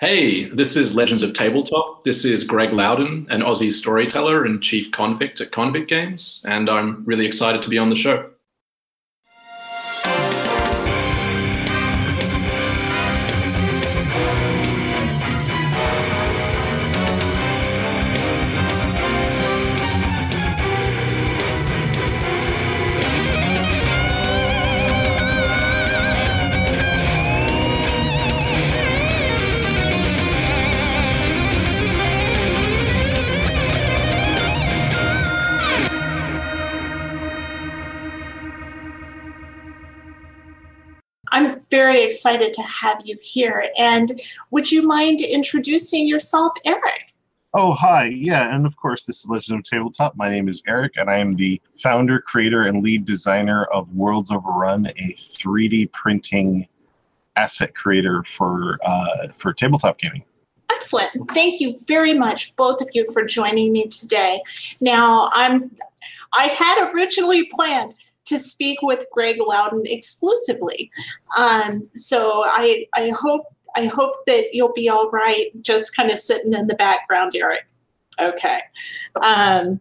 Hey, this is Legends of Tabletop. This is Greg Louden, an Aussie storyteller and chief convict at Convict Games, and I'm really excited to be on the show. Very excited to have you here. And would you mind introducing yourself, Eric? Oh, hi. Yeah, and of course, this is Legend of Tabletop. My name is Eric, and I am the founder, creator, and lead designer of Worlds Overrun, a 3D printing asset creator for uh, for tabletop gaming. Excellent. Thank you very much, both of you, for joining me today. Now, I'm I had originally planned to speak with Greg Louden exclusively. Um, so I, I hope I hope that you'll be all right, just kind of sitting in the background, Eric. Okay. Um,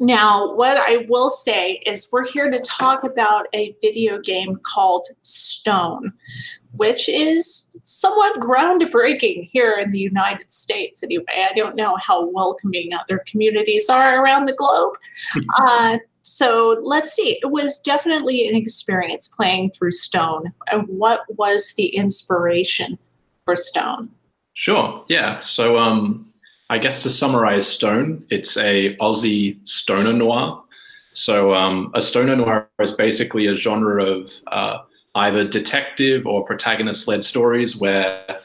now, what I will say is we're here to talk about a video game called Stone, which is somewhat groundbreaking here in the United States. Anyway, I don't know how welcoming other communities are around the globe. Uh, so let's see. It was definitely an experience playing through Stone. And what was the inspiration for Stone? Sure. Yeah. So um, I guess to summarize Stone, it's a Aussie stoner noir. So um, a stoner noir is basically a genre of uh, either detective or protagonist-led stories where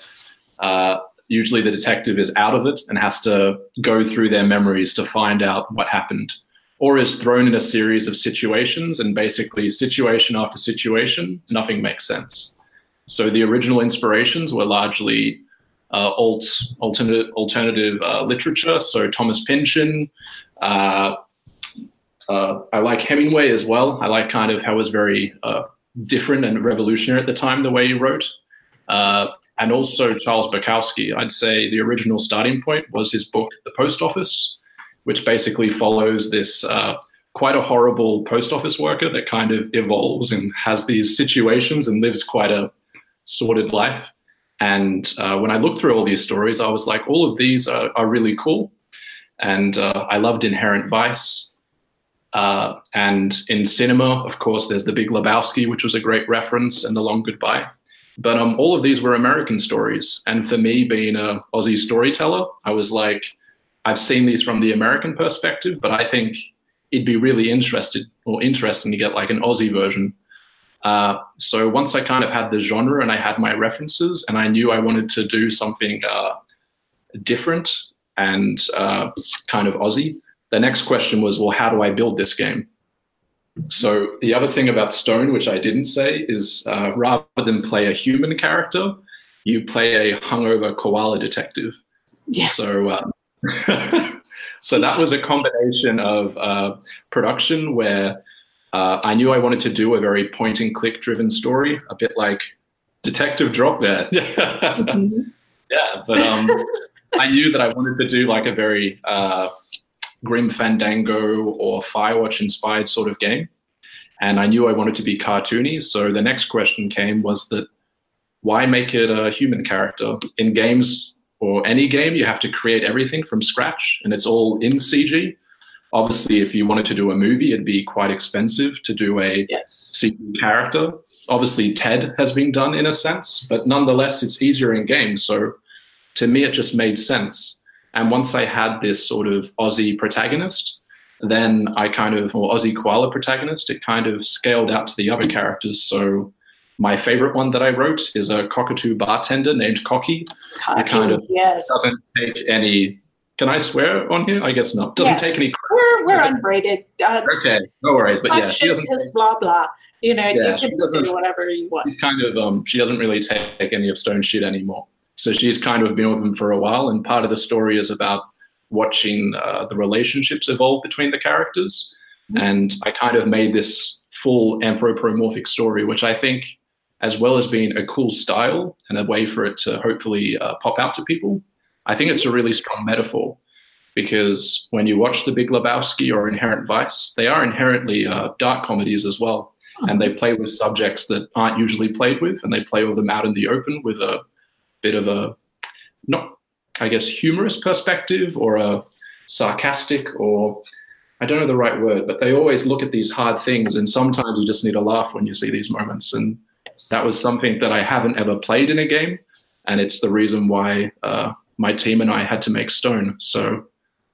uh, usually the detective is out of it and has to go through their memories to find out what happened or is thrown in a series of situations and basically situation after situation, nothing makes sense. So the original inspirations were largely uh, alt, alternative, alternative uh, literature. So Thomas Pynchon. Uh, uh I like Hemingway as well. I like kind of how it was very uh, different and revolutionary at the time, the way he wrote. Uh, and also Charles Bukowski. I'd say the original starting point was his book, The Post Office, which basically follows this uh, quite a horrible post office worker that kind of evolves and has these situations and lives quite a sordid life. And uh, when I looked through all these stories, I was like, all of these are, are really cool. And uh, I loved Inherent Vice. Uh, and in cinema, of course, there's The Big Lebowski, which was a great reference, and The Long Goodbye. But um, all of these were American stories. And for me, being an Aussie storyteller, I was like, I've seen these from the American perspective, but I think it'd be really interested or interesting to get like an Aussie version. Uh, so once I kind of had the genre and I had my references and I knew I wanted to do something uh, different and uh, kind of Aussie, the next question was, well, how do I build this game? So the other thing about Stone, which I didn't say, is uh, rather than play a human character, you play a hungover koala detective. Yes. So um, so that was a combination of uh, production where uh, I knew I wanted to do a very point and click driven story, a bit like Detective Drop There. mm-hmm. Yeah, but um, I knew that I wanted to do like a very uh, Grim Fandango or Firewatch inspired sort of game. And I knew I wanted to be cartoony. So the next question came was that why make it a human character? In games, or any game, you have to create everything from scratch and it's all in CG. Obviously, if you wanted to do a movie, it'd be quite expensive to do a yes. CG character. Obviously, TED has been done in a sense, but nonetheless, it's easier in games. So to me, it just made sense. And once I had this sort of Aussie protagonist, then I kind of, or Aussie koala protagonist, it kind of scaled out to the other characters. So my favorite one that I wrote is a cockatoo bartender named Cocky. Cocky, kind of yes. doesn't take any. Can I swear on here? I guess not. Doesn't yes. take any. We're we're unbraided. Uh, okay, no worries. But yeah, she doesn't. Take, blah blah. You know, yeah, you can say whatever you want. She's kind of um. She doesn't really take any of Stone shit anymore. So she's kind of been with him for a while, and part of the story is about watching uh, the relationships evolve between the characters. Mm-hmm. And I kind of made this full anthropomorphic story, which I think as well as being a cool style and a way for it to hopefully uh, pop out to people, I think it's a really strong metaphor because when you watch The Big Lebowski or Inherent Vice, they are inherently uh, dark comedies as well. And they play with subjects that aren't usually played with, and they play with them out in the open with a bit of a, not, I guess, humorous perspective or a sarcastic or I don't know the right word, but they always look at these hard things, and sometimes you just need a laugh when you see these moments. And that was something that I haven't ever played in a game, and it's the reason why uh, my team and I had to make Stone. So,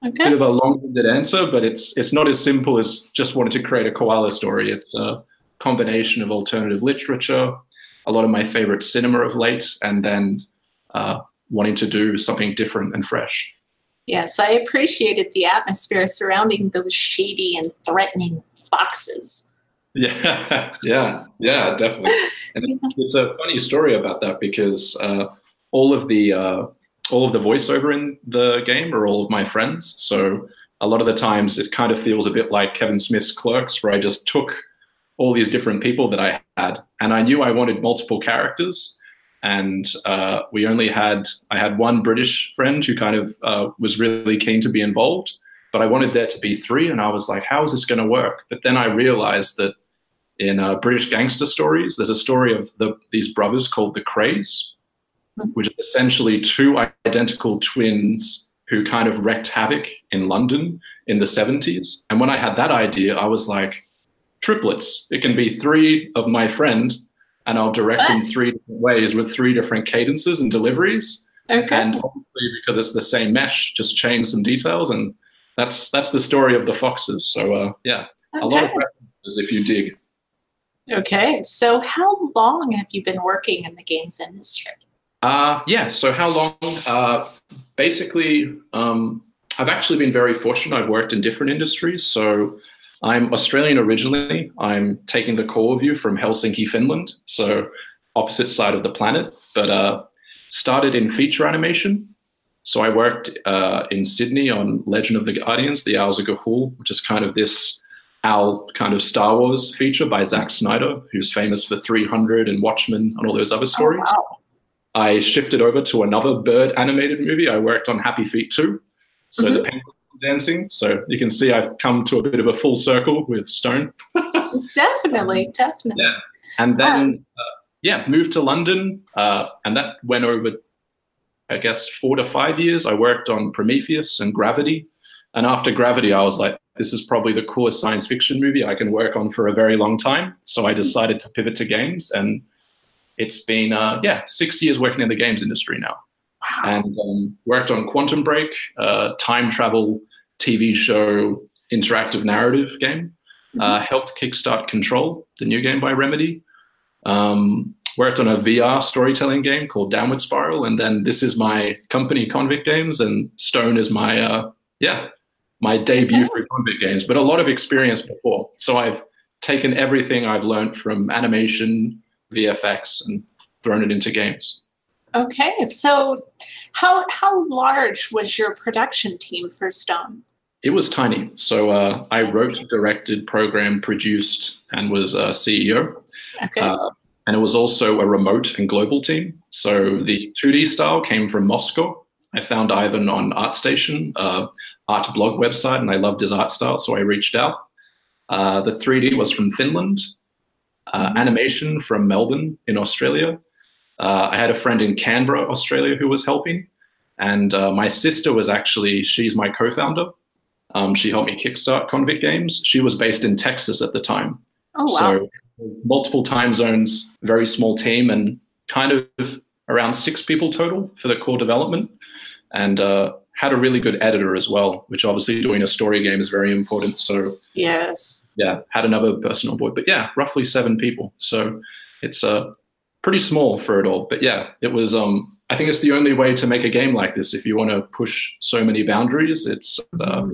Okay. bit of a long-winded answer, but it's it's not as simple as just wanted to create a koala story. It's a combination of alternative literature, a lot of my favorite cinema of late, and then uh, wanting to do something different and fresh. Yes, I appreciated the atmosphere surrounding those shady and threatening foxes. Yeah, yeah, yeah, definitely. And it's a funny story about that because uh, all of the uh, all of the voiceover in the game are all of my friends. So a lot of the times it kind of feels a bit like Kevin Smith's Clerks, where I just took all these different people that I had, and I knew I wanted multiple characters. And uh, we only had I had one British friend who kind of uh, was really keen to be involved, but I wanted there to be three, and I was like, how is this going to work? But then I realized that in uh, British gangster stories, there's a story of the, these brothers called the Krays, which is essentially two identical twins who kind of wreaked havoc in London in the 70s. And when I had that idea, I was like, triplets. It can be three of my friend, and I'll direct in three different ways with three different cadences and deliveries. Okay. And obviously, because it's the same mesh, just change some details, and that's that's the story of the foxes. So uh, yeah, a lot of Okay. references if you dig. Okay. So, how long have you been working in the games industry? Uh, yeah. So how long? Uh, basically, um, I've actually been very fortunate. I've worked in different industries. So I'm Australian originally. I'm taking the call of you from Helsinki, Finland. So opposite side of the planet, but uh, started in feature animation. So I worked uh, in Sydney on Legend of the Guardians, the Owls of Ga'Hoole, which is kind of this owl kind of Star Wars feature by Zack Snyder, who's famous for 300 and Watchmen and all those other stories. Oh, wow. I shifted over to another bird animated movie. I worked on Happy Feet 2, so the penguin dancing. So you can see I've come to a bit of a full circle with Stone. Definitely, definitely. Yeah. And then, uh, yeah, moved to London, uh, and that went over, I guess, four to five years. I worked on Prometheus and Gravity. And after Gravity, I was like, this is probably the coolest science fiction movie I can work on for a very long time. So I decided to pivot to games. And it's been, uh, yeah, six years working in the games industry now. Wow. And um, worked on Quantum Break, uh, time travel TV show, interactive narrative game. Uh, helped kickstart Control, the new game by Remedy. Um, worked on a VR storytelling game called Downward Spiral, and then this is my company, Convict Games, and Stone is my uh, yeah my debut for Convict Games. But a lot of experience before, so I've taken everything I've learned from animation, VFX, and thrown it into games. Okay. So, how how large was your production team for Stone? It was tiny. So uh, I wrote, directed, programmed, produced, and was uh, CEO. Okay. Uh, and it was also a remote and global team. So the 2D style came from Moscow. I found Ivan on ArtStation, uh, art blog website, and I loved his art style, so I reached out. Uh, the 3D was from Finland, uh, animation from Melbourne in Australia. Uh, I had a friend in Canberra, Australia, who was helping, and uh, my sister was actually she's my co-founder. Um, she helped me kickstart Convict Games. She was based in Texas at the time, oh wow. so multiple time zones, very small team, and kind of around six people total for the core development, and uh, had a really good editor as well. Which obviously doing a story game is very important. So yes. yeah, had another person on board, but yeah, roughly seven people. So it's uh, pretty small for it all. But yeah, it was. Um, I think it's the only way to make a game like this. If you want to push so many boundaries, it's. Uh,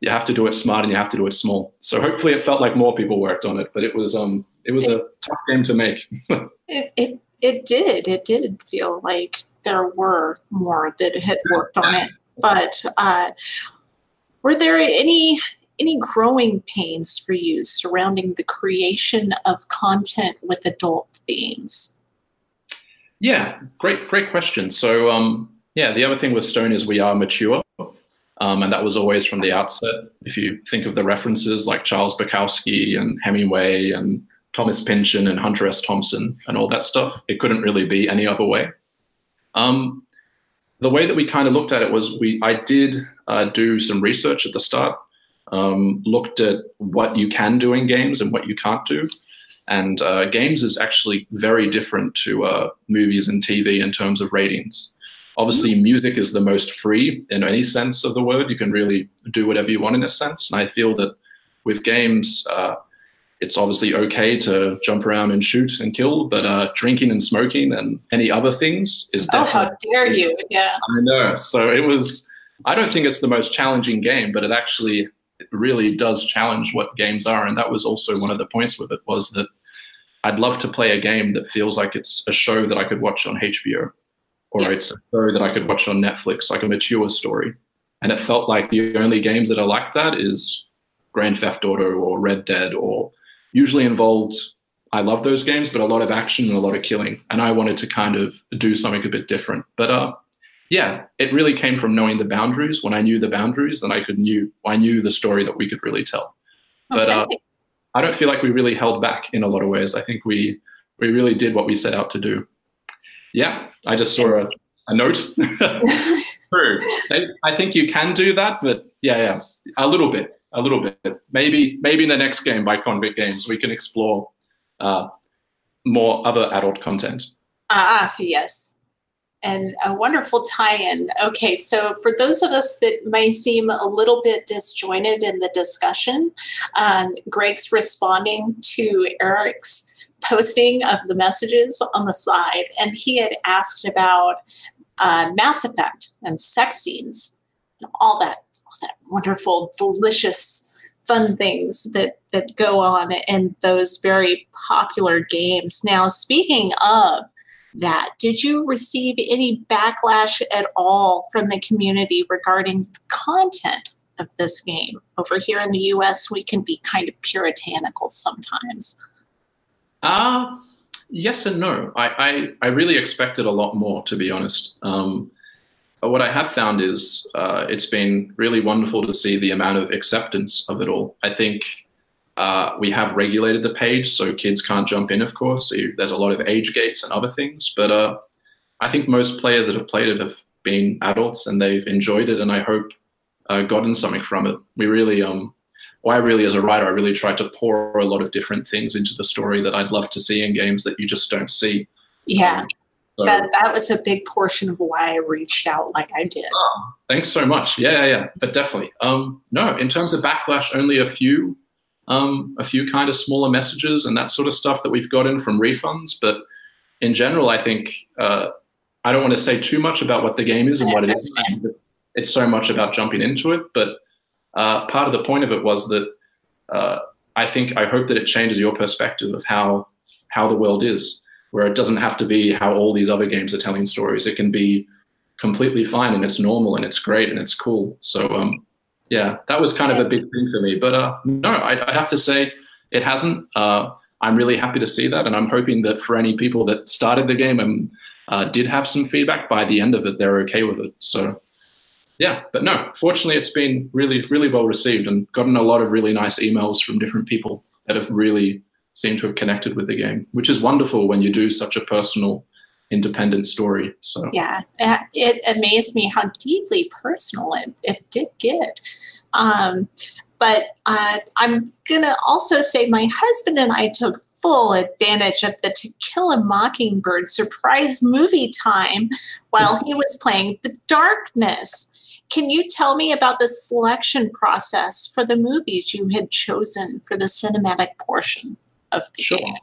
you have to do it smart and you have to do it small. So hopefully it felt like more people worked on it, but it was um it was a tough game to make. It, it it did. It did feel like there were more that had worked on it. But uh, were there any any growing pains for you surrounding the creation of content with adult themes? Yeah, great, great question. So, um, yeah, the other thing with Stone is we are mature, um, and that was always from the outset. If you think of the references like Charles Bukowski and Hemingway and Thomas Pynchon and Hunter S. Thompson and all that stuff, it couldn't really be any other way. Um, the way that we kind of looked at it was we I did uh, do some research at the start, um, looked at what you can do in games and what you can't do. And uh, games is actually very different to uh, movies and TV in terms of ratings. Obviously, mm-hmm. music is the most free in any sense of the word. You can really do whatever you want in a sense. And I feel that with games, uh, it's obviously okay to jump around and shoot and kill, but uh, drinking and smoking and any other things is oh, how dare you? Yeah, I know. So it was. I don't think it's the most challenging game, but it actually really does challenge what games are, and that was also one of the points with it was that I'd love to play a game that feels like it's a show that I could watch on HBO, or yes. it's a story that I could watch on Netflix, like a mature story. And it felt like the only games that are like that is Grand Theft Auto or Red Dead, or usually involved. I love those games, but a lot of action and a lot of killing. And I wanted to kind of do something a bit different. But uh, yeah, it really came from knowing the boundaries. When I knew the boundaries, then I could knew I knew the story that we could really tell. Okay. But uh, I don't feel like we really held back in a lot of ways. I think we we really did what we set out to do. Yeah, I just saw a, a note. True. I think you can do that, but yeah, yeah, a little bit, a little bit. Maybe maybe in the next game by Convict Games we can explore uh, more other adult content. Ah, yes and a wonderful tie-in. Okay, so for those of us that may seem a little bit disjointed in the discussion, um, Greg's responding to Eric's posting of the messages on the side, and he had asked about uh, Mass Effect and sex scenes and all that wonderful, delicious fun things that that go on in those very popular games. Now, speaking of that. Did you receive any backlash at all from the community regarding the content of this game? Over here in the US, we can be kind of puritanical sometimes. Uh, yes and no. I, I, I really expected a lot more, to be honest. Um, what I have found is uh, it's been really wonderful to see the amount of acceptance of it all. I think uh, we have regulated the page so kids can't jump in, of course. So there's a lot of age gates and other things. But uh, I think most players that have played it have been adults and they've enjoyed it and I hope uh, gotten something from it. We really, um, well, I really, as a writer, I really tried to pour a lot of different things into the story that I'd love to see in games that you just don't see. Yeah. Um, so, that that was a big portion of why I reached out like I did. Oh, thanks so much. Yeah, yeah, yeah. But definitely. Um, no, in terms of backlash, only a few um, a few kind of smaller messages and that sort of stuff that we've gotten from refunds. But in general, I think uh, I don't want to say too much about what the game is and what it is. It's so much about jumping into it. But uh, part of the point of it was that uh, I think I hope that it changes your perspective of how how the world is, where it doesn't have to be how all these other games are telling stories. It can be completely fine and it's normal and it's great and it's cool. So um, yeah, that was kind of a big thing for me. But uh, no, I, I have to say it hasn't. Uh, I'm really happy to see that, and I'm hoping that for any people that started the game and uh, did have some feedback, by the end of it, they're okay with it. So, yeah, but no, fortunately, it's been really, really well received, and gotten a lot of really nice emails from different people that have really seemed to have connected with the game, which is wonderful when you do such a personal independent story. So yeah, it amazed me how deeply personal it, it did get. Um, but uh, I'm gonna also say my husband and I took full advantage of the To Kill a Mockingbird surprise movie time while he was playing The Darkness. Can you tell me about the selection process for the movies you had chosen for the cinematic portion of the sure. game?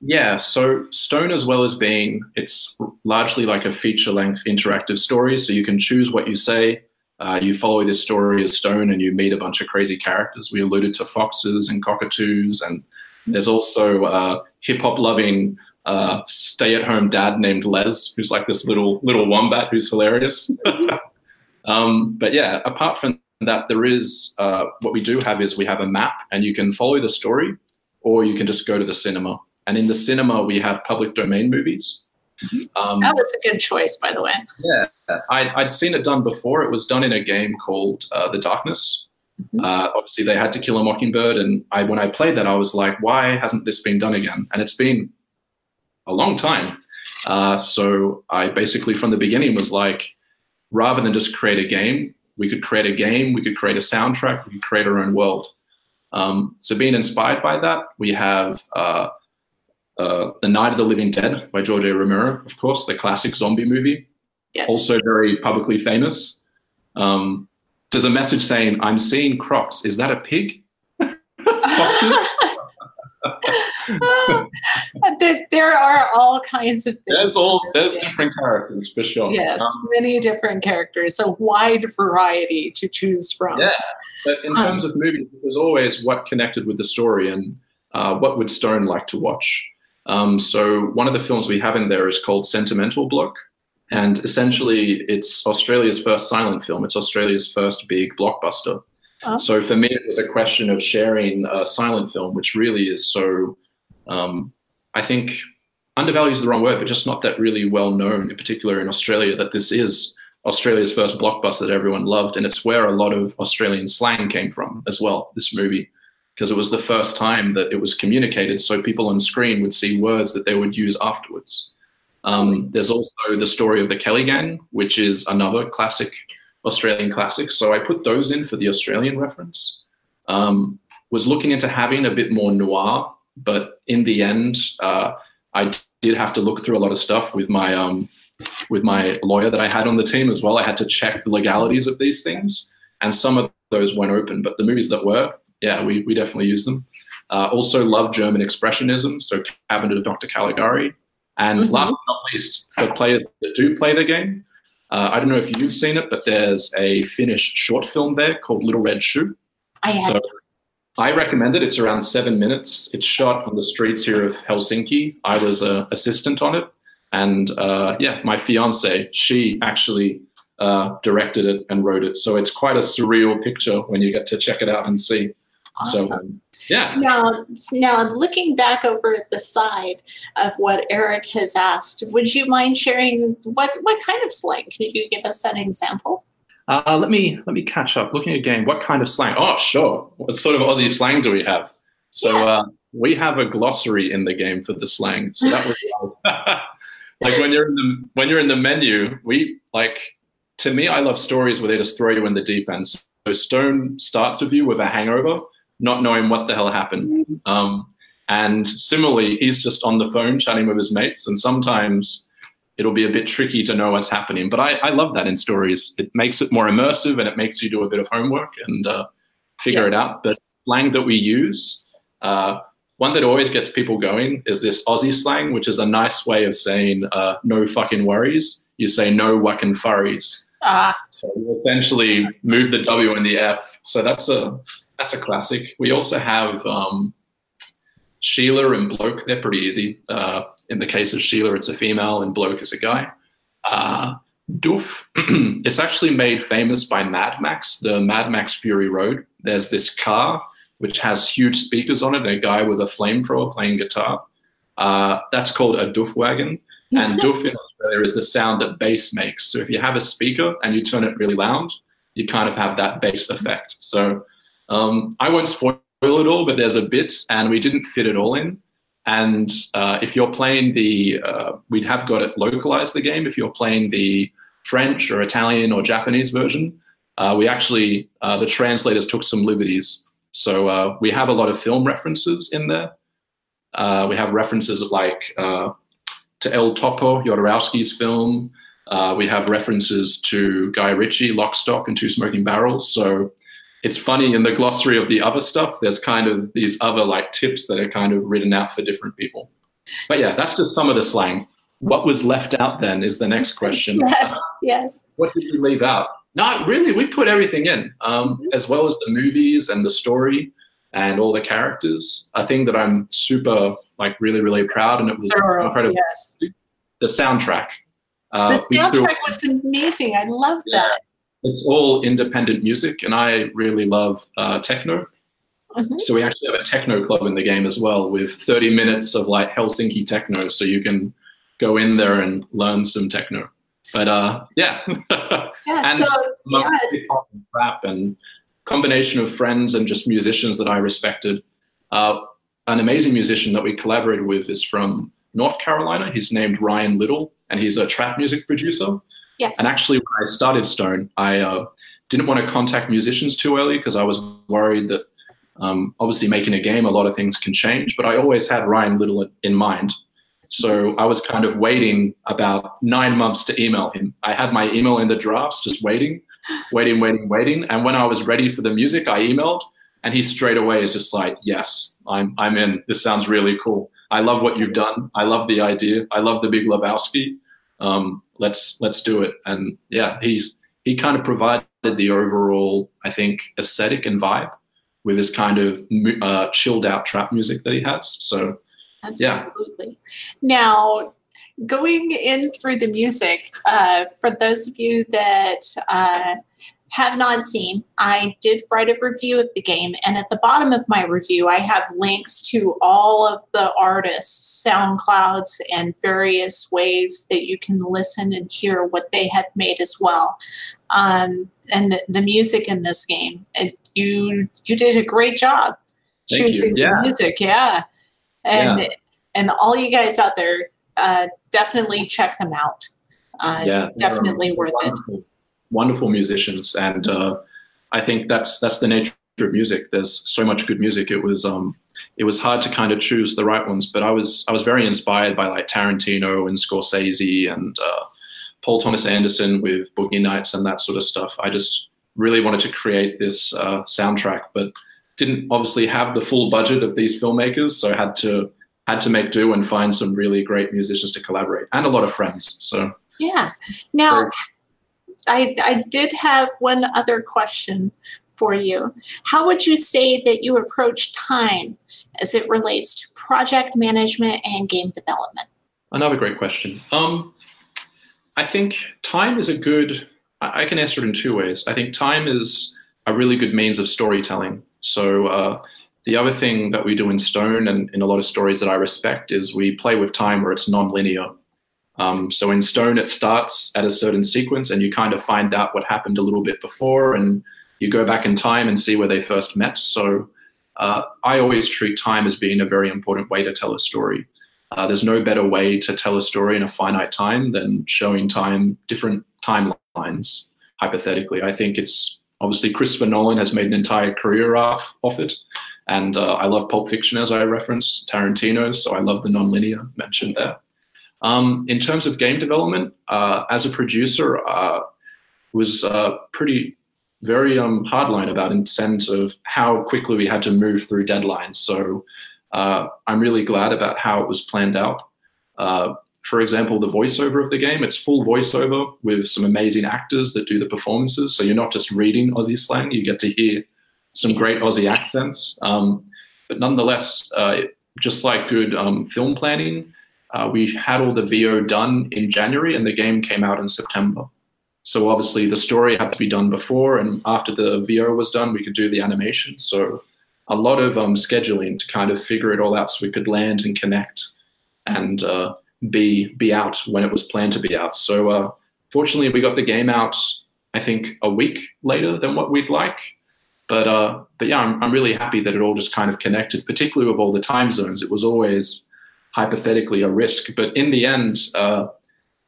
Yeah, so Stone, as well as being, it's largely like a feature length interactive story. So you can choose what you say. Uh, you follow this story as Stone and you meet a bunch of crazy characters. We alluded to foxes and cockatoos, and there's also a hip hop loving uh, stay at home dad named Les, who's like this little little wombat who's hilarious. um, but yeah, apart from that, there is uh, what we do have is we have a map, and you can follow the story, or you can just go to the cinema and in the cinema, we have public domain movies. Um, That was a good choice, by the way. yeah, I, I'd seen it done before. It was done in a game called uh, The Darkness. Mhm. Uh, obviously, they had to kill a mockingbird, and I when I played that, I was like, why hasn't this been done again? And it's been a long time. Uh, so I basically, from the beginning, was like, rather than just create a game, we could create a game, we could create a soundtrack, we could create our own world. Um, so being inspired by that, we have uh, uh, The Night of the Living Dead by George A. Romero, of course, the classic zombie movie Yes. also very publicly famous. Um, there's a message saying, "I'm seeing crocs. Is that a pig?" Foxes? there, there are all kinds of things. there's all there's different characters for sure. Yes, Um, many different characters, a wide variety to choose from. Yeah. but in Um, terms of movies, there's always what connected with the story and uh, what would Stone like to watch. Um, so one of the films we have in there is called Sentimental Bloke. And essentially, it's Australia's first silent film. It's Australia's first big blockbuster. Oh. So for me, it was a question of sharing a silent film, which really is so, um, I think, undervalues the wrong word, but just not that really well known, in particular in Australia, that this is Australia's first blockbuster that everyone loved. And it's where a lot of Australian slang came from as well, this movie, because it was the first time that it was communicated so people on screen would see words that they would use afterwards. Um, there's also the story of the Kelly Gang, which is another classic Australian classics. So I put those in for the Australian reference. Um, was looking into having a bit more noir, but in the end, uh, I did have to look through a lot of stuff with my um, with my lawyer that I had on the team as well. I had to check the legalities of these things, and some of those weren't open. But the movies that were, yeah, we we definitely used them. Uh, also, love German expressionism, so Cabinet of Dr. Caligari. And Mhm. last but not least, for players that do play the game, uh, I don't know if you've seen it, but there's a Finnish short film there called Little Red Shoe. I had So I recommend it. It's around seven minutes. It's shot on the streets here of Helsinki. I was an assistant on it. And uh, yeah, my fiance, she actually uh, directed it and wrote it. So it's quite a surreal picture when you get to check it out and see. awesome. So um, yeah. Now, now looking back over at the side of what Eric has asked, would you mind sharing what what kind of slang? Can you give us an example? Uh, let me let me catch up. Looking again, what kind of slang? Oh, sure. What sort of Aussie slang do we have? So Yeah. uh, we have a glossary in the game for the slang. So that was like when you're in the when you're in the menu. We like to me, I love stories where they just throw you in the deep end. So Stone starts with you with a hangover, not knowing what the hell happened. Um, and similarly, he's just on the phone chatting with his mates, and sometimes it'll be a bit tricky to know what's happening. But I, I love that in stories. It makes it more immersive and it makes you do a bit of homework and uh, figure Yeah. it out. The slang that we use, uh, one that always gets people going is this Aussie slang, which is a nice way of saying uh, no fucking worries. You say no fucking furries. Ah, So you essentially move the W and the F. So that's a that's a classic. We also have um, Sheila and Bloke. They're pretty easy. Uh, in the case of Sheila, it's a female, and Bloke is a guy. Uh, Doof. it's actually made famous by Mad Max, the Mad Max Fury Road. There's this car which has huge speakers on it, and a guy with a flamethrower playing guitar. Uh, that's called a doof wagon. And doof in Australia is the sound that bass makes. So if you have a speaker and you turn it really loud, you kind of have that bass effect. So um, I won't spoil it all, but there's a bit, and we didn't fit it all in. And uh, if you're playing the, uh, we'd have got it localized the game. If you're playing the French or Italian or Japanese version, uh, we actually, uh, the translators took some liberties. So uh, we have a lot of film references in there. Uh, we have references like to El Topo, Jodorowsky's film. We have references to Guy Ritchie, Lock, Stock, and Two Smoking Barrels. So it's funny in the glossary of the other stuff, there's kind of these other like tips that are kind of written out for different people. But yeah, that's just some of the slang. What was left out then is the next question. yes, yes. What did you leave out? No, really, we put everything in, um, as well as the movies and the story and all the characters. A thing that I'm super, like, really, really proud, and it was Thorough, incredible. yes. The soundtrack. Uh, The soundtrack was amazing. I love Yeah. that. It's all independent music, and I really love uh, techno. Mhm. So we actually have a techno club in the game as well, with 30 minutes of like Helsinki techno. So you can go in there and learn some techno. But uh, yeah. Yeah, And so yeah, and rap and combination of friends and just musicians that I respected. Uh, an amazing musician that we collaborated with is from North Carolina. He's named Ryan Little, and he's a trap music producer. Yes. And actually, when I started Stone, I uh, didn't want to contact musicians too early because I was worried that um, obviously making a game, a lot of things can change. But I always had Ryan Little in mind. So I was kind of waiting about nine months to email him. I had my email in the drafts, just waiting, waiting, waiting, waiting. And when I was ready for the music, I emailed, and he straight away is just like, "Yes, I'm, I'm in. This sounds really cool. I love what you've done. I love the idea. I love the Big Lebowski. Um, let's let's do it." And yeah, he's he kind of provided the overall, I think, aesthetic and vibe with his kind of uh, chilled out trap music that he has. So Yeah. Absolutely. Now, going in through the music, uh, for those of you that uh, have not seen, I did write a review of the game, and at the bottom of my review, I have links to all of the artists' SoundClouds and various ways that you can listen and hear what they have made as well. Um, and the, the music in this game, and you you did a great job Thank choosing Yeah. the music. Yeah, and and all you guys out there, uh, definitely check them out. Uh, yeah, definitely worth it. Wonderful, musicians, and uh, I think that's that's the nature of music. There's so much good music. It was um, it was hard to kind of choose the right ones, but I was I was very inspired by like Tarantino and Scorsese and uh, Paul Thomas Anderson with Boogie Nights and that sort of stuff. I just really wanted to create this uh, soundtrack, but didn't obviously have the full budget of these filmmakers, so I had to had to make do and find some really great musicians to collaborate and a lot of friends. So. Yeah. Now, I I did have one other question for you. How would you say that you approach time as it relates to project management and game development? Another great question. Um, I think time is a good. I can answer it in two ways. I think time is a really good means of storytelling. So uh, the other thing that we do in Stone and in a lot of stories that I respect is we play with time where it's non-linear. Um, so in Stone, it starts at a certain sequence, and you kind of find out what happened a little bit before, and you go back in time and see where they first met. So uh, I always treat time as being a very important way to tell a story. Uh, there's no better way to tell a story in a finite time than showing time different timelines. Hypothetically, I think it's obviously Christopher Nolan has made an entire career off off it, and uh, I love Pulp Fiction as I referenced Tarantino, so I love the nonlinear mentioned there. Um, in terms of game development, uh, as a producer, uh, was uh, pretty very um, hardline about in sense of how quickly we had to move through deadlines. So uh, I'm really glad about how it was planned out. Uh, for example, the voiceover of the game, it's full voiceover with some amazing actors that do the performances. So you're not just reading Aussie slang, you get to hear some great Aussie accents. Um, but nonetheless, uh, just like good um, film planning, uh, we had all the VO done in January and the game came out in September. So obviously the story had to be done before, and after the VO was done, we could do the animation. So a lot of um, scheduling to kind of figure it all out, so we could land and connect, and uh, be be out when it was planned to be out. So uh, fortunately, we got the game out. I think a week later than what we'd like, but uh, but yeah, I'm I'm really happy that it all just kind of connected, particularly with all the time zones. It was always hypothetically a risk, but in the end. Uh,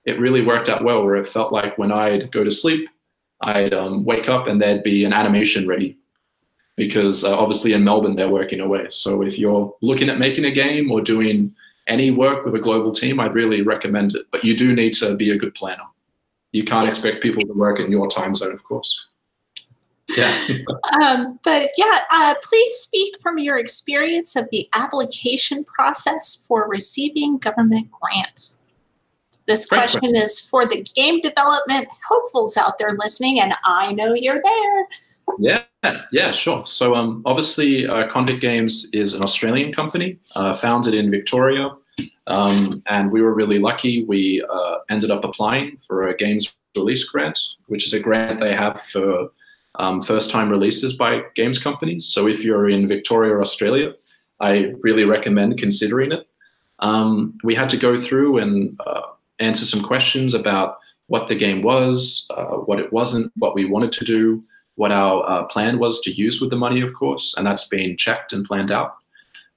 it really worked out well where it felt like when I'd go to sleep, I'd um, wake up and there'd be an animation ready. Because uh, obviously in Melbourne, they're working away. So if you're looking at making a game or doing any work with a global team, I'd really recommend it. But you do need to be a good planner. You can't expect people to work in your time zone, of course. Yeah. Um, but yeah, uh, please speak from your experience of the application process for receiving government grants. This Great question is for the game development hopefuls out there listening, and I know you're there. Yeah, yeah, sure. So, um, obviously, uh, Convict Games is an Australian company uh, founded in Victoria, um, and we were really lucky. We uh, ended up applying for a games release grant, which is a grant they have for um, first-time releases by games companies. So, if you're in Victoria, Australia, I really recommend considering it. Um, we had to go through and uh, answer some questions about what the game was, uh, what it wasn't, what we wanted to do, what our uh, plan was to use with the money, of course, and that's been checked and planned out.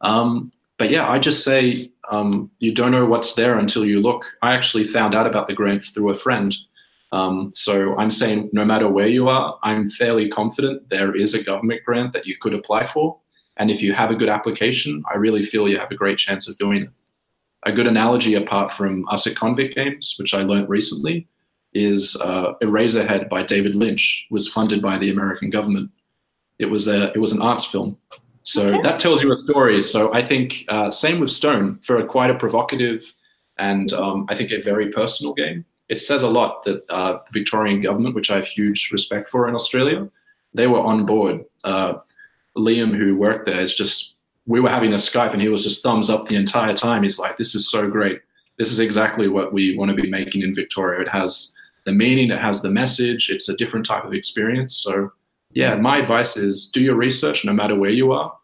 Um, but yeah, I just say um, you don't know what's there until you look. I actually found out about the grant through a friend. Um, so I'm saying no matter where you are, I'm fairly confident there is a government grant that you could apply for. And if you have a good application, I really feel you have a great chance of doing it. A good analogy, apart from us at Convict Games, which I learned recently, is uh, Eraserhead by David Lynch was funded by the American government. It was a it was an arts film, so okay. that tells you a story. So I think uh, same with Stone for a quite a provocative and um, I think a very personal game. It says a lot that uh, the Victorian government, which I have huge respect for in Australia, they were on board. Uh, Liam, who worked there, is just we were having a Skype and he was just thumbs up the entire time. He's like, "This is so great. This is exactly what we want to be making in Victoria. It has the meaning, it has the message. It's a different type of experience." So, yeah, my advice is do your research, no matter where you are.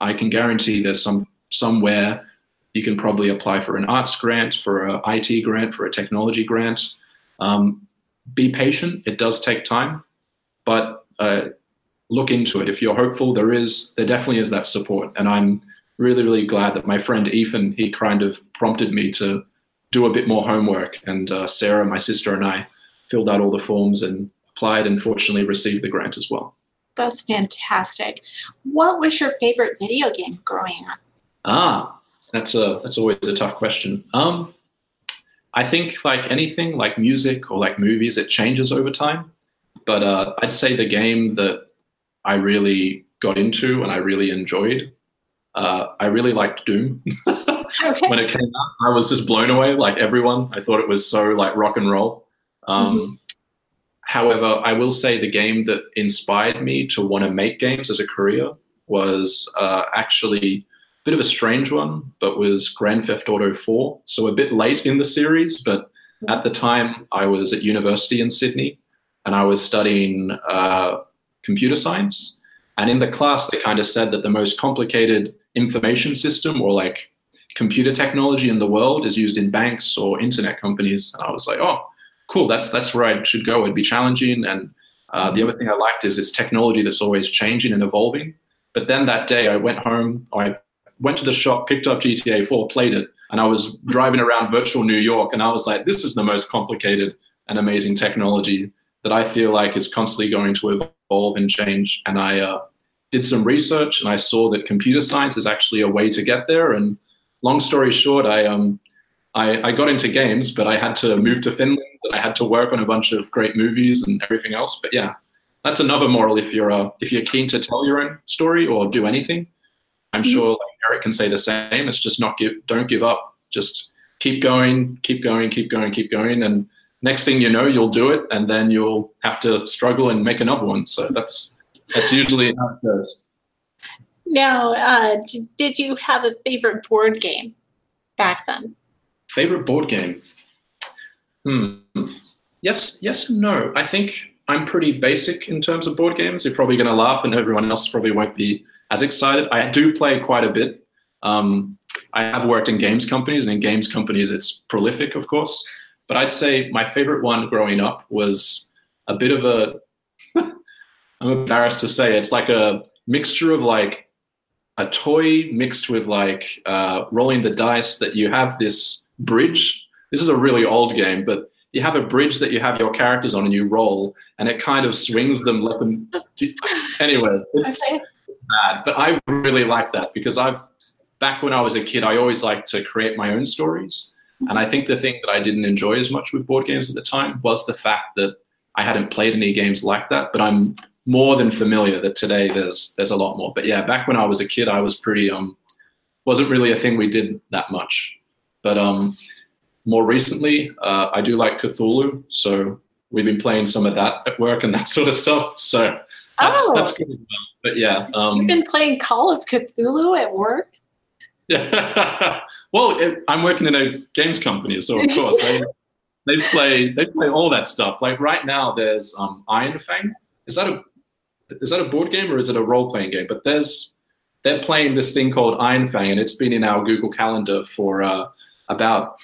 I can guarantee there's some somewhere you can probably apply for an arts grant, for an IT grant, for a technology grant. Um, be patient. It does take time, but uh, look into it. If you're hopeful, there is, there definitely is that support. And I'm really, really glad that my friend Ethan, he kind of prompted me to do a bit more homework. And uh, Sarah, my sister, and I filled out all the forms and applied and fortunately received the grant as well. That's fantastic. What was your favorite video game growing up? Ah, that's a that's always a tough question. Um, I think like anything, like music or like movies, it changes over time. But uh, I'd say the game that I really got into and I really enjoyed. Uh, I really liked Doom. okay. When it came out, I was just blown away, like everyone. I thought it was so like rock and roll. Um, mm-hmm. However, I will say the game that inspired me to want to make games as a career was uh, actually bit of a strange one, but was Grand Theft Auto 4. So a bit late in the series, but at the time I was at university in Sydney and I was studying uh, computer science. And in the class, they kind of said that the most complicated information system or like computer technology in the world is used in banks or internet companies. And I was like, oh, cool, that's that's where I should go. It'd be challenging. And uh, the other thing I liked is it's technology that's always changing and evolving. But then that day, I went home, I went to the shop, picked up GTA 4, played it, and I was driving around virtual New York, and I was like, this is the most complicated and amazing technology that I feel like is constantly going to evolve and change. And I uh, did some research and I saw that computer science is actually a way to get there. And long story short, I, um, I, I got into games, but I had to move to Finland and I had to work on a bunch of great movies and everything else. But yeah, that's another moral if you're uh, if you're keen to tell your own story or do anything. I'm mm-hmm. sure like Eric can say the same. It's just not give, don't give up. Just keep going, keep going, keep going, keep going, and next thing you know, you'll do it, and then you'll have to struggle and make another one. So that's that's usually how it goes. Now, uh, did you have a favorite board game back then? Favorite board game? Hmm. Yes, yes, and no. I think I'm pretty basic in terms of board games. You're probably going to laugh, and everyone else probably won't be as excited. I do play quite a bit. Um, I have worked in games companies, and in games companies, it's prolific, of course. But I'd say my favorite one growing up was a bit of a, I'm embarrassed to say, it's like a mixture of like a toy mixed with like uh, rolling the dice that you have this bridge. This is a really old game, but you have a bridge that you have your characters on and you roll and it kind of swings them like them. Anyways, it's okay. Bad, but I really like that because I've, back when I was a kid, I always liked to create my own stories. And I think the thing that I didn't enjoy as much with board games at the time was the fact that I hadn't played any games like that. But I'm more than familiar that today there's there's a lot more. But yeah, back when I was a kid, I was pretty um wasn't really a thing we did that much. But um more recently, uh, I do like Cthulhu, so we've been playing some of that at work and that sort of stuff. So that's oh. that's good. But yeah, um, you've been playing Call of Cthulhu at work. Yeah. well, it, I'm working in a games company, so of course they, they play they play all that stuff. Like right now, there's um, Iron Fang. Is that a is that a board game or is it a role playing game? But there's they're playing this thing called Iron Fang, and it's been in our Google Calendar for uh, about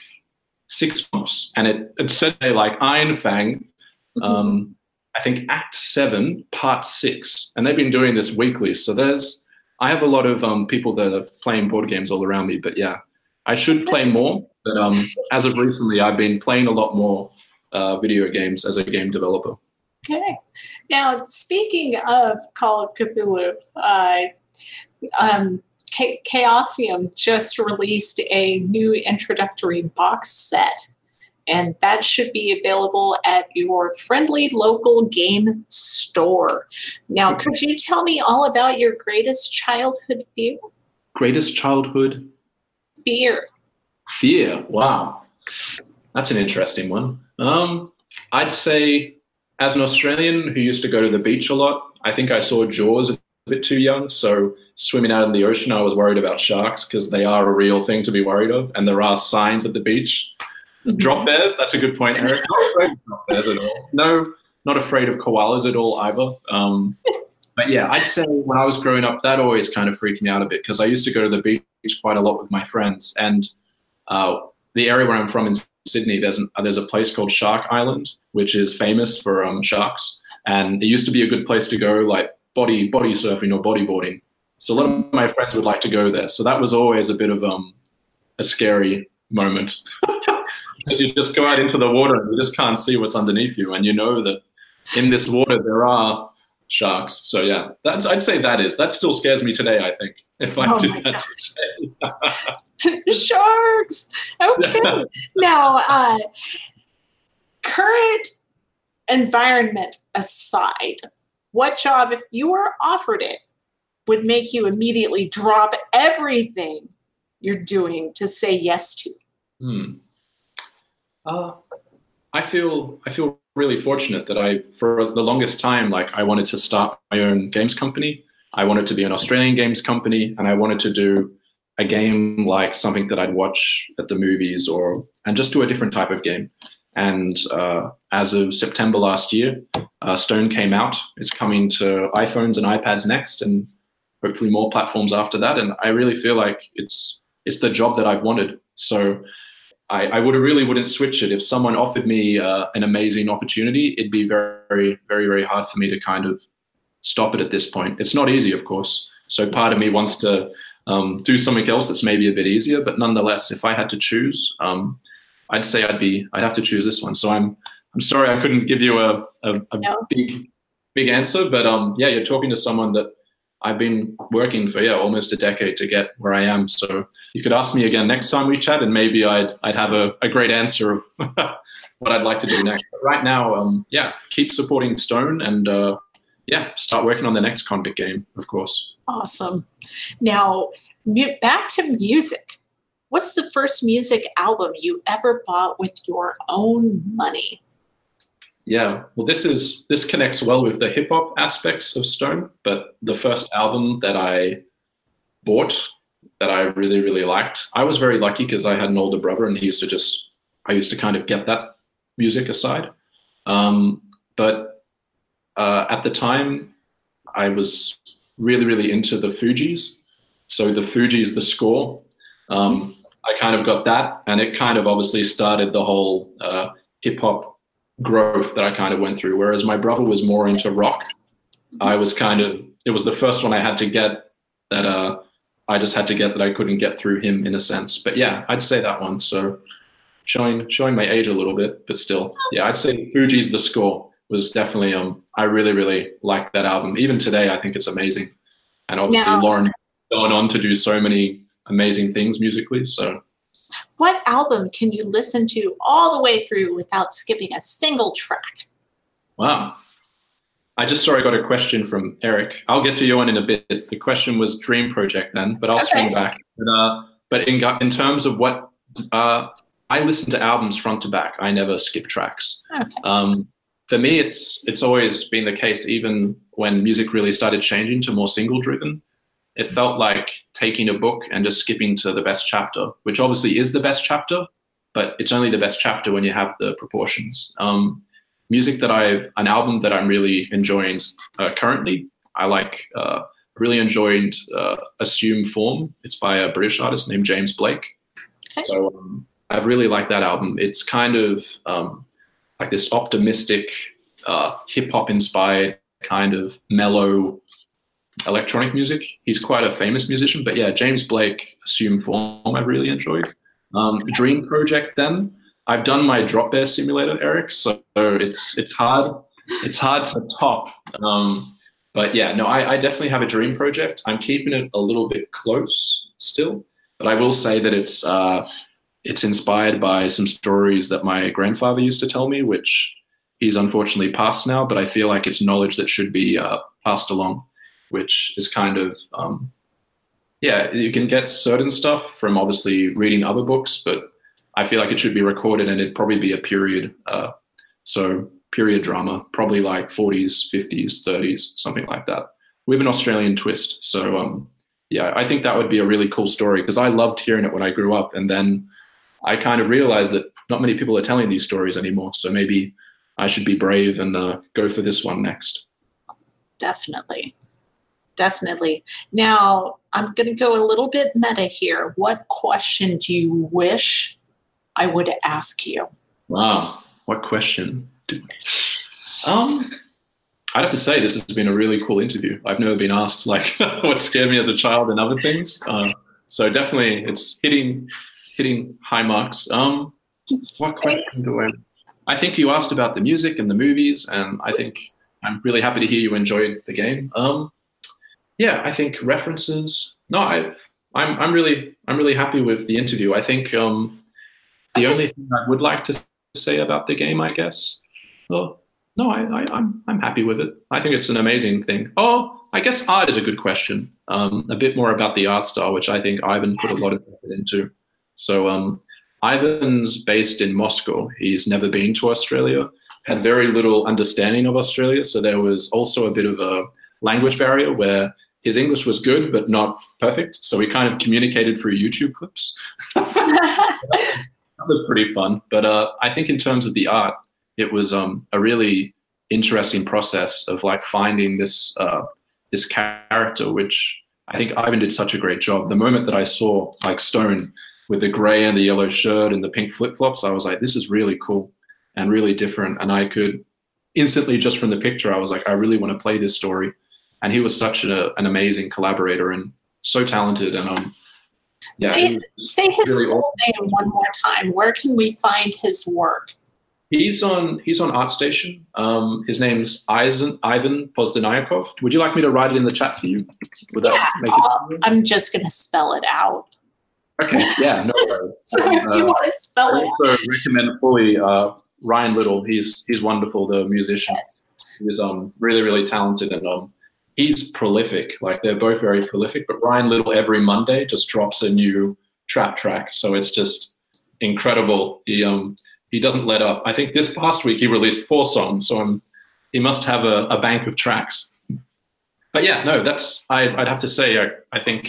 six months. And it, it said they like Iron Fang, Mm-hmm. um, I think Act Seven, Part Six, and they've been doing this weekly. So there's, I have a lot of um, people that are playing board games all around me. But yeah, I should play more. But um, as of recently, I've been playing a lot more uh, video games as a game developer. Okay. Now, speaking of Call of Cthulhu, uh, um, Chaosium just released a new introductory box set, and that should be available at your friendly local game store. Now, could you tell me all about your greatest childhood fear? Greatest childhood Fear. Fear. Wow, that's an interesting one. Um, I'd say, as an Australian who used to go to the beach a lot, I think I saw Jaws a bit too young. So swimming out in the ocean, I was worried about sharks because they are a real thing to be worried of, and there are signs at the beach. Drop bears. That's a good point, Eric. Not afraid of drop bears at all. No, not afraid of koalas at all either. Um, but yeah, I'd say when I was growing up, that always kind of freaked me out a bit because I used to go to the beach quite a lot with my friends, and uh, the area where I'm from in Sydney, there's an, there's a place called Shark Island, which is famous for um, sharks, and it used to be a good place to go, like body body surfing or bodyboarding. So a lot of my friends would like to go there. So that was always a bit of um, a scary moment because you just go out into the water and you just can't see what's underneath you, and you know that in this water there are sharks. So yeah, that's I'd say that is that still scares me today. I think if I Oh did that today. Sharks. Okay. now, uh, current environment aside, what job, if you were offered it, would make you immediately drop everything you're doing to say yes to? Hmm. Uh, I feel I feel really fortunate that I, for the longest time, like I wanted to start my own games company. I wanted to be an Australian games company, and I wanted to do a game like something that I'd watch at the movies, or and just do a different type of game. And uh, as of September last year, uh, Stone came out. It's coming to iPhones and iPads next, and hopefully more platforms after that. And I really feel like it's it's the job that I've wanted. So I, I would really wouldn't switch it. If someone offered me uh, an amazing opportunity, it'd be very, very, very hard for me to kind of stop it at this point. It's not easy, of course. So part of me wants to um, do something else that's maybe a bit easier, but nonetheless, if I had to choose, um, I'd say I'd be I'd have to choose this one. So I'm I'm sorry I couldn't give you a a, a No. big big answer, but um yeah, you're talking to someone that I've been working for yeah almost a decade to get where I am. So you could ask me again next time we chat, and maybe I'd I'd have a, a great answer of what I'd like to do next. But right now, um, yeah, keep supporting Stone, and uh, yeah, start working on the next convict game, of course. Awesome. Now, back to music. What's the first music album you ever bought with your own money? Yeah, well, this is this connects well with the hip hop aspects of Stone. But the first album that I bought that I really really liked, I was very lucky because I had an older brother and he used to just I used to kind of get that music aside. Um, but uh, at the time, I was really really into the Fugees. So the Fugees, the score, um, I kind of got that, and it kind of obviously started the whole uh, hip hop growth that I kind of went through. Whereas my brother was more into rock. I was kind of it was the first one I had to get that uh I just had to get that I couldn't get through him in a sense. But yeah, I'd say that one. So showing showing my age a little bit, but still. Yeah, I'd say Fugees the score was definitely um I really, really like that album. Even today I think it's amazing. And obviously Lauryn going on to do so many amazing things musically. So What album can you listen to all the way through without skipping a single track? Wow. I just saw I got a question from Eric. I'll get to you one in a bit. The question was Dream Project then, but I'll Okay. swing back. But, uh, but in, in terms of what uh, I listen to albums front to back. I never skip tracks. Okay. Um, for me, it's it's always been the case. Even when music really started changing to more single driven, it felt like taking a book and just skipping to the best chapter, which obviously is the best chapter, but it's only the best chapter when you have the proportions. Um, music that I've an album that I'm really enjoying uh, currently. I like uh, really enjoyed uh, Assume Form. It's by a British artist named James Blake. Okay. So um, I really like that album. It's kind of um, like this optimistic, uh, hip hop inspired kind of mellow electronic music. He's quite a famous musician, but yeah, James Blake, Assume Form, I really enjoyed. Um, Dream Project, then I've done my Drop Bear Simulator, Eric, so it's it's hard it's hard to top. Um, but yeah, no, I, I definitely have a Dream Project. I'm keeping it a little bit close still, but I will say that it's uh, it's inspired by some stories that my grandfather used to tell me, which he's unfortunately passed now. But I feel like it's knowledge that should be uh, passed along, which is kind of um, yeah. You can get certain stuff from obviously reading other books, but I feel like it should be recorded and it'd probably be a period. Uh, so period drama, probably like 40s, 50s, 30s, something like that, with an Australian twist. So um, yeah, I think that would be a really cool story because I loved hearing it when I grew up, and then I kind of realized that not many people are telling these stories anymore. So maybe I should be brave and uh, go for this one next. Definitely. Definitely. Now, I'm going to go a little bit meta here. What question do you wish I would ask you? Wow, what question? Um, I'd have to say this has been a really cool interview. I've never been asked like what scared me as a child and other things. Uh, so definitely, it's hitting hitting high marks. Um, what question do I? I think you asked about the music and the movies, and I think I'm really happy to hear you enjoyed the game. Um, yeah, I think references. No, I, I'm I'm really I'm really happy with the interview. I think um, the only thing I would like to say about the game, I guess, well, no, I, I, I'm I'm happy with it. I think it's an amazing thing. Oh, I guess art is a good question. Um, a bit more about the art style, which I think Ivan put a lot of effort into. So um, Ivan's based in Moscow. He's never been to Australia. Had very little understanding of Australia, so there was also a bit of a language barrier where his English was good but not perfect. So we kind of communicated through YouTube clips. that was pretty fun. But uh, I think in terms of the art, it was um, a really interesting process of like finding this uh, this character, which I think Ivan did such a great job. The moment that I saw like Stone with the gray and the yellow shirt and the pink flip flops, I was like, this is really cool and really different. And I could instantly just from the picture, I was like, I really want to play this story. And he was such a, an amazing collaborator and so talented. And um, yeah, say, say his really full name one more time. Where can we find his work? He's on he's on ArtStation. Um, his name's Ivan Ivan Pozdanyakov. Would you like me to write it in the chat for you? Would Yeah, make I'll- it? I'm just going to spell it out. Okay, yeah, no worries. So if you Uh, want to spell I it out, also recommend fully uh, Ryan Little. He's he's wonderful, the musician. yes. He's um really really talented and um he's prolific. Like they're both very prolific. But Ryan Little every Monday just drops a new trap track, so it's just incredible. He um he doesn't let up. I think this past week he released four songs, so um, he must have a, a bank of tracks. But yeah, no, that's I, I'd have to say I, I think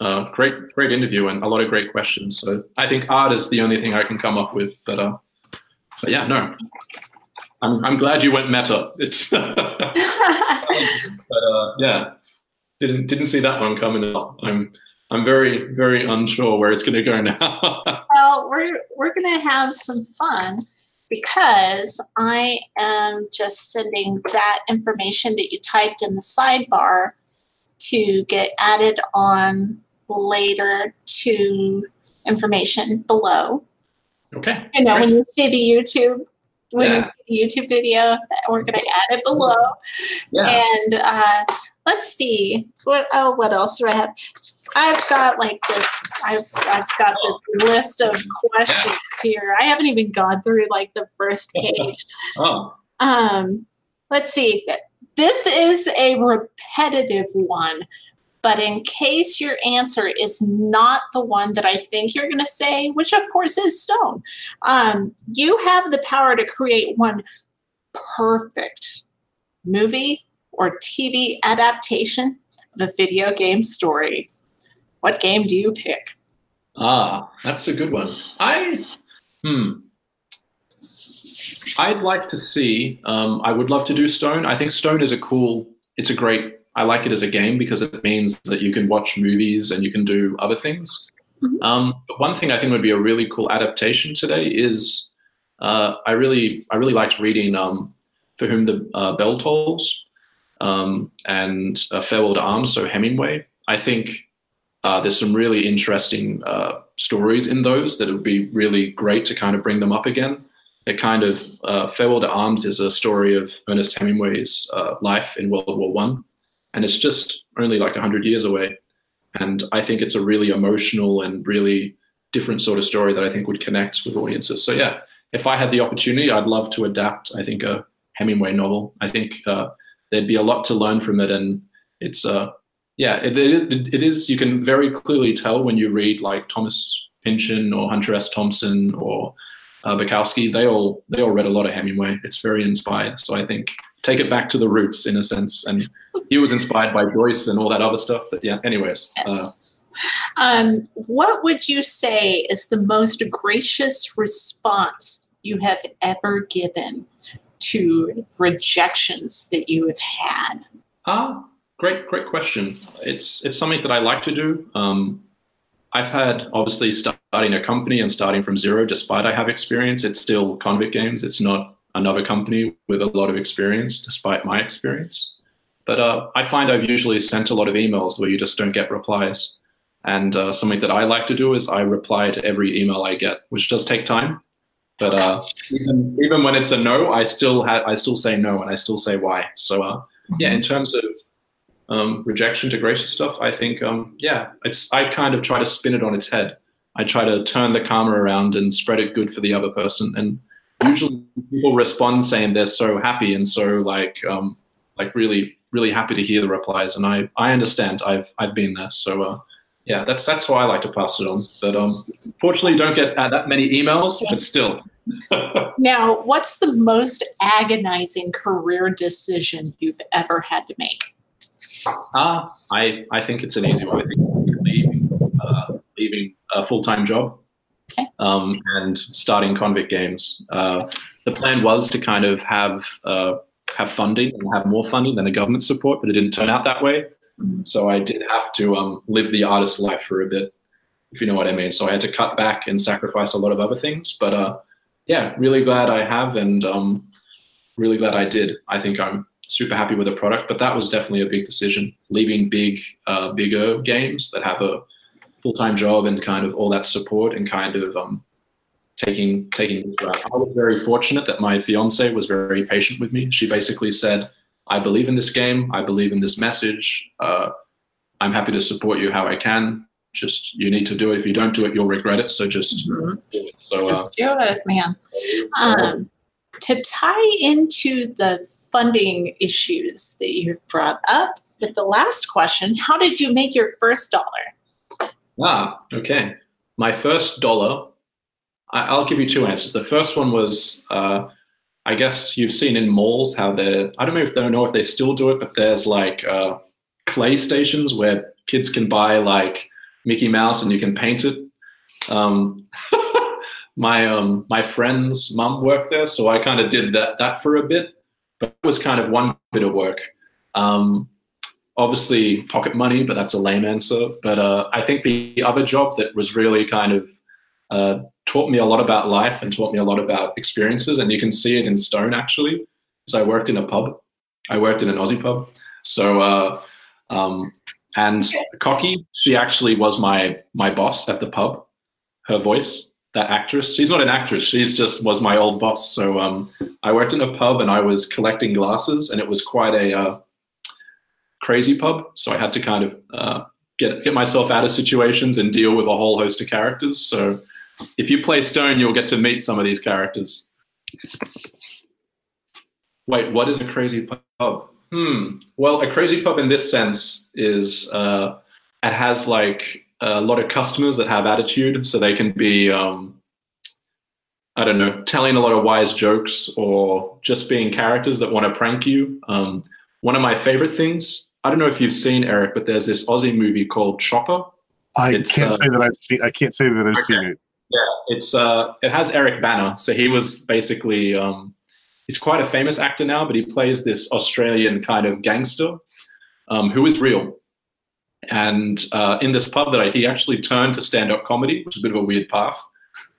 uh, great great interview and a lot of great questions. So I think art is the only thing I can come up with. But uh, but yeah, no, I'm I'm glad you went meta. It's but uh, yeah, didn't didn't see that one coming up. I'm I'm very very unsure where it's going to go now. well, we're we're going to have some fun because I am just sending that information that you typed in the sidebar to get added on later to information below. okay. You know, great. when you see the YouTube, when Yeah. you see the YouTube video, we're going to add it below. yeah. And uh, let's see, what oh, what else do I have? I've got like this. I've I've got this list of questions here. I haven't even gone through like the first page. Oh, Um, let's see. This is a repetitive one, but in case your answer is not the one that I think you're going to say, which of course is stone, um, you have the power to create one perfect movie or TV adaptation of a video game story. What game do you pick? ah, that's a good one. I hmm. I'd like to see. Um, I would love to do Stone. I think Stone is a cool. It's a great I like it as a game because it means that you can watch movies and you can do other things. Mhm. Um, but one thing I think would be a really cool adaptation today is uh, I really I really liked reading um, For Whom the uh, Bell Tolls um, and uh, Farewell to Arms, so Hemingway. I think uh, there's some really interesting uh, stories in those that it would be really great to kind of bring them up again. It kind of uh, Farewell to Arms is a story of Ernest Hemingway's uh, life in World War One, and it's just only like hundred years away. And I think it's a really emotional and really different sort of story that I think would connect with audiences. So yeah, if I had the opportunity, I'd love to adapt. I think a Hemingway novel. I think uh, there'd be a lot to learn from it, and it's uh, yeah, it, it is. It is. You can very clearly tell when you read like Thomas Pynchon or Hunter S. Thompson or uh, Bukowski. They all they all read a lot of Hemingway. It's very inspired. So I think take it back to the roots in a sense. And he was inspired by Joyce and all that other stuff. But yeah. Anyways, uh, Yes. Um, what would you say is the most gracious response you have ever given to rejections that you have had? Ah, great, great question. It's it's something that I like to do. Um, I've had obviously starting a company and starting from zero, despite I have experience. It's still Convict Games. It's not another company with a lot of experience, despite my experience. But uh, I find I've usually sent a lot of emails where you just don't get replies. And uh, something that I like to do is I reply to every email I get, which does take time. But uh, even, even when it's a no, I still ha- I still say no and I still say why. So uh, yeah, in terms of um, rejection to gracious stuff, I think um, yeah, it's I kind of try to spin it on its head. I try to turn the karma around and spread it good for the other person. And usually people respond saying they're so happy and so like um, like really really happy to hear the replies. And I I understand. I've I've been there. So uh, yeah, that's that's why I like to pass it on. But um, fortunately, don't get uh, that many emails, but still. Now, what's the most agonizing career decision you've ever had to make? Ah, I, I think it's an easy one. I think leaving, uh, leaving a full time job Okay. um, and starting Convict Games. Uh, the plan was to kind of have uh, have funding and have more funding than the government support, but it didn't turn out that way. So I did have to um, live the artist life for a bit, if you know what I mean. So I had to cut back and sacrifice a lot of other things. But uh, yeah, really glad I have and um, really glad I did. I think I'm super happy with the product, but that was definitely a big decision. Leaving big, uh, bigger games that have a full-time job and kind of all that support and kind of um, taking taking this route. I was very fortunate that my fiance was very patient with me. She basically said, "I believe in this game. I believe in this message. Uh, I'm happy to support you how I can. Just you need to do it. If you don't do it, you'll regret it. So just do it." So uh, Just do it, man. Um, to tie into the funding issues that you've brought up with the last question, how did you make your first dollar? Ah, okay. My first dollar, I, I'll give you two answers. The first one was, uh, I guess you've seen in malls how they're, I don't know if they know if they still do it, but there's like uh, clay stations where kids can buy like Mickey Mouse and you can paint it. Um, my um, my friend's mum worked there, so I kind of did that that for a bit, but it was kind of one bit of work. Um, obviously pocket money, but that's a lame answer. But uh, I think the other job that was really kind of uh, taught me a lot about life and taught me a lot about experiences, and you can see it in Stone actually. So I worked in a pub. I worked in an Aussie pub. So uh, um, and Cocky, she actually was my my boss at the pub. Her voice, that actress, she's not an actress. She's just was my old boss. So um, I worked in a pub and I was collecting glasses, and it was quite a uh, crazy pub. So I had to kind of uh, get get myself out of situations and deal with a whole host of characters. So if you play Stone, you'll get to meet some of these characters. Wait, what is a crazy pub? Hmm. Well, a crazy pub in this sense is uh, it has like a lot of customers that have attitude, so they can be, um, I don't know, telling a lot of wise jokes or just being characters that want to prank you. Um, one of my favorite things, I don't know if you've seen Eric, but there's this Aussie movie called Chopper. I It's, can't uh, say that I've seen. I can't say that I've Okay. seen it. Yeah, it's uh, it has Eric Bana. So he was basically um, he's quite a famous actor now, but he plays this Australian kind of gangster. um, who is real. And uh, in this pub that I, he actually turned to stand-up comedy, which is a bit of a weird path.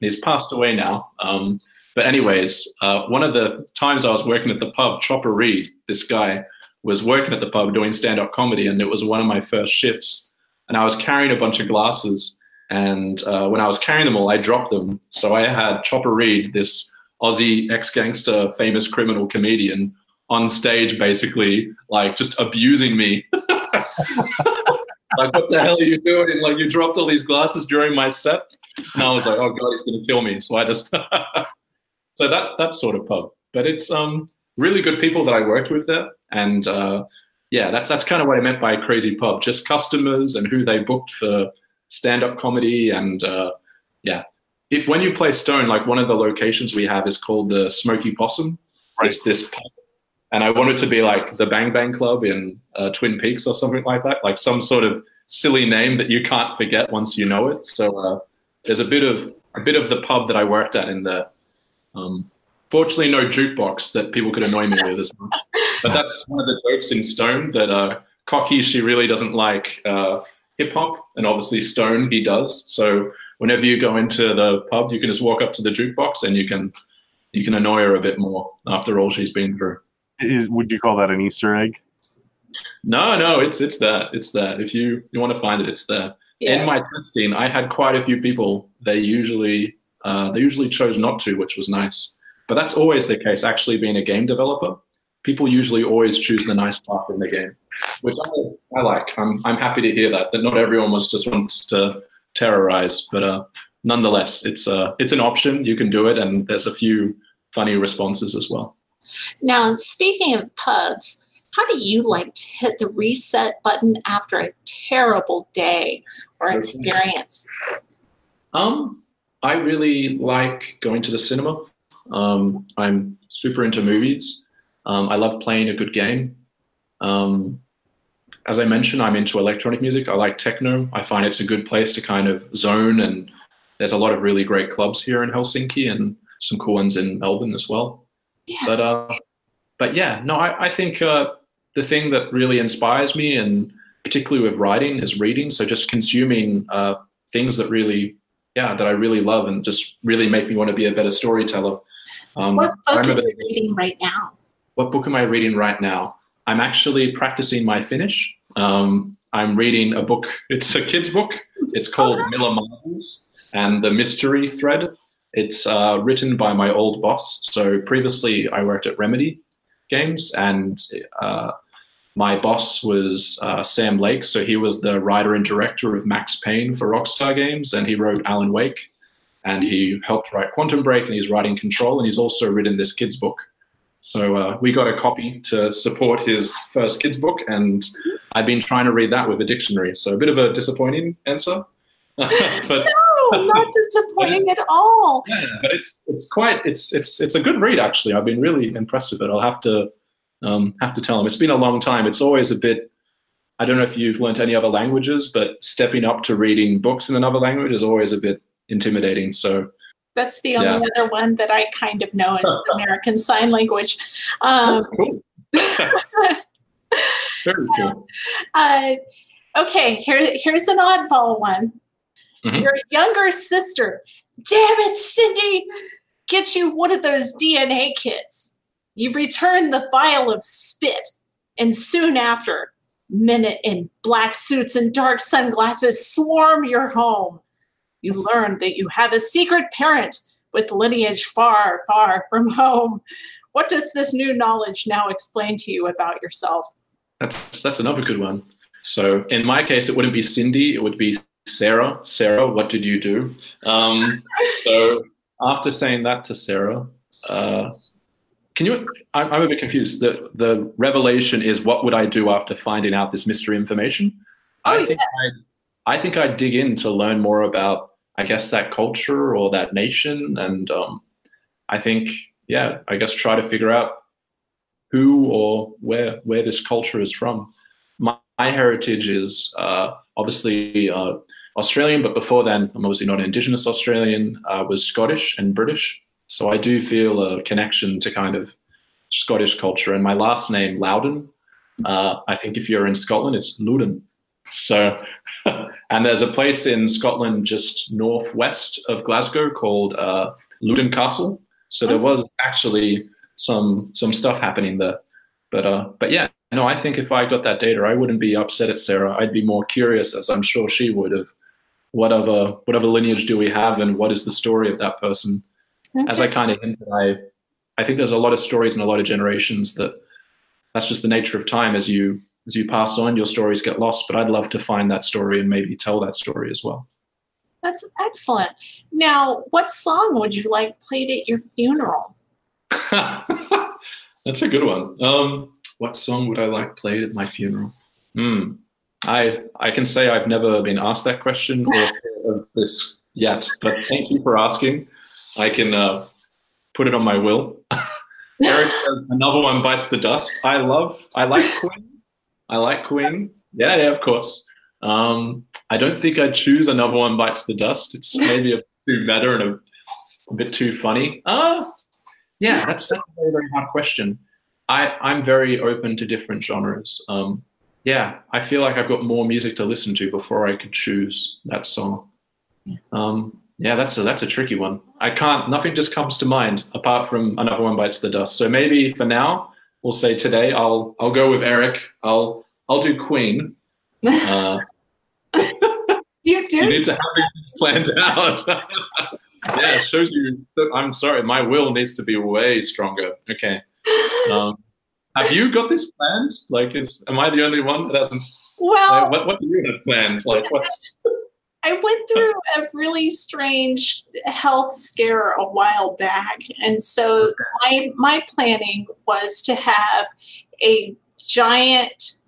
He's passed away now. Um, but anyways, uh, one of the times I was working at the pub, Chopper Read, this guy, was working at the pub doing stand-up comedy, and it was one of my first shifts. And I was carrying a bunch of glasses, and uh, when I was carrying them all, I dropped them. So I had Chopper Read, this Aussie ex-gangster, famous criminal comedian, on stage, basically like just abusing me. like, what the hell are you doing? Like, you dropped all these glasses during my set, and I was like, oh god, he's gonna kill me. So I just so that that sort of pub. But it's um really good people that I worked with there, and uh, yeah, that's that's kind of what I meant by crazy pub. Just customers and who they booked for stand-up comedy, and uh, yeah. If when you play Stone, like one of the locations we have is called the Smoky Possum. Right. It's this pub and I wanted to be like the Bang Bang Club in uh, Twin Peaks or something like that, like some sort of silly name that you can't forget once you know it. So uh, there's a bit of a bit of the pub that I worked at in there. Um, fortunately, no jukebox that people could annoy me with as much. But that's one of the jokes in Stone that uh, Cocky she really doesn't like uh, hip hop, and obviously Stone he does. So whenever you go into the pub, you can just walk up to the jukebox and you can you can annoy her a bit more after all she's been through. Is, would you call that an Easter egg? No, no, it's it's that. It's that. If you you want to find it, it's there. Yeah. In my testing, I had quite a few people. They usually uh, they usually chose not to, which was nice. But that's always the case. Actually, being a game developer, people usually always choose the nice path in the game, which I, I like. I'm I'm happy to hear that. That not everyone was just wants to terrorize, but uh, nonetheless, it's uh it's an option. You can do it, and there's a few funny responses as well. Now, speaking of pubs, how do you like to hit the reset button after a terrible day or experience? Um, I really like going to the cinema. Um, I'm super into movies. Um, I love playing a good game. Um, as I mentioned, I'm into electronic music. I like techno. I find it's a good place to kind of zone, and there's a lot of really great clubs here in Helsinki and some cool ones in Melbourne as well. Yeah. But uh, but yeah, no, I, I think uh, the thing that really inspires me, and particularly with writing, is reading. So just consuming uh, things that really, yeah, that I really love, and just really make me want to be a better storyteller. Um, what book are you reading right now? What book am I reading right now? I'm actually practicing my Finnish. Um, I'm reading a book. It's a kid's book. It's called Milla Marbles and the Mystery Thread. It's uh, written by my old boss. So previously, I worked at Remedy Games, and uh, my boss was uh, Sam Lake. So he was the writer and director of Max Payne for Rockstar Games, and he wrote Alan Wake, and he helped write Quantum Break, and he's writing Control, and he's also written this kids book. So uh, we got a copy to support his first kids book, and I've been trying to read that with a dictionary. So a bit of a disappointing answer, but no, not disappointing at all. Yeah, but it's it's quite it's it's it's a good read actually. I've been really impressed with it. I'll have to um, have to tell him. It's been a long time. It's always a bit. I don't know if you've learned any other languages, but stepping up to reading books in another language is always a bit intimidating. So that's the only yeah. other one that I kind of know is American Sign Language. Um, that's cool. Very cool. Uh, okay, here, here's an oddball one. Mm-hmm. Your younger sister, damn it, Cindy, get you one of those DNA kits. You return the vial of spit, and soon after, men in black suits and dark sunglasses swarm your home. You learn that you have a secret parent with lineage far, far from home. What does this new knowledge now explain to you about yourself? That's that's another good one. So in my case, it wouldn't be Cindy; it would be Sarah, Sarah, what did you do? Um, so after saying that to Sarah, uh, can you? I'm, I'm, a bit confused. The the revelation is what would I do after finding out this mystery information? Oh, I think yes. I, I think I'd dig in to learn more about, I guess, that culture or that nation, and um, I think, yeah, I guess try to figure out who or where where this culture is from. My, my heritage is uh, obviously uh, Australian, but before then, I'm obviously not an Indigenous Australian, uh, was Scottish and British. So I do feel a connection to kind of Scottish culture. And my last name, Louden, Uh, I think if you're in Scotland, it's Luden. So, and there's a place in Scotland just northwest of Glasgow called uh, Castle. So there was actually some some stuff happening there. But uh, but yeah, no, I think if I got that data, I wouldn't be upset at Sarah. I'd be more curious, as I'm sure she would, of whatever whatever lineage do we have, and what is the story of that person. Okay. As I kind of hinted, I I think there's a lot of stories in a lot of generations that that's just the nature of time. As you as you pass on, your stories get lost. But I'd love to find that story and maybe tell that story as well. That's excellent. Now, what song would you like played at your funeral? That's a good one. Um, what song would I like played at my funeral? Hmm. I I can say I've never been asked that question or of this yet, but thank you for asking. I can uh, put it on my will. Eric says another one bites the dust. I love. I like Queen. I like Queen. Yeah, yeah, of course. Um, I don't think I'd choose another one bites the dust. It's maybe a bit too meta and a, a bit too funny. Uh, yeah, that's that's a very very hard question. I I'm very open to different genres. Um, yeah, I feel like I've got more music to listen to before I could choose that song. Um, yeah, that's a that's a tricky one. I can't. Nothing just comes to mind apart from another one bites the dust. So maybe for now, we'll say today I'll I'll go with Eric. I'll I'll do Queen. Uh, You do? you need to have it planned out. yeah, it shows you. I'm sorry, my will needs to be way stronger. Okay. Um, have you got this planned? Like, is am I the only one that hasn't? well, Like, what what do you have planned? Like, what's? I went through a really strange health scare a while back, and so my my planning was to have a giant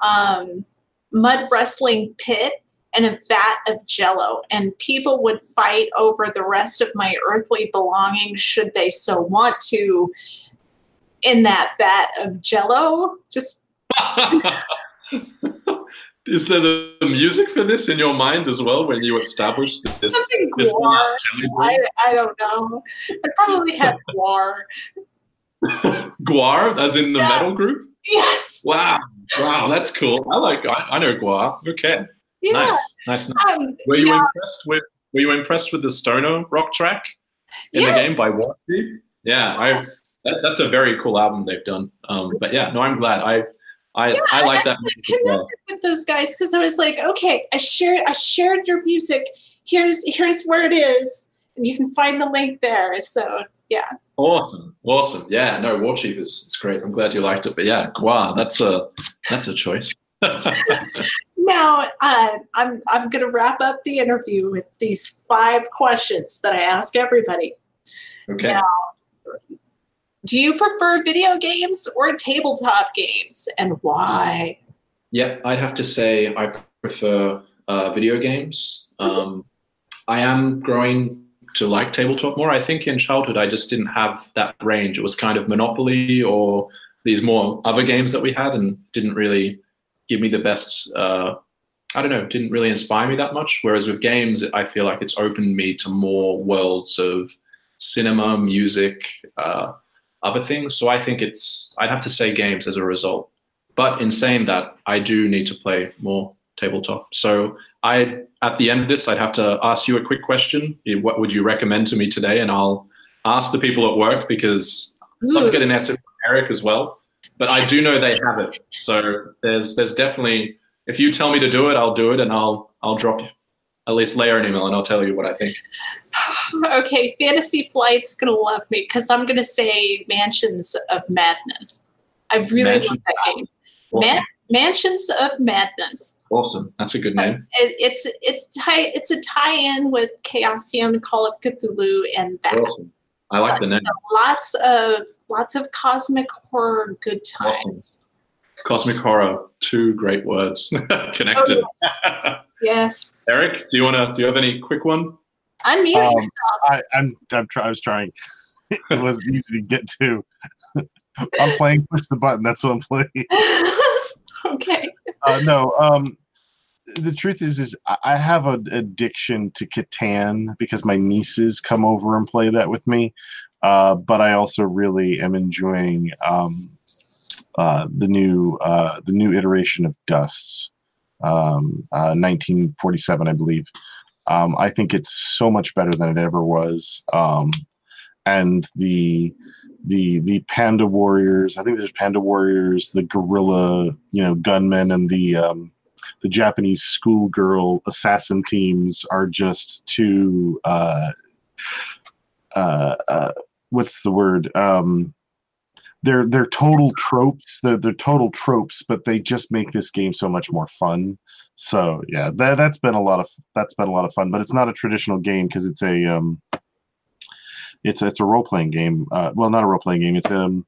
um, mud wrestling pit and a vat of jello, and people would fight over the rest of my earthly belongings should they so want to in that vat of jello. Just Is there the music for this in your mind as well when you established that this? something this Gwar. I, I don't know. I probably had Gwar. Gwar, as in the Yeah. metal group. Yes. Wow, wow, that's cool. I like. I, I know Gwar. Okay, Yeah. nice, nice. nice. Um, Were you now- impressed with? Were you impressed with the Stoner rock track in Yes. the game by Watsy? Yeah, I. That, that's a very cool album they've done. Um, but yeah, no, I'm glad. I, I, Yeah, I like I that music as well. connected with those guys because I was like, okay, I shared I shared your music. Here's here's where it is, and you can find the link there. So yeah, Awesome, awesome. Yeah, no, War Chief is it's great. I'm glad you liked it. But yeah, Gwar, that's a that's a choice. now uh, I'm I'm gonna wrap up the interview with these five questions that I ask everybody. okay. Now, do you prefer video games or tabletop games, and why? Yeah, I'd have to say I prefer uh, video games. Um, I am growing to like tabletop more. I think in childhood I just didn't have that range. It was kind of Monopoly or these more other games that we had, and didn't really give me the best. Uh, I don't know, didn't really inspire me that much. Whereas with games, I feel like it's opened me to more worlds of cinema, music, uh, other things. So I think it's. I'd have to say games as a result. But in saying that, I do need to play more tabletop. So I, at the end of this, I'd have to ask you a quick question. What would you recommend to me today? And I'll ask the people at work because I'd love to get an answer from Eric as well. But I do know they have it. So there's there's definitely if you tell me to do it, I'll do it, and I'll I'll drop at least layer an email and I'll tell you what I think. okay, Fantasy Flight's gonna love me because I'm gonna say Mansions of Madness. I really Mansions- love that game. Awesome. Man- Mansions of Madness. awesome. That's a good name. It, it's it's tie it's a tie-in with Chaosium, Call of Cthulhu, and that. Awesome. I like So- the name. so lots of lots of cosmic horror, good times. Cosmic horror. Two great words connected. Oh, yes. yes. Eric, do you want to? Do you have any quick one? Unmute Um, yourself. I, I'm, I'm try, I was trying. It wasn't easy to get to. I'm playing push the button. That's what I'm playing. okay. Uh, no, um, the truth is, is I- I have an addiction to Catan because my nieces come over and play that with me. Uh, but I also really am enjoying um, uh, the new uh, the new iteration of Dusts, um, 1947, I believe. Um, I think it's so much better than it ever was. Um, and the the the panda warriors, I think there's panda warriors, the gorilla, you know, gunmen, and the um, the Japanese schoolgirl assassin teams are just too. Uh, uh, uh, what's the word? Um, they're they're total tropes. They're they're total tropes, but they just make this game so much more fun. So yeah, that that's been a lot of that's been a lot of fun. But it's not a traditional game because it's a um, it's it's a role playing game. Uh, well, not a role playing game. It's um,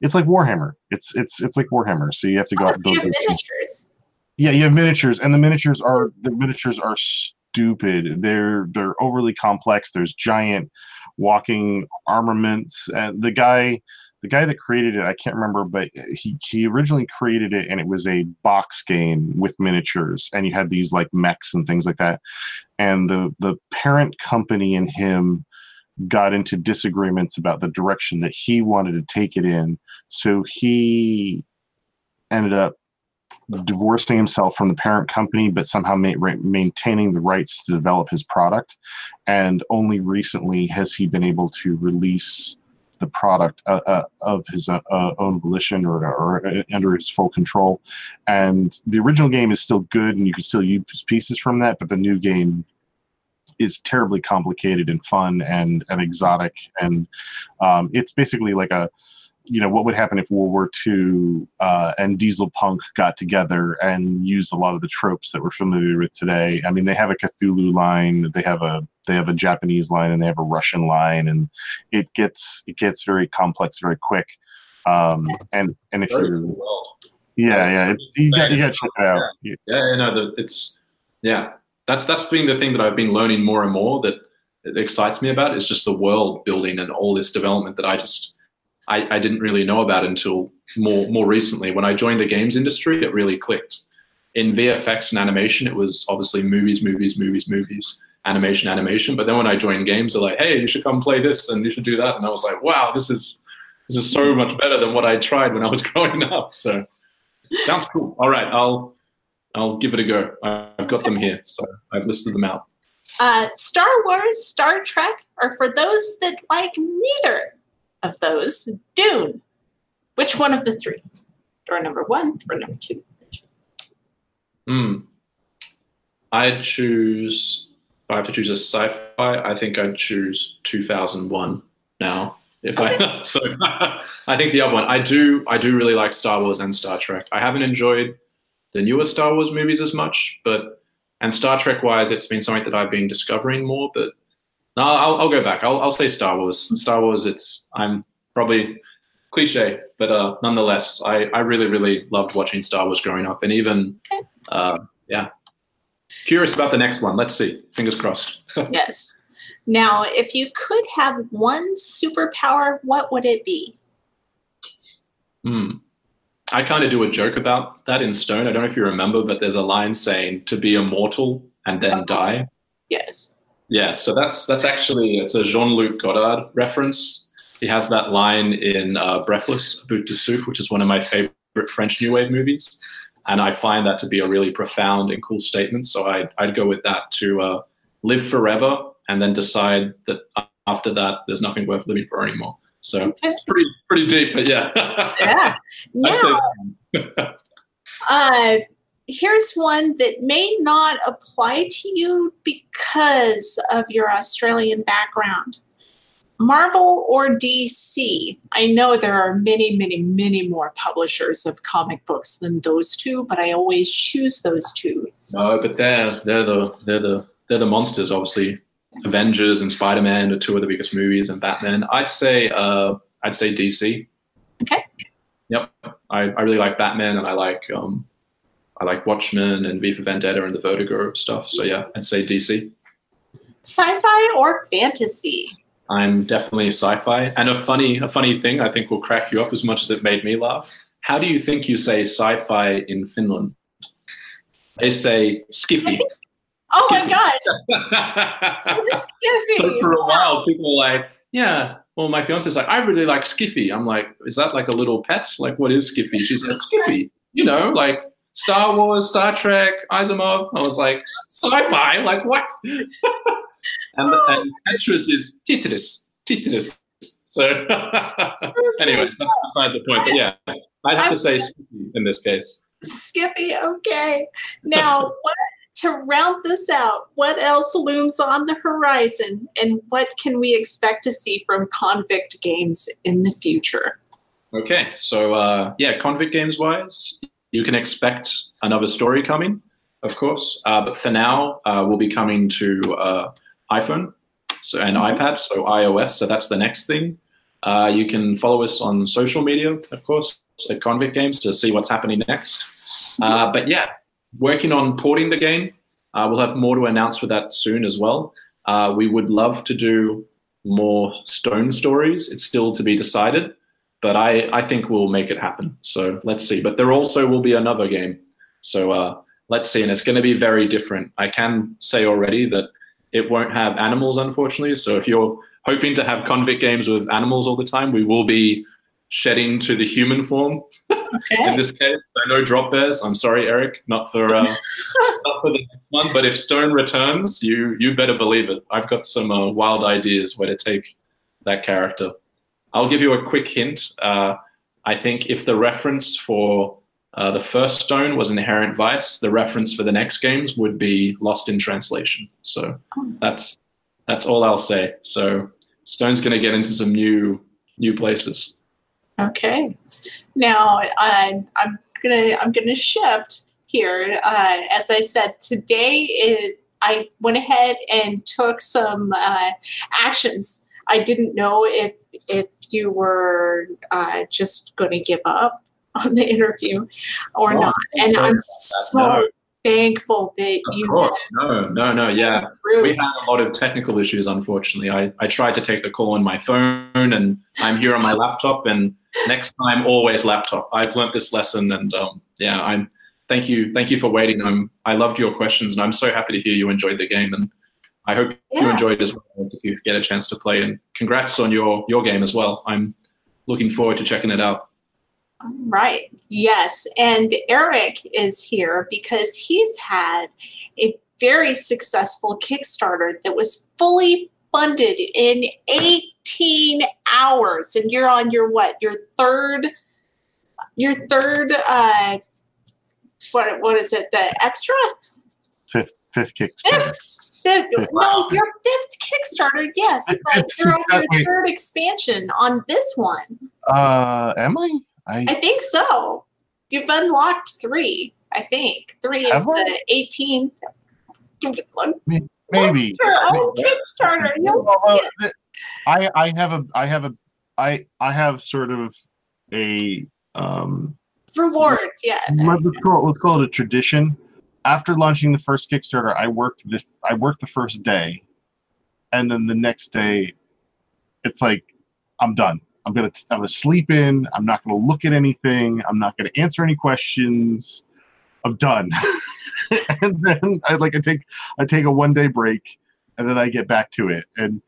it's like Warhammer. It's it's it's like Warhammer. So you have to go Oh, out so and build. miniatures. Yeah, you have miniatures, and the miniatures are the miniatures are stupid. They're they're overly complex. There's giant walking armaments, and the guy the guy that created it, I can't remember, but he he originally created it, and it was a box game with miniatures, and you had these like mechs and things like that. And the the parent company and him got into disagreements about the direction that he wanted to take it in, so he ended up divorcing himself from the parent company, but somehow ma- maintaining the rights to develop his product. And only recently has he been able to release the product uh, uh, of his uh, uh, own volition or, or under his full control. And the original game is still good, and you can still use pieces from that, but the new game is terribly complicated and fun and, and exotic and um, it's basically like a you know what would happen if World War II uh, and Diesel Punk got together and used a lot of the tropes that we're familiar with today. I mean, they have a Cthulhu line, they have a they have a Japanese line, and they have a Russian line, and it gets it gets very complex very quick. Um, and and if cool world. yeah yeah it, you got you got to check it out. You- Yeah, yeah, no, the, it's yeah. That's that's been the thing that I've been learning more and more that, that excites me about is just the world building and all this development that I just I, I didn't really know about until more more recently. When I joined the games industry, it really clicked. In VFX and animation, it was obviously movies, movies, movies, movies, animation, animation. But then when I joined games, they're like, "Hey, you should come play this and you should do that," and I was like, "Wow, this is this is so much better than what I tried when I was growing up." So sounds cool. All right, I'll I'll give it a go. I've got them here, so I've listed them out. Uh, Star Wars, Star Trek, or for those that like neither of those, Dune. Which one of the three? Door number one or number two? Hmm. I'd choose. If I have to choose a sci-fi, I think I'd choose 2001 now. If I so, I think the other one. I do. I do really like Star Wars and Star Trek. I haven't enjoyed the newer Star Wars movies as much, but and Star Trek wise, it's been something that I've been discovering more. But no, I'll, I'll go back. I'll, I'll say Star Wars. Star Wars. It's I'm probably cliche, but uh, nonetheless, I, I really really loved watching Star Wars growing up, and even uh, yeah, curious about the next one. Let's see. Fingers crossed. Yes. Now, if you could have one superpower, what would it be? Hmm. I kind of do a joke about that in Stone. I don't know if you remember, but there's a line saying to be immortal and then die. Yes. Yeah, so that's that's actually it's a Jean-Luc Godard reference. He has that line in uh, Breathless, A Bout de Souffle, which is one of my favorite French New Wave movies, and I find that to be a really profound and cool statement. So I'd I'd go with that to uh, live forever and then decide that after that there's nothing worth living for anymore. So Okay. it's pretty pretty deep, but yeah. Yeah. Now, uh, here's one that may not apply to you because of your Australian background. Marvel or DC? I know there are many, many, many more publishers of comic books than those two, but I always choose those two. No, but they're they're the they're the they're the monsters. Obviously, Avengers and Spider Man are two of the biggest movies, and Batman. I'd say uh, I'd say DC. Okay. Yep, I, I really like Batman, and I like um, I like Watchmen and V for Vendetta and the Vertigo stuff. So yeah, I'd say DC. Sci-fi or fantasy? I'm definitely sci-fi. And a funny a funny thing I think will crack you up as much as it made me laugh. How do you think you say sci-fi in Finland? They say skiffy. Oh my gosh, so for a while, people were like, "Yeah, well, my fiance's like, I really like Skiffy. I'm like, is that like a little pet? Like, what is Skiffy? She's like, Skiffy, you know, like Star Wars, Star Trek, Asimov. I was like, sci-fi, like what? and, and Tetris is Tetris, Tetris. So anyway, that's beside the point. But yeah, I'd have to say Skiffy in this case. Skippy, okay. Now, what to round this out, what else looms on the horizon and what can we expect to see from Convict Games in the future? Okay, so uh, yeah, Convict Games wise, you can expect another story coming, of course. Uh, but for now, uh, we'll be coming to uh, iPhone so, and mm-hmm. iPad, so iOS. So that's the next thing. Uh, you can follow us on social media, of course, at Convict Games to see what's happening next. Uh, but yeah, working on porting the game. Uh, we'll have more to announce for that soon as well. Uh, we would love to do more stone stories. It's still to be decided, but I, I think we'll make it happen. So let's see. But there also will be another game. So uh, let's see. And it's going to be very different. I can say already that it won't have animals, unfortunately. So if you're hoping to have convict games with animals all the time, we will be shedding to the human form okay. in this case. So no drop bears. I'm sorry, Eric, not for uh, not for the next one. But if Stone returns, you you better believe it. I've got some uh, wild ideas where to take that character. I'll give you a quick hint. Uh, I think if the reference for uh, the first Stone was Inherent Vice, the reference for the next games would be Lost in Translation. So that's that's all I'll say. So Stone's going to get into some new new places. Okay. Now I'm gonna I'm gonna shift here. Uh, as I said, today it, I went ahead and took some uh, actions. I didn't know if if you were uh, just going to give up on the interview or oh, not, and I'm so no thankful that of you. Of course, no, no, no. Yeah, we had a lot of technical issues. Unfortunately, I I tried to take the call on my phone, and I'm here on my laptop. And next time, always laptop. I've learned this lesson, and um, yeah, I'm. Thank you, thank you for waiting. I'm. I loved your questions, and I'm so happy to hear you enjoyed the game. And I hope yeah. you enjoyed as well if you get a chance to play. And congrats on your your game as well. I'm looking forward to checking it out. Right. Yes. And Eric is here because he's had a very successful Kickstarter that was fully funded in 18 hours. And you're on your what? Your third your third uh what what is it? The extra? Fifth fifth Kickstarter. Fifth, fifth. No, your fifth Kickstarter, yes. But you're on your third expansion on this one. Uh am I? I, I think so. You've unlocked three, I think. Three of the 18. Maybe. Your Kickstarter. You'll well, see it. I, I have a I have a I I have sort of a um reward, yeah. Let's call let's call it a tradition. After launching the first Kickstarter, I worked the I worked the first day, and then the next day, it's like I'm done. I'm gonna I'm gonna sleep in. I'm not gonna look at anything. I'm not gonna answer any questions. I'm done. and then I like I take I take a one day break, and then I get back to it. And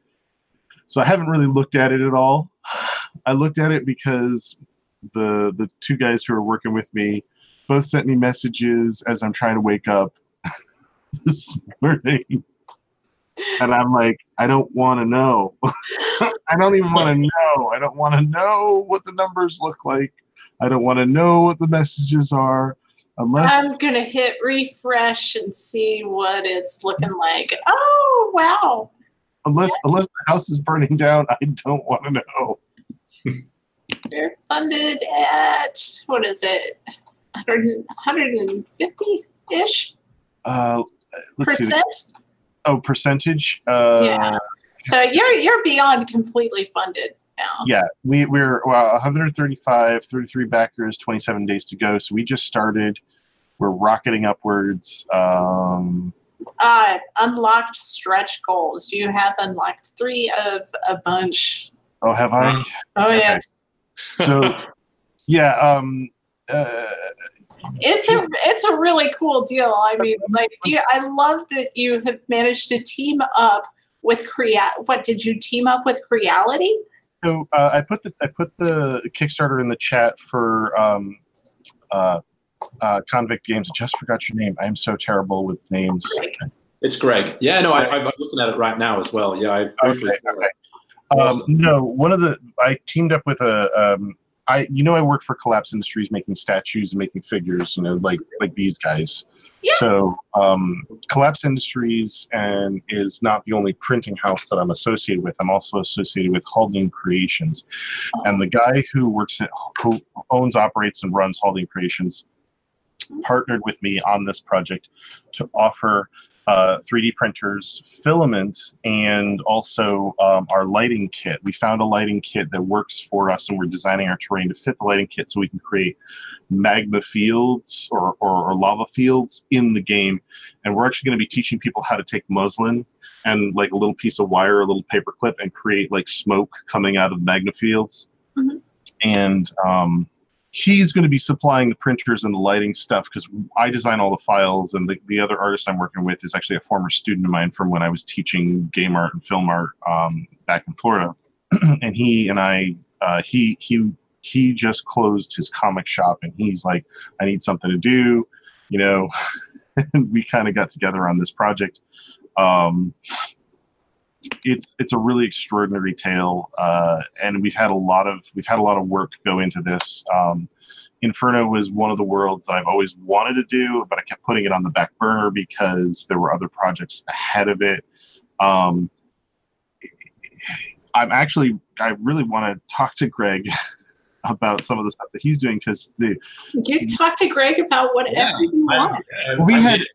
so I haven't really looked at it at all. I looked at it because the the two guys who are working with me both sent me messages as I'm trying to wake up this morning and I'm like, I don't want to know. I don't even want to know. I don't want to know what the numbers look like. I don't want to know what the messages are. Unless I'm gonna hit refresh and see what it's looking like. Oh wow! Unless unless the house is burning down, I don't want to know. We're funded at what is it? 150 ish uh, percent. Oh percentage. Uh, yeah. So you're you're beyond completely funded now. Yeah, we we're well 135, 33 backers, 27 days to go. So we just started. We're rocketing upwards. Um, uh, unlocked stretch goals. Do you have unlocked three of a bunch? Oh, have I? Oh okay. yes. So, yeah. Um, uh, it's a it's a really cool deal. I mean, like you, I love that you have managed to team up with Crea. What did you team up with Creality? So uh, I put the I put the Kickstarter in the chat for um, uh, uh, Convict Games. I just forgot your name. I am so terrible with names. It's Greg. Yeah, no, I, I'm looking at it right now as well. Yeah, I Okay, okay. Um, no, one of the I teamed up with a um, I you know I work for Collapse Industries making statues and making figures, you know, like like these guys. Yeah. So um, Collapse Industries and is not the only printing house that I'm associated with. I'm also associated with Haldane Creations, and the guy who works at who owns, operates, and runs Haldane Creations partnered with me on this project to offer uh, 3D printers, filament, and also um, our lighting kit. We found a lighting kit that works for us, and we're designing our terrain to fit the lighting kit so we can create magma fields or, or, or lava fields in the game. And we're actually going to be teaching people how to take muslin and like a little piece of wire, a little paper clip, and create like smoke coming out of magma fields. Mhm. And um, he's going to be supplying the printers and the lighting stuff because I design all the files, and the, the other artist I'm working with is actually a former student of mine from when I was teaching game art and film art um, back in Florida. and he and I, uh, he he he just closed his comic shop, and he's like, I need something to do, you know. and we kind of got together on this project. Um, it's it's a really extraordinary tale, uh, and we've had a lot of we've had a lot of work go into this. Um, Inferno was one of the worlds that I've always wanted to do, but I kept putting it on the back burner because there were other projects ahead of it. Um, I'm actually I really want to talk to Greg about some of the stuff that he's doing because the You talk to Greg about whatever Yeah, you I- want. I- We I had- did-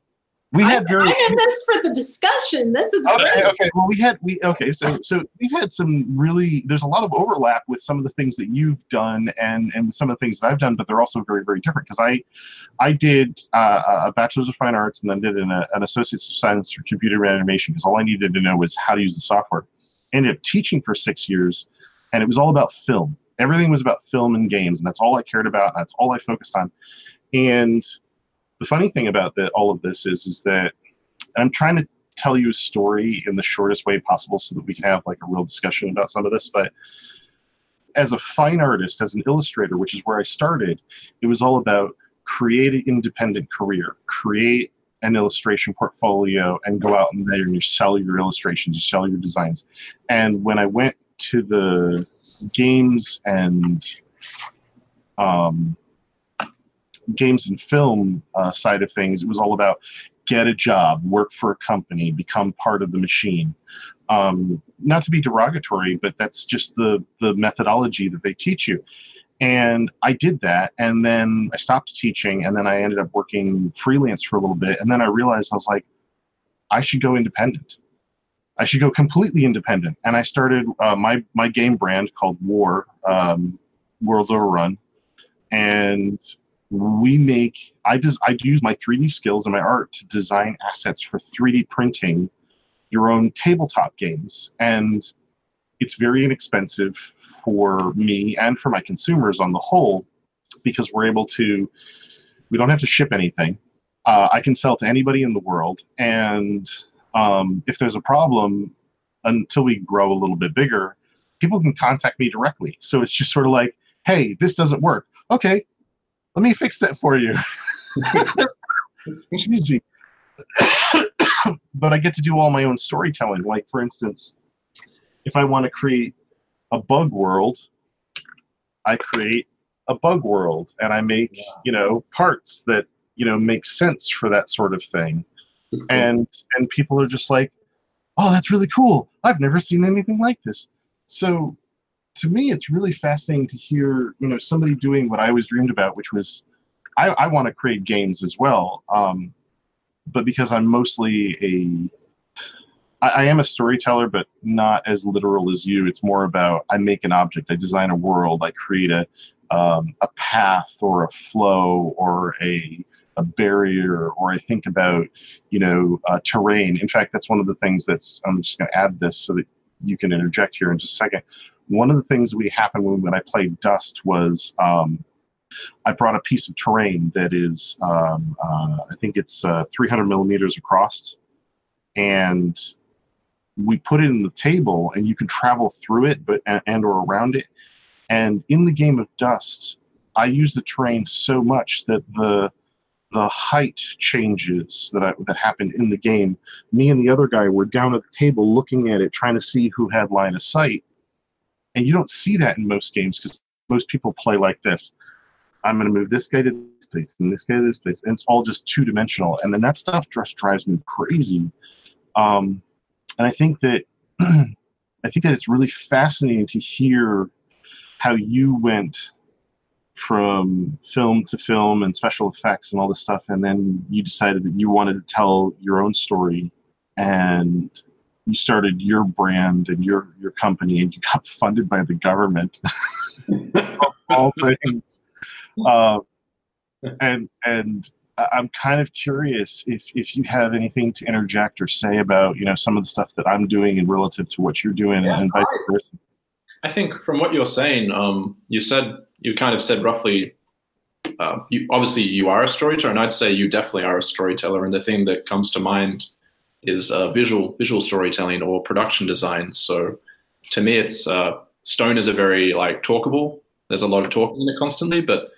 we I'm, had very I'm in this for the discussion. This is okay, great. okay. Well, we had we okay. So so we've had some really. There's a lot of overlap with some of the things that you've done and and some of the things that I've done, but they're also very very different. Because I I did uh, a bachelor's of fine arts and then did an, an associate's of science for computer animation because all I needed to know was how to use the software. Ended up teaching for six years, and it was all about film. Everything was about film and games, and that's all I cared about. And that's all I focused on. And the funny thing about the, all of this is is that I'm trying to tell you a story in the shortest way possible so that we can have like a real discussion about some of this. But as a fine artist, as an illustrator, which is where I started, it was all about create an independent career, create an illustration portfolio, and go out and there and you sell your illustrations, you sell your designs. And when I went to the games and um, games and film uh, side of things, it was all about get a job, work for a company, become part of the machine. Um, not to be derogatory, but that's just the the methodology that they teach you. And I did that, and then I stopped teaching, and then I ended up working freelance for a little bit, and then I realized I was like, I should go independent. I should go completely independent, and I started uh, my my game brand called War, um, Worlds Overrun, and we make I just I use my 3D skills and my art to design assets for 3D printing your own tabletop games. And it's very inexpensive for me and for my consumers on the whole because we're able to we don't have to ship anything. Uh, i can sell to anybody in the world. And um, if there's a problem until we grow a little bit bigger people can contact me directly. So it's just sort of like hey this doesn't work. Okay let me fix that for you. Excuse me. but I get to do all my own storytelling. Like, for instance, if I want to create a bug world, I create a bug world and I make, you know, parts that, you know, make sense for that sort of thing. Mm-hmm. And and people are just like, oh, that's really cool. I've never seen anything like this. So to me, it's really fascinating to hear, you know, somebody doing what I always dreamed about, which was, I, I want to create games as well. Um, but because I'm mostly a, I, I am a storyteller, but not as literal as you. It's more about I make an object, I design a world, I create a, um, a path or a flow or a, a barrier, or I think about, you know, uh, terrain. In fact, that's one of the things that's. I'm just going to add this so that you can interject here in just a second one of the things that we happened when, when I played Dust was um, I brought a piece of terrain that is, um, uh, I think it's uh, 300 millimeters across, and we put it in the table and you can travel through it but and, and or around it. And in the game of dust i use the terrain so much that the the height changes that I, that happened in the game. Me and the other guy were down at the table looking at it trying to see who had line of sight and you don't see that in most games because most people play like this. I'm going to move this guy to this place and this guy to this place and it's all just two dimensional and then that stuff just drives me crazy. Um, and I think that I think that it's really fascinating to hear how you went from film to film and special effects and all this stuff, and then you decided that you wanted to tell your own story, and you started your brand and your your company, and you got funded by the government, all things, uh, and and I'm kind of curious if if you have anything to interject or say about you know some of the stuff that I'm doing and relative to what you're doing yeah, and vice versa. I think from what you're saying, um, you said you kind of said roughly. Uh, you, obviously, you are a storyteller, and I'd say you definitely are a storyteller. And the thing that comes to mind is uh, visual visual storytelling or production design. So, to me, it's uh, Stone is a very like talkable. There's a lot of talking in it constantly, but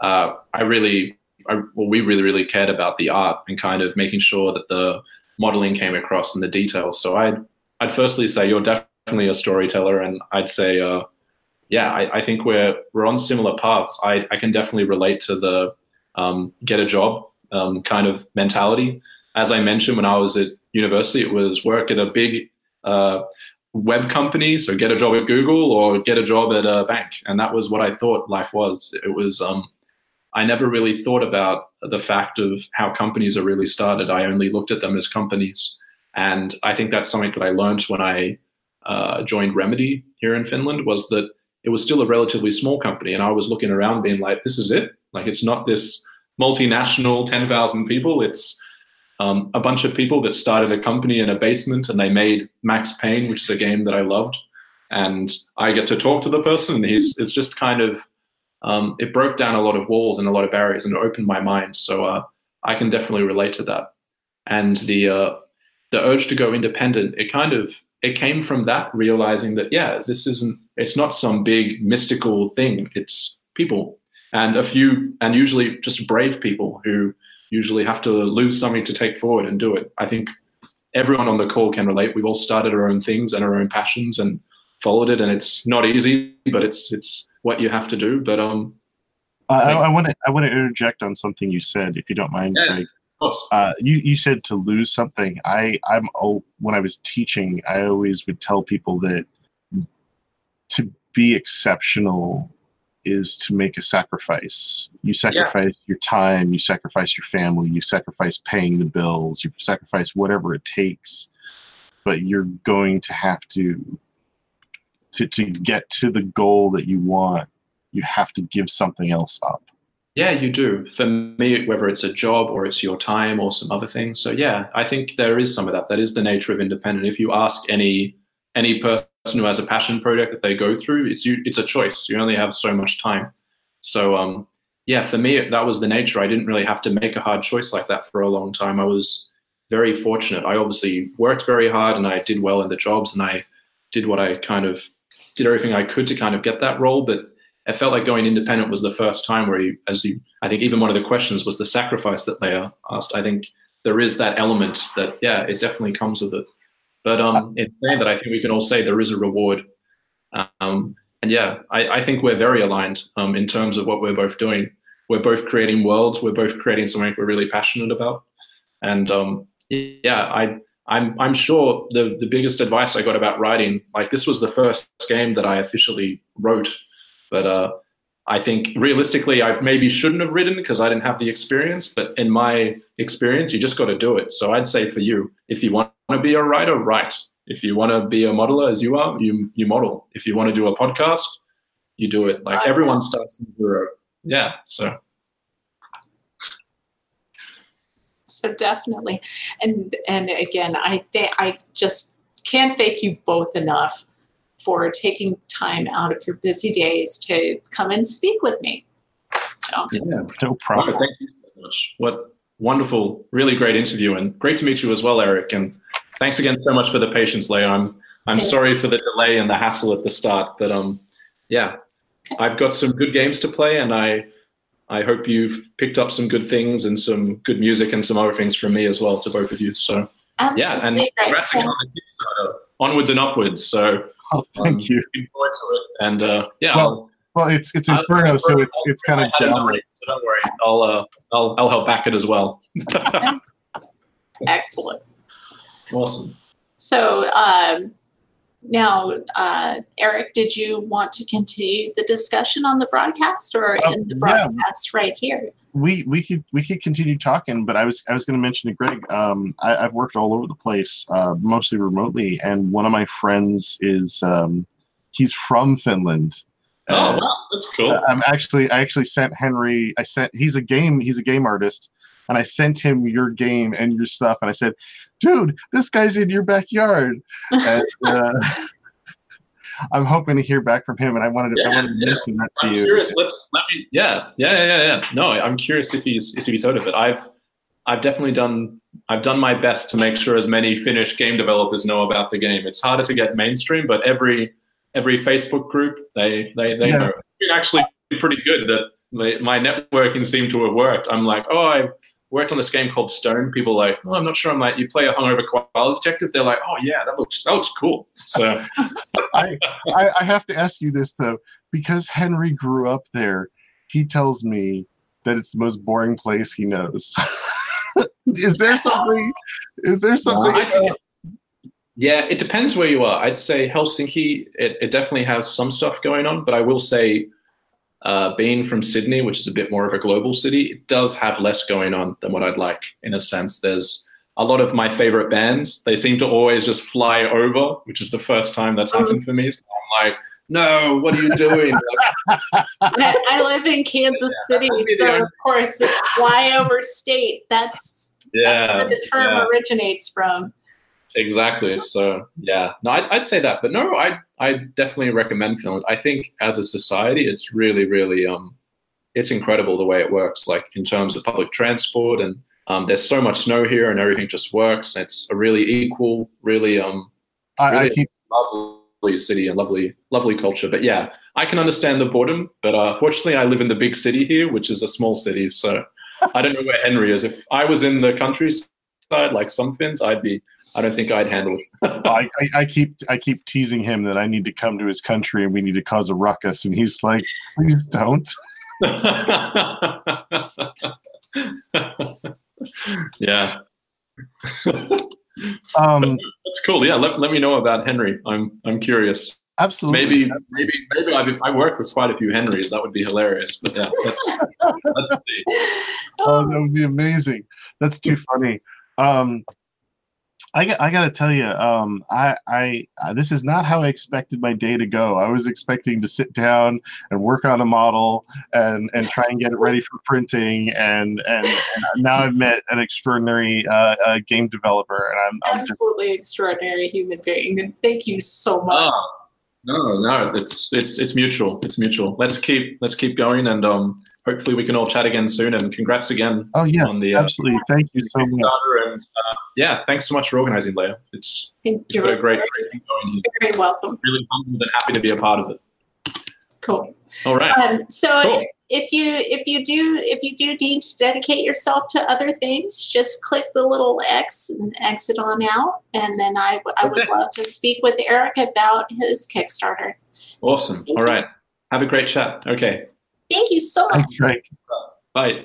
uh, I really I, well, we really, really cared about the art and kind of making sure that the modeling came across and the details. So I'd, I'd firstly say you're definitely a storyteller, and I'd say, uh, yeah, I, I, think we're we're on similar paths. I, I can definitely relate to the um, get a job um, kind of mentality. As I mentioned, when I was at university, it was work at a big uh, web company, so get a job at Google or get a job at a bank, and that was what I thought life was. It was um, I never really thought about the fact of how companies are really started. I only looked at them as companies. And I think that's something that I learned when I uh, joined Remedy here in Finland was that it was still a relatively small company. And I was looking around being like, this is it. Like, it's not this multinational 10,000 people. It's um, a bunch of people that started a company in a basement and they made Max Payne, which is a game that I loved. And I get to talk to the person. And he's, it's just kind of um, it broke down a lot of walls and a lot of barriers and it opened my mind. So uh, I can definitely relate to that. And the uh, the urge to go independent, it kind of it came from that realizing that yeah, this isn't it's not some big mystical thing. It's people and a few and usually just brave people who usually have to lose something to take forward and do it. I think everyone on the call can relate. We've all started our own things and our own passions and followed it, and it's not easy, but it's it's what you have to do. But um, I want to I want to interject on something you said, if you don't mind. Yeah, Greg. Uh, you you said to lose something. I I'm oh, when I was teaching, I always would tell people that to be exceptional is to make a sacrifice. You sacrifice yeah. your time, you sacrifice your family, you sacrifice paying the bills, you sacrifice whatever it takes, but you're going to have to to, to get to the goal that you want, you have to give something else up. Yeah, you do. For me, whether it's a job or it's your time or some other things. So yeah, I think there is some of that. That is the nature of independent. If you ask any any person who has a passion project that they go through, it's you, it's a choice. You only have so much time. So um, yeah, for me that was the nature. I didn't really have to make a hard choice like that for a long time. I was very fortunate. I obviously worked very hard and I did well in the jobs and I did what I kind of did everything I could to kind of get that role, but it felt like going independent was the first time where you, as you, I think even one of the questions was the sacrifice that Leah asked. I think there is that element that, yeah, it definitely comes with it. But um, in saying that, I think we can all say there is a reward. Um, and yeah, I, I think we're very aligned um, in terms of what we're both doing. We're both creating worlds. We're both creating something we're really passionate about. And um, yeah, I I'm I'm sure the the biggest advice I got about writing, like this was the first game that I officially wrote, but uh, I think realistically I maybe shouldn't have written because I didn't have the experience. But in my experience, you just got to do it. So I'd say for you, if you want to be a writer, write. If you want to be a modeler as you are, you you model. If you want to do a podcast, you do it. Like everyone starts from zero. Yeah. So. so definitely and and again i th- i just can't thank you both enough for taking time out of your busy days to come and speak with me so yeah no problem thank you so much what wonderful really great interview and great to meet you as well eric and thanks again so much for the patience, Leah. I'm I'm Okay. sorry for the delay and the hassle at the start, but um, yeah, I've got some good games to play, and I I hope you've picked up some good things and some good music and some other things from me as well to both of you. So Absolutely yeah, and great. congrats again on the Kickstarter. Onwards and upwards. So Oh, thank um, you. looking forward to it. And uh, yeah, Well, Well, it's it's Inferno, so it's it's kind of I had down. enough, so don't worry. I'll uh, I'll I'll help back it as well. Excellent. awesome. So um, now, uh, Eric, did you want to continue the discussion on the broadcast or Uh, in the yeah. broadcast right here? We we could we could continue talking, but I was I was going to mention to Greg. Um, I, I've worked all over the place, uh, mostly remotely, and one of my friends is um, he's from Finland. Oh Uh, wow, that's cool. I'm actually I actually sent Henry. I sent he's a game he's a game artist, and I sent him your game and your stuff, and I said, "Dude, this guy's in your backyard." and, uh, I'm hoping to hear back from him, and I wanted to, I wanted to yeah. mention that to I'm you. curious. Let's let me. Yeah, yeah, yeah, yeah, yeah. No, I'm curious if he's if he's heard of it. I've I've definitely done I've done my best to make sure as many Finnish game developers know about the game. It's harder to get mainstream, but every every Facebook group they they they Yeah. know. It's actually pretty good that my my networking seemed to have worked. I'm like, oh, I worked on this game called Stone. People are like, oh, I'm not sure. I'm like, you play a hungover quality detective. They're like, oh yeah, that looks that looks cool. So I, I, I have to ask you this though, because Henry grew up there. He tells me that it's the most boring place he knows. is there something? Is there something? I think yeah, it depends where you are. I'd say Helsinki, it, it definitely has some stuff going on, but I will say, uh, being from Sydney, which is a bit more of a global city, it does have less going on than what I'd like. In a sense, there's a lot of my favorite bands. They seem to always just fly over, which is the first time that's happened for me. So I'm like, no, what are you doing? I, live in Kansas City, would so of course, flyover state. That's, yeah, that's where the term yeah. originates from. Exactly. So yeah, no, I'd, I'd say that, but no, I I definitely recommend Finland. I think as a society, it's really really um, it's incredible the way it works. Like in terms of public transport, and um, there's so much snow here, and everything just works. And it's a really equal, really um, I, I really- keep lovely city and lovely lovely culture. But yeah, I can understand the boredom, but uh, fortunately, I live in the big city here, which is a small city. So I don't know where Henry is. If I was in the countryside, like some Finns, I'd be. I don't think I'd handle it. I, I, I keep I keep teasing him that I need to come to his country and we need to cause a ruckus, and he's like, "Please don't." yeah, Um, that's cool. Yeah, let, let me know about Henry. I'm I'm curious. absolutely. Maybe maybe maybe I've I work with quite a few Henrys. That would be hilarious. But yeah, let's let's see. Oh, that would be amazing. That's too funny. Um, I got, I got to tell you, um, I, I, I, this is not how I expected my day to go. I was expecting to sit down and work on a model and, and try and get it ready for printing. And, and, and now I've met an extraordinary uh, uh, game developer, and I'm, I'm just Absolutely extraordinary human being. And thank you so much. Oh, no, no, it's it's it's mutual. It's mutual. Let's keep let's keep going, and um, hopefully we can all chat again soon. And congrats again oh yeah, on the uh, absolutely. Thank you so much. And uh, yeah, thanks so much for organizing, Leah. It's Thank you've a great great thing going here. Very welcome. Really humbled and happy to be a part of it. Cool. All right. Um, so Cool. if you if you do if you do need to dedicate yourself to other things, just click the little X and exit on out, and then I, I would Okay. love to speak with Eric about his Kickstarter. Awesome. All right. Have a great chat. Okay. Thank you so much. Thanks, Drake. Bye.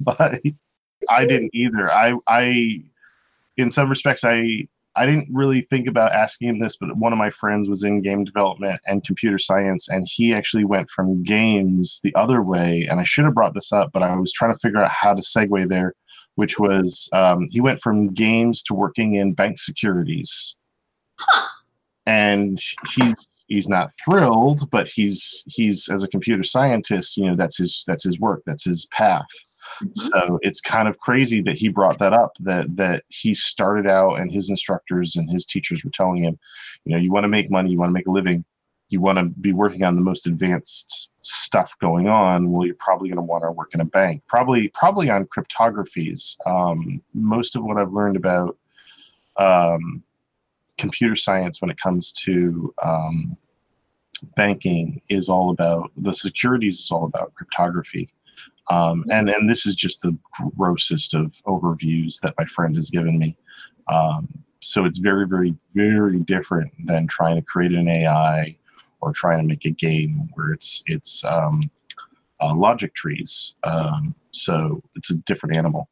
Bye. I didn't either. I, I, in some respects, I, I didn't really think about asking him this, but one of my friends was in game development and computer science, and he actually went from games the other way. And I should have brought this up, but I was trying to figure out how to segue there, which was um, he went from games to working in bank securities. Huh. And he's he's not thrilled, but he's he's as a computer scientist, you know, that's his that's his work, that's his path. So it's kind of crazy that he brought that up. That that he started out, and his instructors and his teachers were telling him, you know, you want to make money, you want to make a living, you want to be working on the most advanced stuff going on. Well, you're probably going to want to work in a bank, probably probably on cryptographies. Um, most of what I've learned about um, computer science when it comes to um, banking is all about the securities is all about cryptography um, and and this is just the grossest of overviews that my friend has given me. Um, so it's very very very different than trying to create an ai or trying to make a game where it's it's um, uh, logic trees. Um, so it's a different animal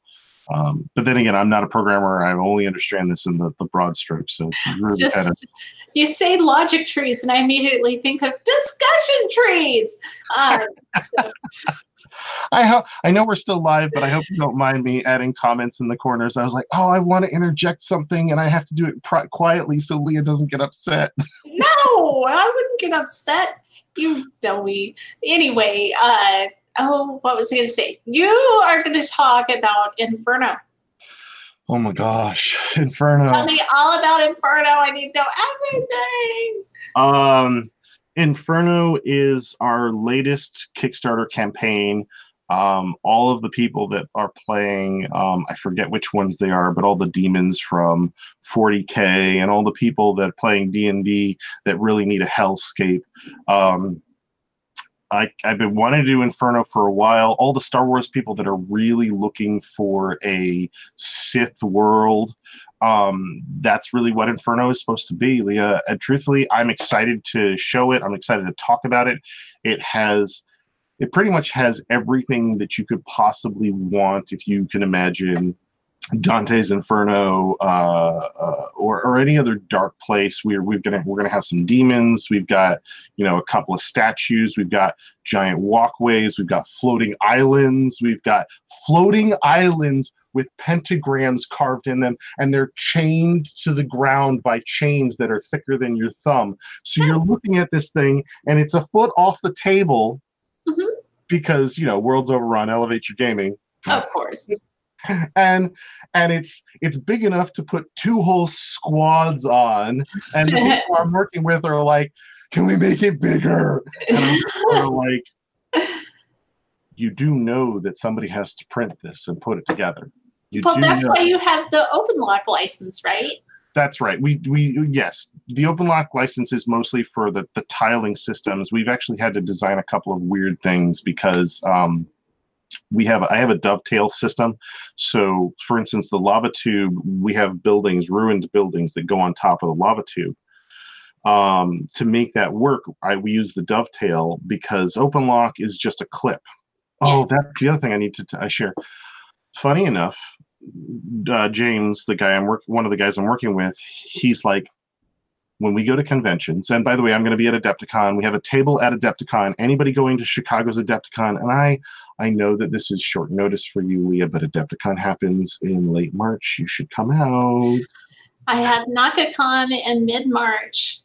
um, but then again, I'm not a programmer. I only understand this in the, the broad strokes. So it's really Just kind of you say logic trees, and I immediately think of discussion trees. Um, so, I hope I know we're still live, but I hope you don't mind me adding comments in the corners. I was like, oh, I want to interject something, and I have to do it pri- quietly so Leah doesn't get upset. no, I wouldn't get upset. You know me. Anyway, uh, oh, what was I going to say? You are going to talk about Inferno. Oh my gosh, Inferno. Tell me all about Inferno. I need to know everything. Um, Inferno is our latest Kickstarter campaign. Um, all of the people that are playing, um, I forget which ones they are, but all the demons from 40k and all the people that are playing D and D that really need a hellscape. Um, I, I've been wanting to do Inferno for a while. All the Star Wars people that are really looking for a Sith world, um, that's really what Inferno is supposed to be, Leah. And truthfully, I'm excited to show it. I'm excited to talk about it. It has, it pretty much has everything that you could possibly want if you can imagine Dante's Inferno uh, uh, or, or any other dark place. We're we're gonna we're gonna have some demons. We've got you know a couple of statues. We've got giant walkways. We've got floating islands. We've got floating islands with pentagrams carved in them, and they're chained to the ground by chains that are thicker than your thumb. So you're looking at this thing, and it's a foot off the table Mhm. because you know worlds overrun. Elevate your gaming Of course. and and it's it's big enough to put two whole squads on and the people i'm working with are like can we make it bigger? And i'm just sort of like you do know that somebody has to print this and put it together. You Well, that's know- why you have the open lock license, right? that's right. We we yes the open lock license is mostly for the the tiling systems. We've actually had to design a couple of weird things because um we have I have a dovetail system. So, for instance, the lava tube, we have buildings, ruined buildings that go on top of the lava tube. Um, to make that work, I we use the dovetail because OpenLock is just a clip. Oh, that's the other thing I need to t- I share. Funny enough, uh, James, the guy I'm work, one of the guys I'm working with, he's like, when we go to conventions, and by the way, I'm going to be at Adepticon. We have a table at Adepticon. Anybody going to Chicago's Adepticon, and I I know that this is short notice for you, Leah, but Adepticon happens in late March. You should come out. I have Naka-Kon in mid March.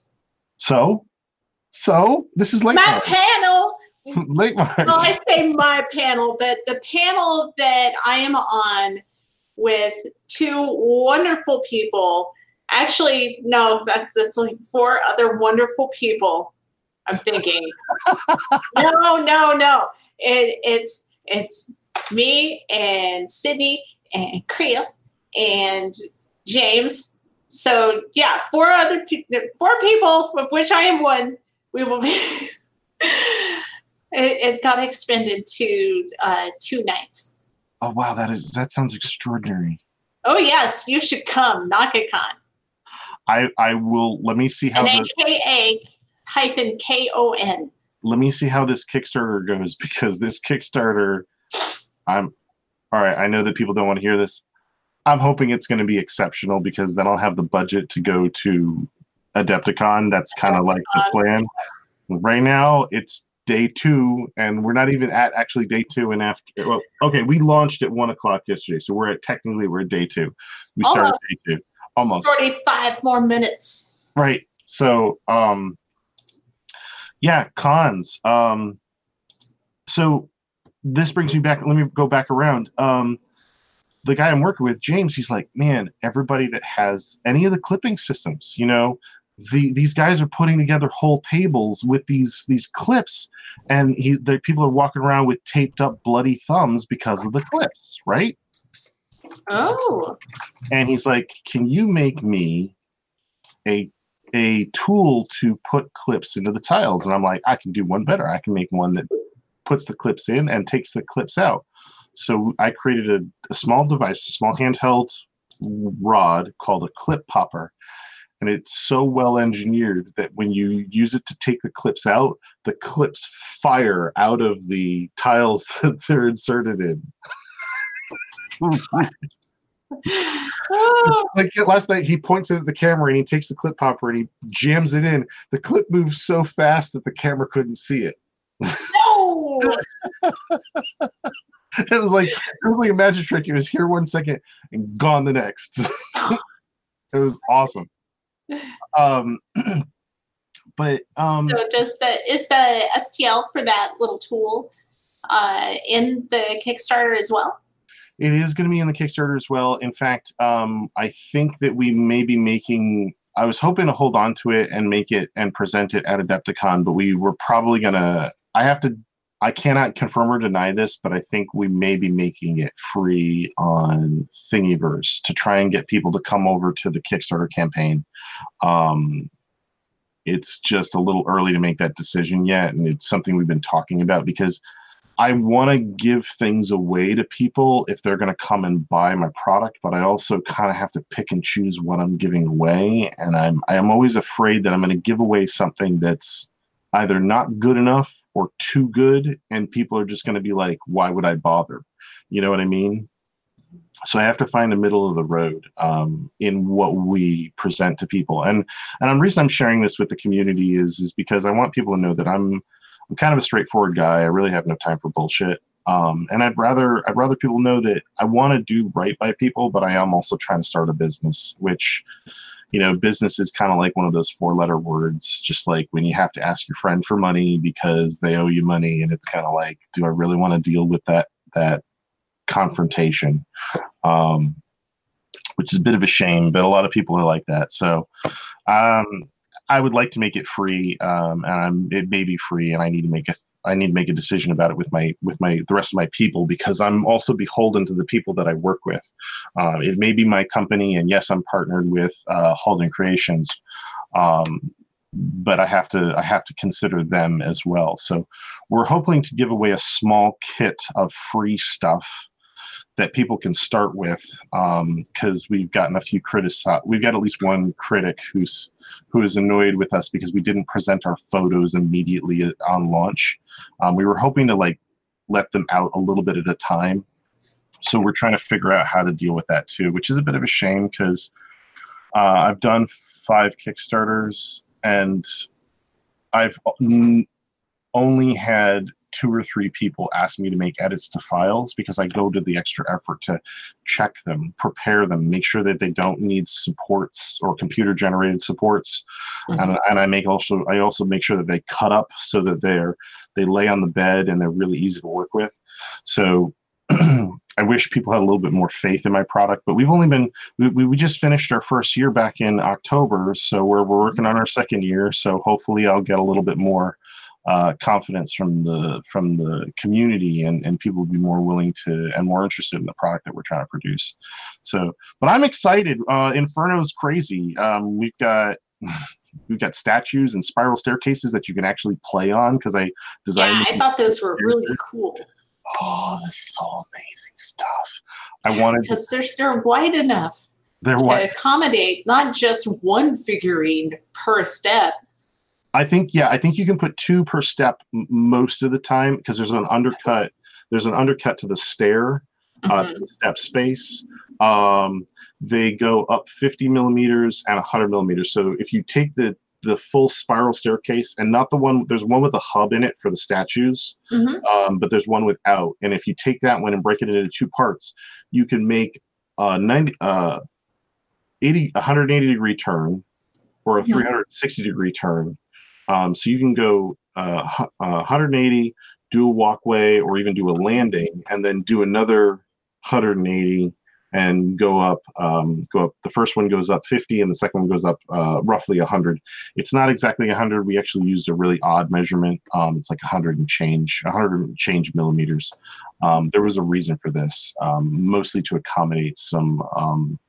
So, so this is late My March. panel. late March. Well, I say my panel, but the panel that I am on with two wonderful people. Actually, no, that's that's like four other wonderful people. I'm thinking. no, no, no. It, it's it's me and Sydney and Chris and James. So yeah, four other pe- four people, of which I am one. We will be. it, it got expended to uh, two nights. oh wow, that is that sounds extraordinary. Oh yes, you should come. Naka-Kon. I I will. Let me see how And the, K A hyphen K O N. let me see how this Kickstarter goes because this Kickstarter, I'm all right. I know that people don't want to hear this. I'm hoping it's going to be exceptional because then I'll have the budget to go to Adepticon. That's kind of like the plan. Right now, it's day two, and we're not even at actually day two. And after, well, okay, we launched at one o'clock yesterday, so we're at technically we're at day two. We started Almost. day two, almost Forty-five more minutes. right. So, um, yeah, cons. Um, so this brings me back. Let me go back around. Um, the guy I'm working with, James, he's like, man, everybody that has any of the clipping systems, you know, the these guys are putting together whole tables with these these clips, and he the people are walking around with taped up bloody thumbs because of the clips, right? Oh, and he's like, "Can you make me a a tool to put clips into the tiles, and I'm like, I can do one better. I can make one that puts the clips in and takes the clips out. So I created a, a small device, a small handheld rod called a clip popper. And it's so well engineered that when you use it to take the clips out, the clips fire out of the tiles that they're inserted in. like last night, he points it at the camera and he takes the clip popper and he jams it in. The clip moves so fast that the camera couldn't see it. No. it was like it was like a magic trick. It was here one second and gone the next. it was awesome. Um, but um, so does the is the STL for that little tool uh, in the Kickstarter as well? It is going to be in the Kickstarter as well. In fact, um, I think that we may be making. I was hoping to hold on to it and make it and present it at Adepticon, but we were probably gonna. I have to I cannot confirm or deny this, but I think we may be making it free on Thingiverse to try and get people to come over to the Kickstarter campaign. Um, it's just a little early to make that decision yet, and it's something we've been talking about because I want to give things away to people if they're going to come and buy my product, but I also kind of have to pick and choose what I'm giving away, and I'm I'm always afraid that I'm going to give away something that's either not good enough or too good and people are just going to be like why would i bother? You know what i mean? So i have to find the middle of the road um, in what we present to people and and the reason i'm sharing this with the community is is because i want people to know that i'm i'm kind of a straightforward guy i really have no time for bullshit um, and i'd rather i'd rather people know that i want to do right by people but i am also trying to start a business which you know, business is kind of like one of those four letter words, just like when you have to ask your friend for money because they owe you money. And it's kind of like, do I really want to deal with that, that confrontation? Um, which is a bit of a shame, but a lot of people are like that. So, um, I would like to make it free, um, and I'm, it may be free, and I need to make a I need to make a decision about it with my with my the rest of my people because I'm also beholden to the people that I work with. Uh, it may be my company, and yes, I'm partnered with uh, Halden Creations, um, but I have to I have to consider them as well. So we're hoping to give away a small kit of free stuff that people can start with because um, we've gotten a few critics. We've got at least one critic who's who is annoyed with us because we didn't present our photos immediately on launch. Um, we were hoping to like let them out a little bit at a time. So we're trying to figure out how to deal with that too, which is a bit of a shame because uh, I've done five Kickstarters and I've only had two or three people ask me to make edits to files because I go to the extra effort to check them, prepare them, make sure that they don't need supports or computer generated supports. Mm-hmm. And, and I make also I also make sure that they cut up so that they're they lay on the bed and they're really easy to work with. So I wish people had a little bit more faith in my product, but we've only been we, we just finished our first year back in October, so we're we're working on our second year. So hopefully I'll get a little bit more uh, confidence from the from the community and, and people will be more willing to and more interested in the product that we're trying to produce. So but i'm excited. Uh, inferno's crazy. Um, we've got we've got statues and spiral staircases that you can actually play on because i designed yeah i thought those were really cool. Oh this is all amazing stuff. I wanted because they're they're wide enough they're to wide. accommodate not just one figurine per step I think yeah, I think you can put two per step most of the time because there's an undercut. There's an undercut to the stair, uh, mm-hmm. to the step space. Um, they go up 50 millimeters and 100 millimeters. So if you take the the full spiral staircase and not the one there's one with a hub in it for the statues mm-hmm. um, but there's one without and if you take that one and break it into two parts you can make a 90 uh 80 180 degree turn or a mm-hmm. 360 degree turn um, so you can go uh, uh, 180, do a walkway, or even do a landing, and then do another 180 and go up. Um, go up. The first one goes up 50, and the second one goes up uh, roughly 100. It's not exactly 100. We actually used a really odd measurement. Um, it's like 100 and change, 100 and change millimeters. Um, there was a reason for this, um, mostly to accommodate some um,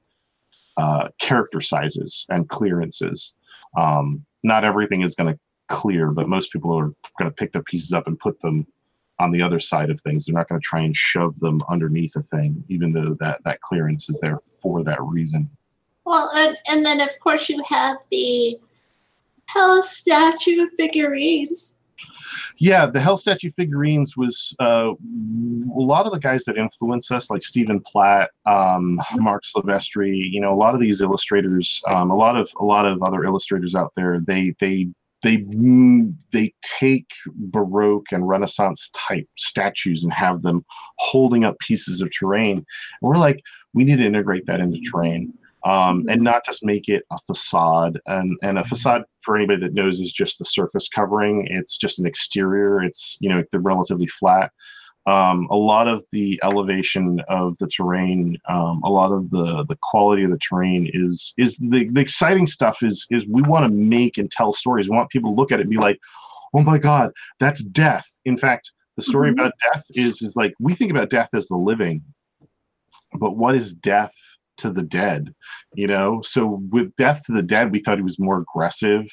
uh, character sizes and clearances. Not everything is going to clear, but most people are going to pick the pieces up and put them on the other side of things. They're not going to try and shove them underneath a thing, even though that that clearance is there for that reason. Well, and, and then of course you have the Hell statue figurines. Yeah, the Hell statue figurines was uh, a lot of the guys that influence us, like Stephen Platt, um, Marc Silvestri. You know, a lot of these illustrators, um, a lot of a lot of other illustrators out there. They they they they take baroque and renaissance type statues and have them holding up pieces of terrain. And we're like we need to integrate that into terrain um, and not just make it a facade. And and a facade for anybody that knows is just the surface covering. It's just an exterior. It's you know they're relatively flat um, a lot of the elevation of the terrain, um, a lot of the the quality of the terrain is is the, the exciting stuff is is we want to make and tell stories. We want people to look at it and be like, oh my God, that's death. In fact, the story mm-hmm. about death is is like we think about death as the living, but what is death to the dead? You know, so with death to the dead, we thought he was more aggressive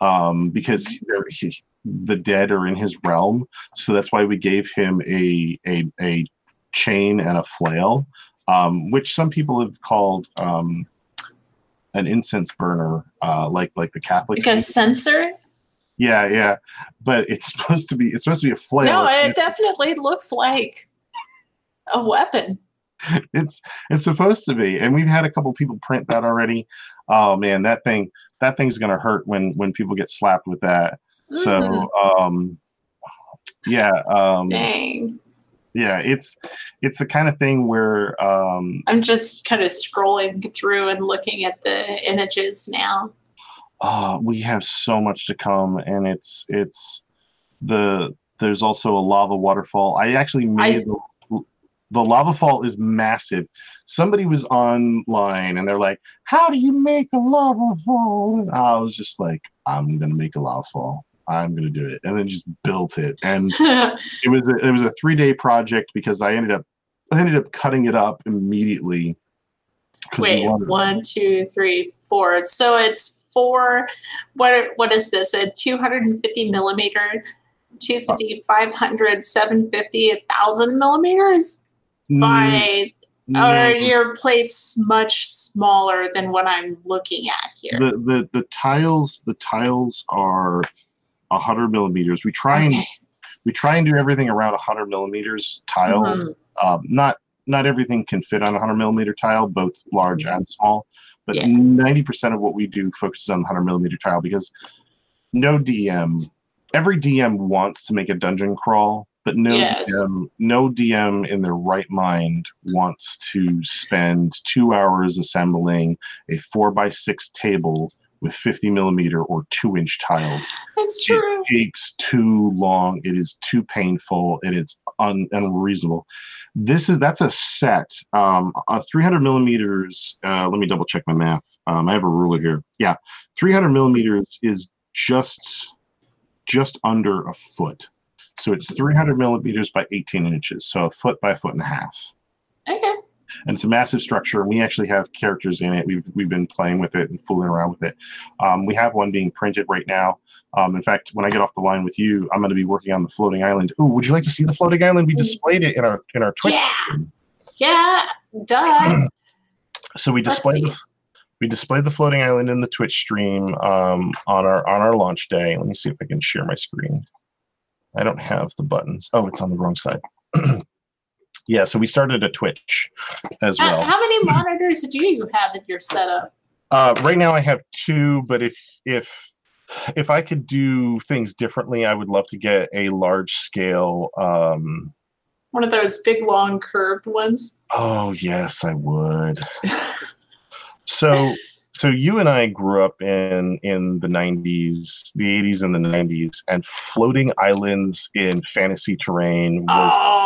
um, because he, the dead are in his realm. So that's why we gave him a a, a chain and a flail, um, which some people have called um, an incense burner, uh, like like the Catholic. Like a censer. Yeah, yeah, but it's supposed to be it's supposed to be a flail. No, it definitely looks like a weapon. It's it's supposed to be, and we've had a couple people print that already. Oh man, that thing that thing's gonna hurt when when people get slapped with that. So mm-hmm. um, yeah. Um, Dang. Yeah, it's it's the kind of thing where um, I'm just kind of scrolling through and looking at the images now. Uh, we have so much to come, and it's it's the there's also a lava waterfall. I actually made I, the, the lava fall is massive. Somebody was online and they're like, "How do you make a lava fall?" And I was just like, "I'm gonna make a lava fall." I'm going to do it, and then just built it. And it was a, it was a three day project because I ended up I ended up cutting it up immediately. Wait, one, two, three, four. So it's four. What what is this? A 250 millimeter, 250, 500, 750, 1000 millimeters mm, by. No. Or your plate's much smaller than what I'm looking at here. The the the tiles the tiles are 100 millimeters. We try and we try and do everything around 100 millimeters tile. Mm-hmm. Um, not not everything can fit on a 100 millimeter tile, both large mm-hmm. and small. But yeah. 90% of what we do focuses on 100 millimeter tile because no DM, every DM wants to make a dungeon crawl, but no yes. DM, no DM in their right mind wants to spend two hours assembling a four by six table with 50 millimeter or two inch tiles. That's true. It takes too long. It is too painful. And It is un- unreasonable. This is that's a set. Um, 300 millimeters. Uh, let me double check my math. Um, I have a ruler here. Yeah, 300 millimeters is just just under a foot. So it's 300 millimeters by 18 inches. So a foot by a foot and a half. Okay and it's a massive structure. And we actually have characters in it. We've we've been playing with it and fooling around with it. Um, we have one being printed right now. Um, in fact, when I get off the line with you, I'm going to be working on the floating island. Ooh, would you like to see the floating island? We mm. displayed it in our in our Twitch. Yeah, stream. yeah, duh. so we displayed. we displayed the floating island in the Twitch stream um, on our on our launch day. Let me see if I can share my screen. I don't have the buttons. Oh, it's on the wrong side. yeah, so we started a Twitch as well. how many monitors do you have in your setup? Uh, right now, I have two, but if if if I could do things differently, I would love to get a large scale. Um, One of those big, long, curved ones. Oh yes, I would. so so you and I grew up in in the 90s, the 80s and the 90s, and floating islands in fantasy terrain was oh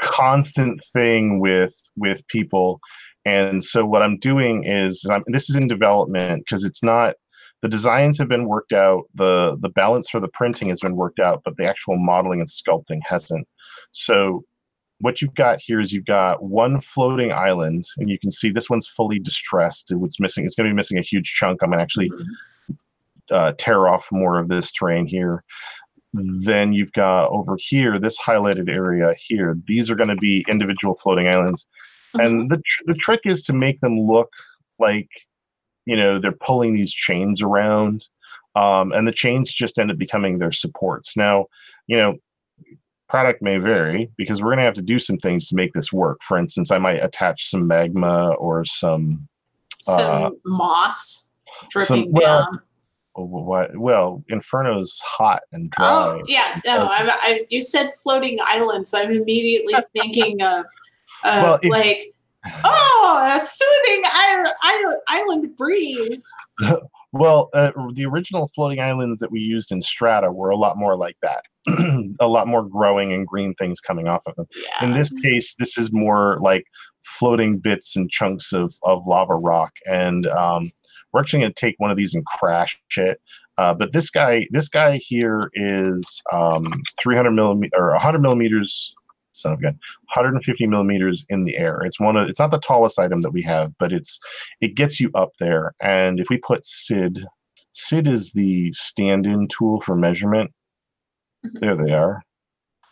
constant thing with with people and so what i'm doing is I'm, this is in development because it's not the designs have been worked out the the balance for the printing has been worked out but the actual modeling and sculpting hasn't so what you've got here is you've got one floating island, and you can see this one's fully distressed. it's missing? It's going to be missing a huge chunk. I'm going to actually uh, tear off more of this terrain here. Then you've got over here this highlighted area here. These are going to be individual floating islands, and the tr- the trick is to make them look like you know they're pulling these chains around, um, and the chains just end up becoming their supports. Now, you know product may vary because we're going to have to do some things to make this work. For instance, I might attach some magma or some Some Uh, moss dripping some- well, down. What? Well, Inferno's hot and dry. Oh yeah, no. I, I, you said floating islands. I'm immediately thinking of, uh, Well, if- like, oh, a soothing island, island breeze. Well, uh, the original floating islands that we used in Strata were a lot more like that. a lot more growing and green things coming off of them. Yeah. In this case, this is more like floating bits and chunks of, of lava rock. And um, we're actually going to take one of these and crash it. Uh, but this guy, this guy here is um, 300 millimeter or 100 millimeters. Son of a gun, 150 millimeters in the air. It's one of. It's not the tallest item that we have, but it's it gets you up there. And if we put SID, SID is the stand-in tool for measurement. There they are.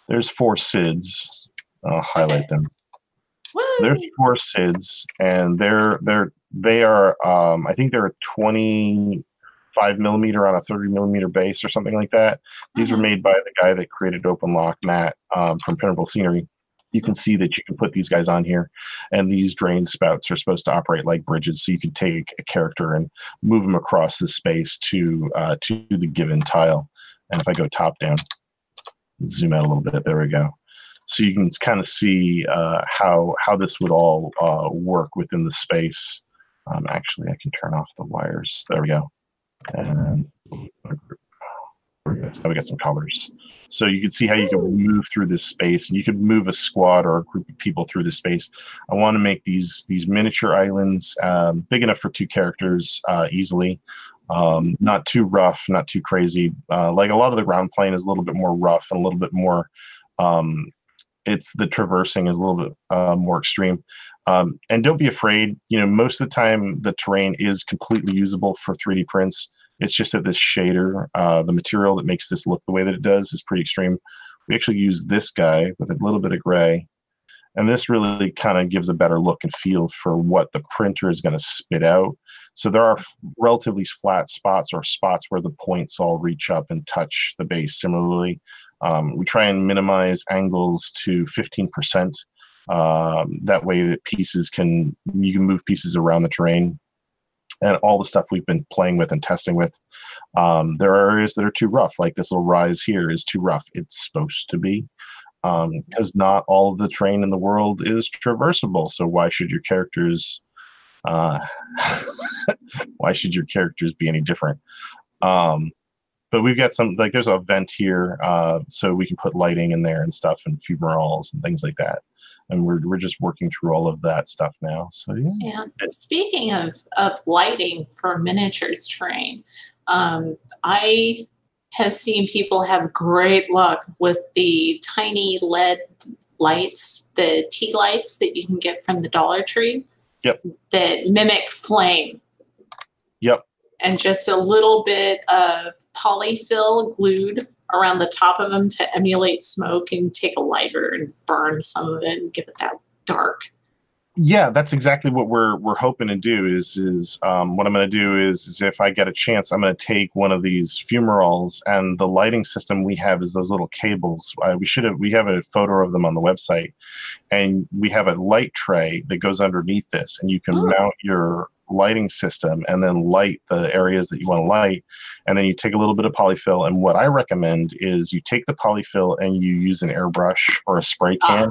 There's four SIDs. I'll highlight them. Woo! There's four SIDs, and they're they're they are um, I think they're a 25 millimeter on a 30 millimeter base or something like that. These were Mhm. made by the guy that created Open Lock, Matt um, from Printable Scenery. You can see that you can put these guys on here, and these drain spouts are supposed to operate like bridges. So you can take a character and move them across the space to uh, to the given tile. And if I go top down, zoom out a little bit, there we go so you can kind of see uh, how how this would all uh, work within the space. Um, actually, I can turn off the wires. There we go. And now we got some colors. So you can see how you can move through this space, and you could move a squad or a group of people through this space. I want to make these these miniature islands um, big enough for two characters uh, easily. Um, not too rough, not too crazy. Uh, like a lot of the ground plane is a little bit more rough and a little bit more um, it's the traversing is a little bit uh, more extreme. Um, and don't be afraid. You know, most of the time the terrain is completely usable for 3D prints. It's just that this shader, uh, the material that makes this look the way that it does, is pretty extreme. We actually use this guy with a little bit of gray, and this really kind of gives a better look and feel for what the printer is going to spit out. So there are relatively flat spots or spots where the points all reach up and touch the base similarly. Um, we try and minimize angles to 15%. Um, that way that pieces can, you can move pieces around the terrain and all the stuff we've been playing with and testing with. Um, there are areas that are too rough, like this little rise here is too rough. It's supposed to be because not all of the terrain in the world is traversable. So why should your characters, uh, why should your characters be any different? Um, but we've got some like there's a vent here, uh, so we can put lighting in there and stuff and fumaroles and things like that. And we're we're just working through all of that stuff now. So yeah. And speaking of, of lighting for miniatures terrain, um, I have seen people have great luck with the tiny LED lights, the tea lights that you can get from the Dollar Tree. Yep. That mimic flame. Yep. And just a little bit of polyfill glued around the top of them to emulate smoke and take a lighter and burn some of it and give it that dark. Yeah, that's exactly what we're we're hoping to do. Is is um, what I'm going to do is is if I get a chance, I'm going to take one of these fumaroles and the lighting system we have is those little cables. Uh, we should have we have a photo of them on the website, and we have a light tray that goes underneath this, and you can Oh. mount your lighting system and then light the areas that you want to light and then you take a little bit of polyfill and what i recommend is you take the polyfill and you use an airbrush or a spray can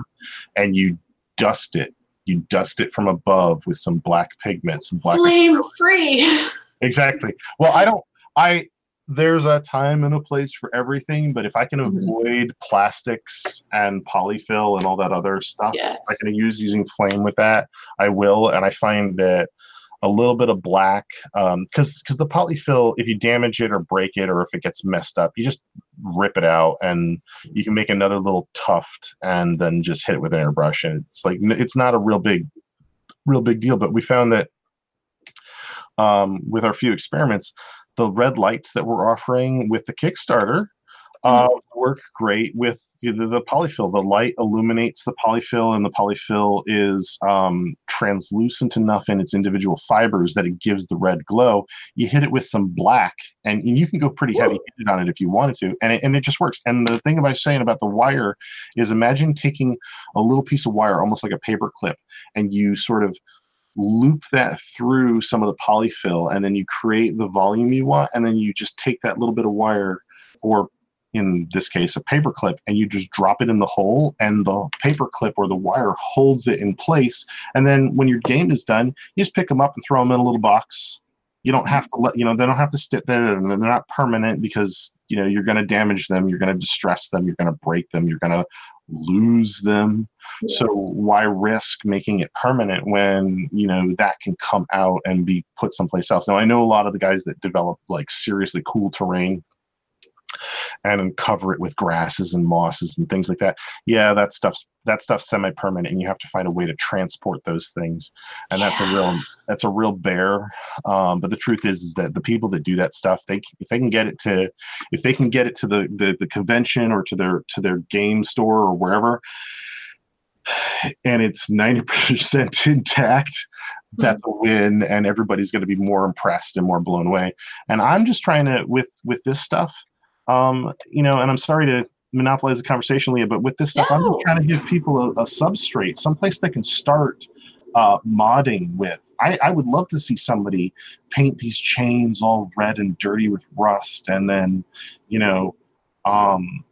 and you dust it you dust it from above with some black pigment some black Flame free. exactly well i don't i there's a time and a place for everything but if i can Mhm. avoid plastics and polyfill and all that other stuff yes. I can use using flame with that, I will. And I find that a little bit of black, because um, because the polyfill, if you damage it or break it, or if it gets messed up, you just rip it out, and you can make another little tuft, and then just hit it with an airbrush, and it's like it's not a real big, real big deal. But we found that um, with our few experiments, the red lights that we're offering with the Kickstarter uh, mm-hmm. work great with the, the, polyfill. The light illuminates the polyfill, and the polyfill is um, translucent enough in its individual fibers that it gives the red glow. You hit it with some black, and, and you can go pretty heavy handed on it if you wanted to, and it, and it just works. And the thing about saying about the wire is imagine taking a little piece of wire, almost like a paper clip, and you sort of loop that through some of the polyfill and then you create the volume you want and then you just take that little bit of wire or in this case a paper clip and you just drop it in the hole and the paper clip or the wire holds it in place and then when your game is done you just pick them up and throw them in a little box. You don't have to let you know they don't have to sit there and they're not permanent because you know you're going to damage them you're going to distress them you're going to break them you're going to lose them. Yes. so why risk making it permanent when you know that can come out and be put someplace else? Now i know a lot of the guys that develop like seriously cool terrain and cover it with grasses and mosses and things like that. Yeah, that stuff's that stuff's semi-permanent, and you have to find a way to transport those things, and yeah. that's a real that's a real bear. Um, but the truth is, is that the people that do that stuff, they if they can get it to if they can get it to the the, the convention or to their to their game store or wherever and it's 90% intact that's a win and everybody's going to be more impressed and more blown away and i'm just trying to with with this stuff um, you know, and I'm sorry to monopolize the conversation, Leah, but with this stuff, no. I'm just trying to give people a, a substrate, someplace they can start uh, modding with. I, I would love to see somebody paint these chains all red and dirty with rust, and then, you know, um,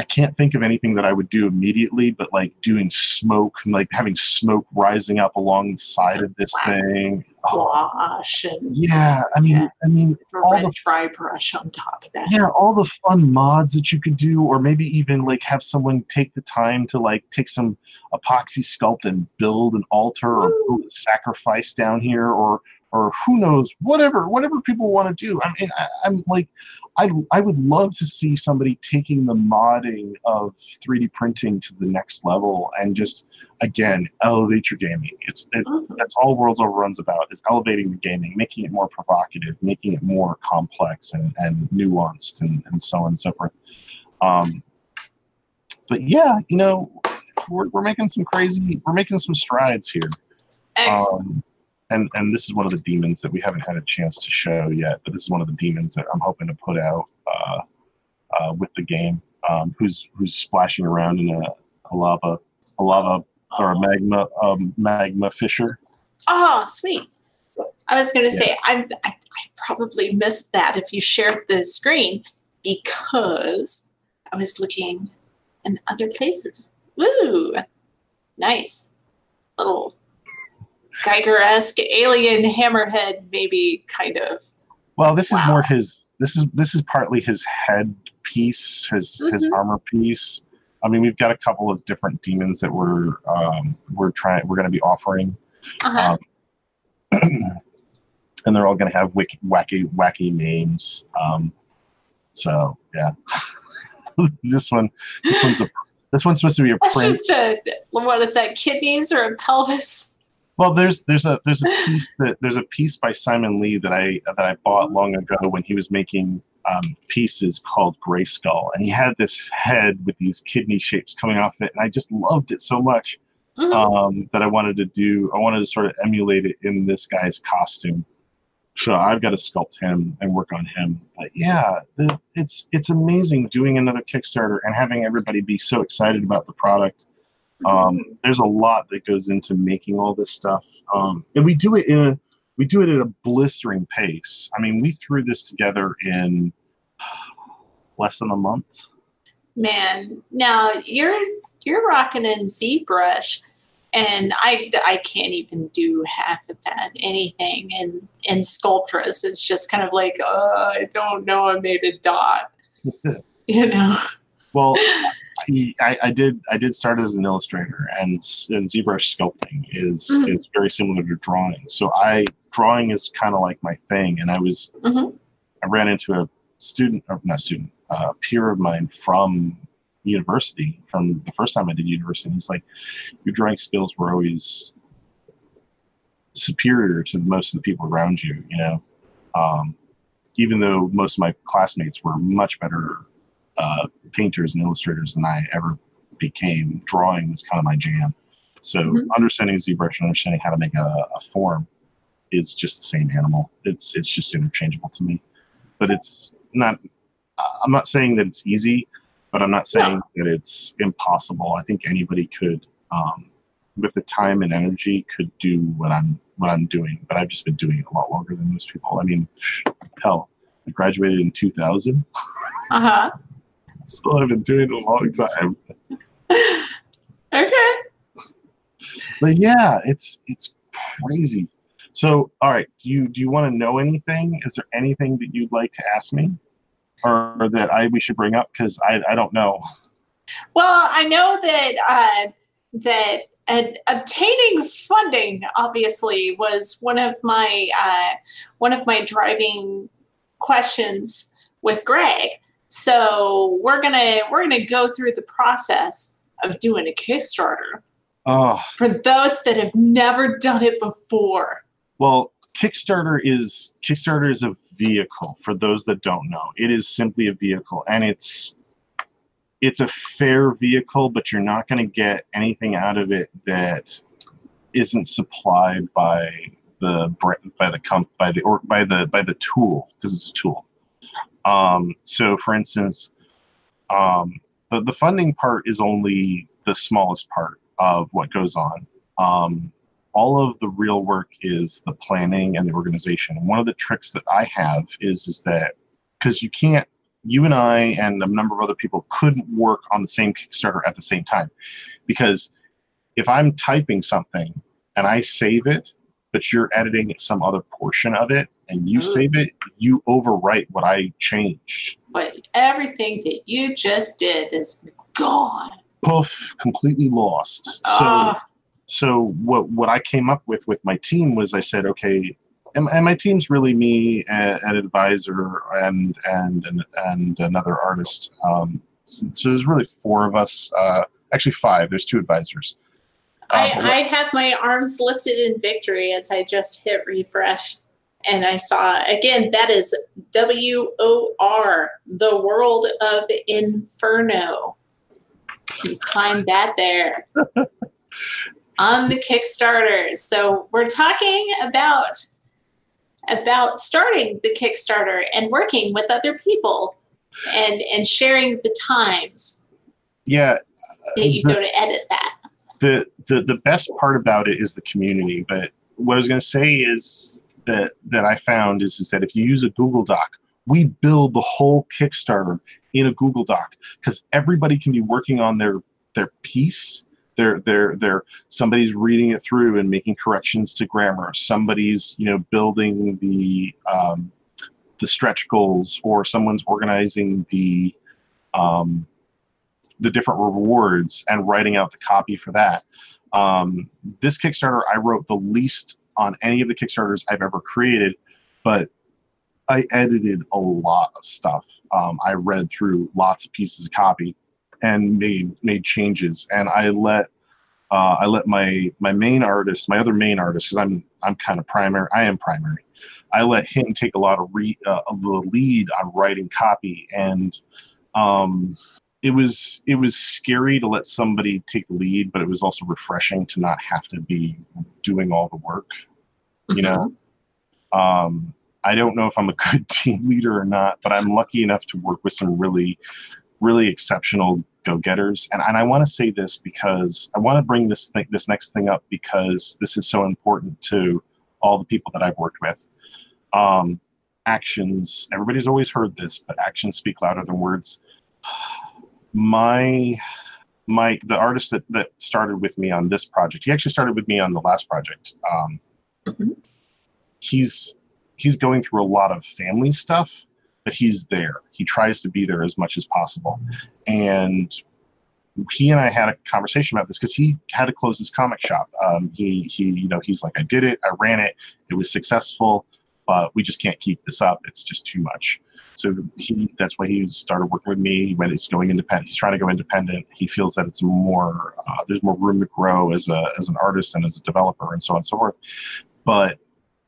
I can't think of anything that I would do immediately, but like doing smoke, like having smoke rising up along the side of this thing. Oh, yeah, I mean, yeah. I mean, all the dry brush on top of that. Yeah, all the fun mods that you could do, or maybe even like have someone take the time to like take some epoxy sculpt and build an altar or sacrifice down here, or or who knows, whatever, whatever people want to do. I mean, I, am like, I, I would love to see somebody taking the modding of 3D printing to the next level and just, again, elevate your gaming. It's it, mm-hmm. that's all Worlds Overruns about is elevating the gaming, making it more provocative, making it more complex and, and nuanced and, and so on and so forth. Um, but yeah, you know, we're, we're making some crazy, we're making some strides here. Excellent. Um, and and this is one of the demons that we haven't had a chance to show yet, but this is one of the demons that I'm hoping to put out uh, uh, with the game. Um, who's who's splashing around in a, a lava a lava or a magma um, magma fissure. Oh, sweet. I was going to yeah. say I, I I probably missed that if you shared the screen because I was looking in other places. Woo, nice little Giger-esque alien hammerhead, maybe kind of. Well, this wow. is more his. This is this is partly his head piece, his mm-hmm. his armor piece. I mean, we've got a couple of different demons that we're um, we're trying we're going to be offering, uh-huh. um, and they're all going to have wacky wacky wacky names. Um, so yeah, this one this one's a this one's supposed to be a That's print. just a what is that? Kidneys or a pelvis? Well, there's there's a there's a piece that there's a piece by Simon Lee that I that I bought long ago when he was making um, pieces called Gray Skull, and he had this head with these kidney shapes coming off it, and I just loved it so much mm-hmm. um, that I wanted to do. I wanted to sort of emulate it in this guy's costume. So I've got to sculpt him and work on him. But yeah, it's it's amazing doing another Kickstarter and having everybody be so excited about the product um, there's a lot that goes into making all this stuff, um, and we do it in a we do it at a blistering pace. I mean, we threw this together in less than a month. Man, now you're you're rocking in ZBrush, and I I can't even do half of that anything. And in Sculptris, it's just kind of like, oh, I don't know, I made a dot. you know. Well, I, I did I did start as an illustrator, and, and ZBrush sculpting is Mhm. is very similar to drawing. So I drawing is kind of like my thing, and I was Mhm. I ran into a student or not student, a peer of mine from university from the first time I did university. He's like, your drawing skills were always superior to most of the people around you, you know. Um, even though most of my classmates were much better uh, painters and illustrators than I ever became, drawing was kind of my jam. So Mhm. understanding ZBrush and understanding how to make a, a form is just the same animal. It's it's just interchangeable to me. But it's not. I'm not saying that it's easy, but I'm not saying that it's impossible. I think anybody could, um, with the time and energy, could do what I'm what I'm doing. But I've just been doing it a lot longer than most people. I mean, hell, I graduated in 2000, Uh huh. So I've been doing a long time. Okay. But yeah, it's it's crazy. So, all right, do you do you want to know anything? Is there anything that you'd like to ask me, or that I we should bring up? Because I I don't know. Well, I know that uh, that uh, obtaining funding obviously was one of my uh, one of my driving questions with Greg. So we're gonna we're gonna go through the process of doing a Kickstarter Oh, for those that have never done it before. well, Kickstarter is Kickstarter is a vehicle for those that don't know. It is simply a vehicle, and it's it's a fair vehicle, but you're not going to get anything out of it that isn't supplied by the by the comp by the or by the by the tool because it's a tool. Um, so, for instance, um, the the funding part is only the smallest part of what goes on. Um, all of the real work is the planning and the organization. And one of the tricks that I have is is that because you can't, you and I and a number of other people couldn't work on the same Kickstarter at the same time, because if I'm typing something and I save it, but you're editing some other portion of it and you Ooh. save it, you overwrite what I changed. But everything that you just did is gone. Poof, completely lost. So Ah, so what what I came up with with my team was I said, okay, and, and my team's really me, an advisor, and and and, and another artist. Um, so, so there's really four of us. Uh, actually, five. There's two advisors. I, um, I have my arms lifted in victory as I just hit refresh. And I saw again, that is W O R, the world of Inferno. You can find that there on the Kickstarter. So we're talking about about starting the Kickstarter and working with other people and and sharing the times yeah, that you go to edit that. The, the the best part about it is the community. But what I was going to say is that that I found is is that if you use a Google Doc, we build the whole Kickstarter in a Google Doc because everybody can be working on their their piece. They're, they're, they're, somebody's reading it through and making corrections to grammar. Somebody's, you know, building the, um, the stretch goals, or someone's organizing the, um, the different rewards and writing out the copy for that. Um, this Kickstarter, I wrote the least on any of the Kickstarters I've ever created, but I edited a lot of stuff. Um, I read through lots of pieces of copy and made made changes. And I let uh, I let my my main artist, my other main artist, because I'm I'm kind of primary. I am primary. I let him take a lot of re, uh, of the lead on writing copy, and um, it was it was scary to let somebody take the lead, but it was also refreshing to not have to be doing all the work. You know, um, I don't know if I'm a good team leader or not, but I'm lucky enough to work with some really, really exceptional go-getters. And, and I want to say this because I want to bring this thing, this next thing up because this is so important to all the people that I've worked with. Um, actions. Everybody's always heard this, but actions speak louder than words. My my the artist that that started with me on this project. He actually started with me on the last project. Um, Mhm. He's he's going through a lot of family stuff, but he's there. He tries to be there as much as possible, and he and I had a conversation about this because he had to close his comic shop. Um, he he you know he's like I did it, I ran it, it was successful, but we just can't keep this up. It's just too much. So he that's why he started working with me when he's going independent. He's trying to go independent. He feels that it's more uh, there's more room to grow as a as an artist and as a developer and so on and so forth. But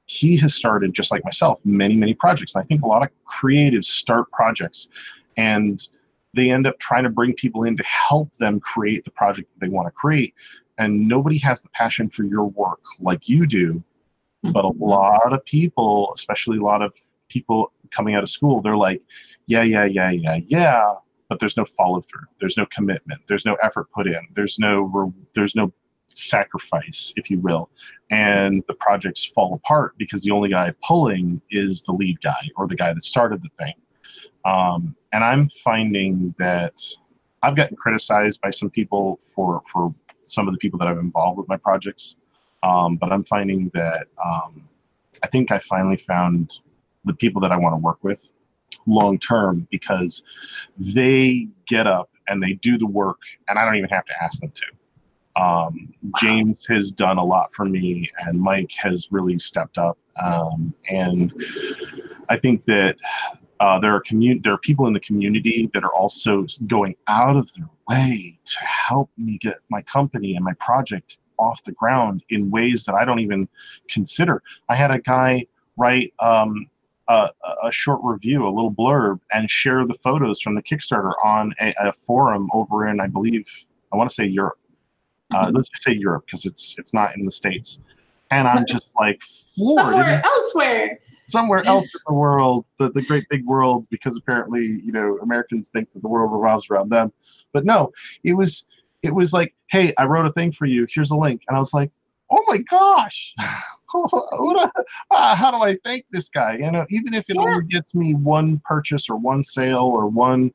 he has started just like myself many many projects. And I think a lot of creatives start projects and they end up trying to bring people in to help them create the project that they want to create and nobody has the passion for your work like you do but a Mm-hmm. lot of people especially a lot of people coming out of school they're like yeah yeah yeah yeah yeah but there's no follow through. There's no commitment. There's no effort put in. There's no re- there's no sacrifice if you will. And the projects fall apart because the only guy pulling is the lead guy or the guy that started the thing. Um, and i'm finding that i've gotten criticized by some people for for some of the people that i've involved with my projects. Um, but i'm finding that um, i think i finally found the people that i want to work with long term because they get up and they do the work and i don't even have to ask them to um, james has done a lot for me and mike has really stepped up um, and i think that uh, there are commun- there are people in the community that are also going out of their way to help me get my company and my project off the ground in ways that I don't even consider. I had a guy write um, a, a short review, a little blurb, and share the photos from the Kickstarter on a, a forum over in, I believe, I want to say Europe. Uh, Mhm. let's just say Europe because it's it's not in the states. And I'm just like floored. Somewhere elsewhere. somewhere else in the world, the, the great big world, because apparently, you know, Americans think that the world revolves around them. But no, it was it was like, hey, I wrote a thing for you. Here's a link, and I was like, oh my gosh, what a- ah, how do I thank this guy? You know, even if it Yeah. only gets me one purchase or one sale or one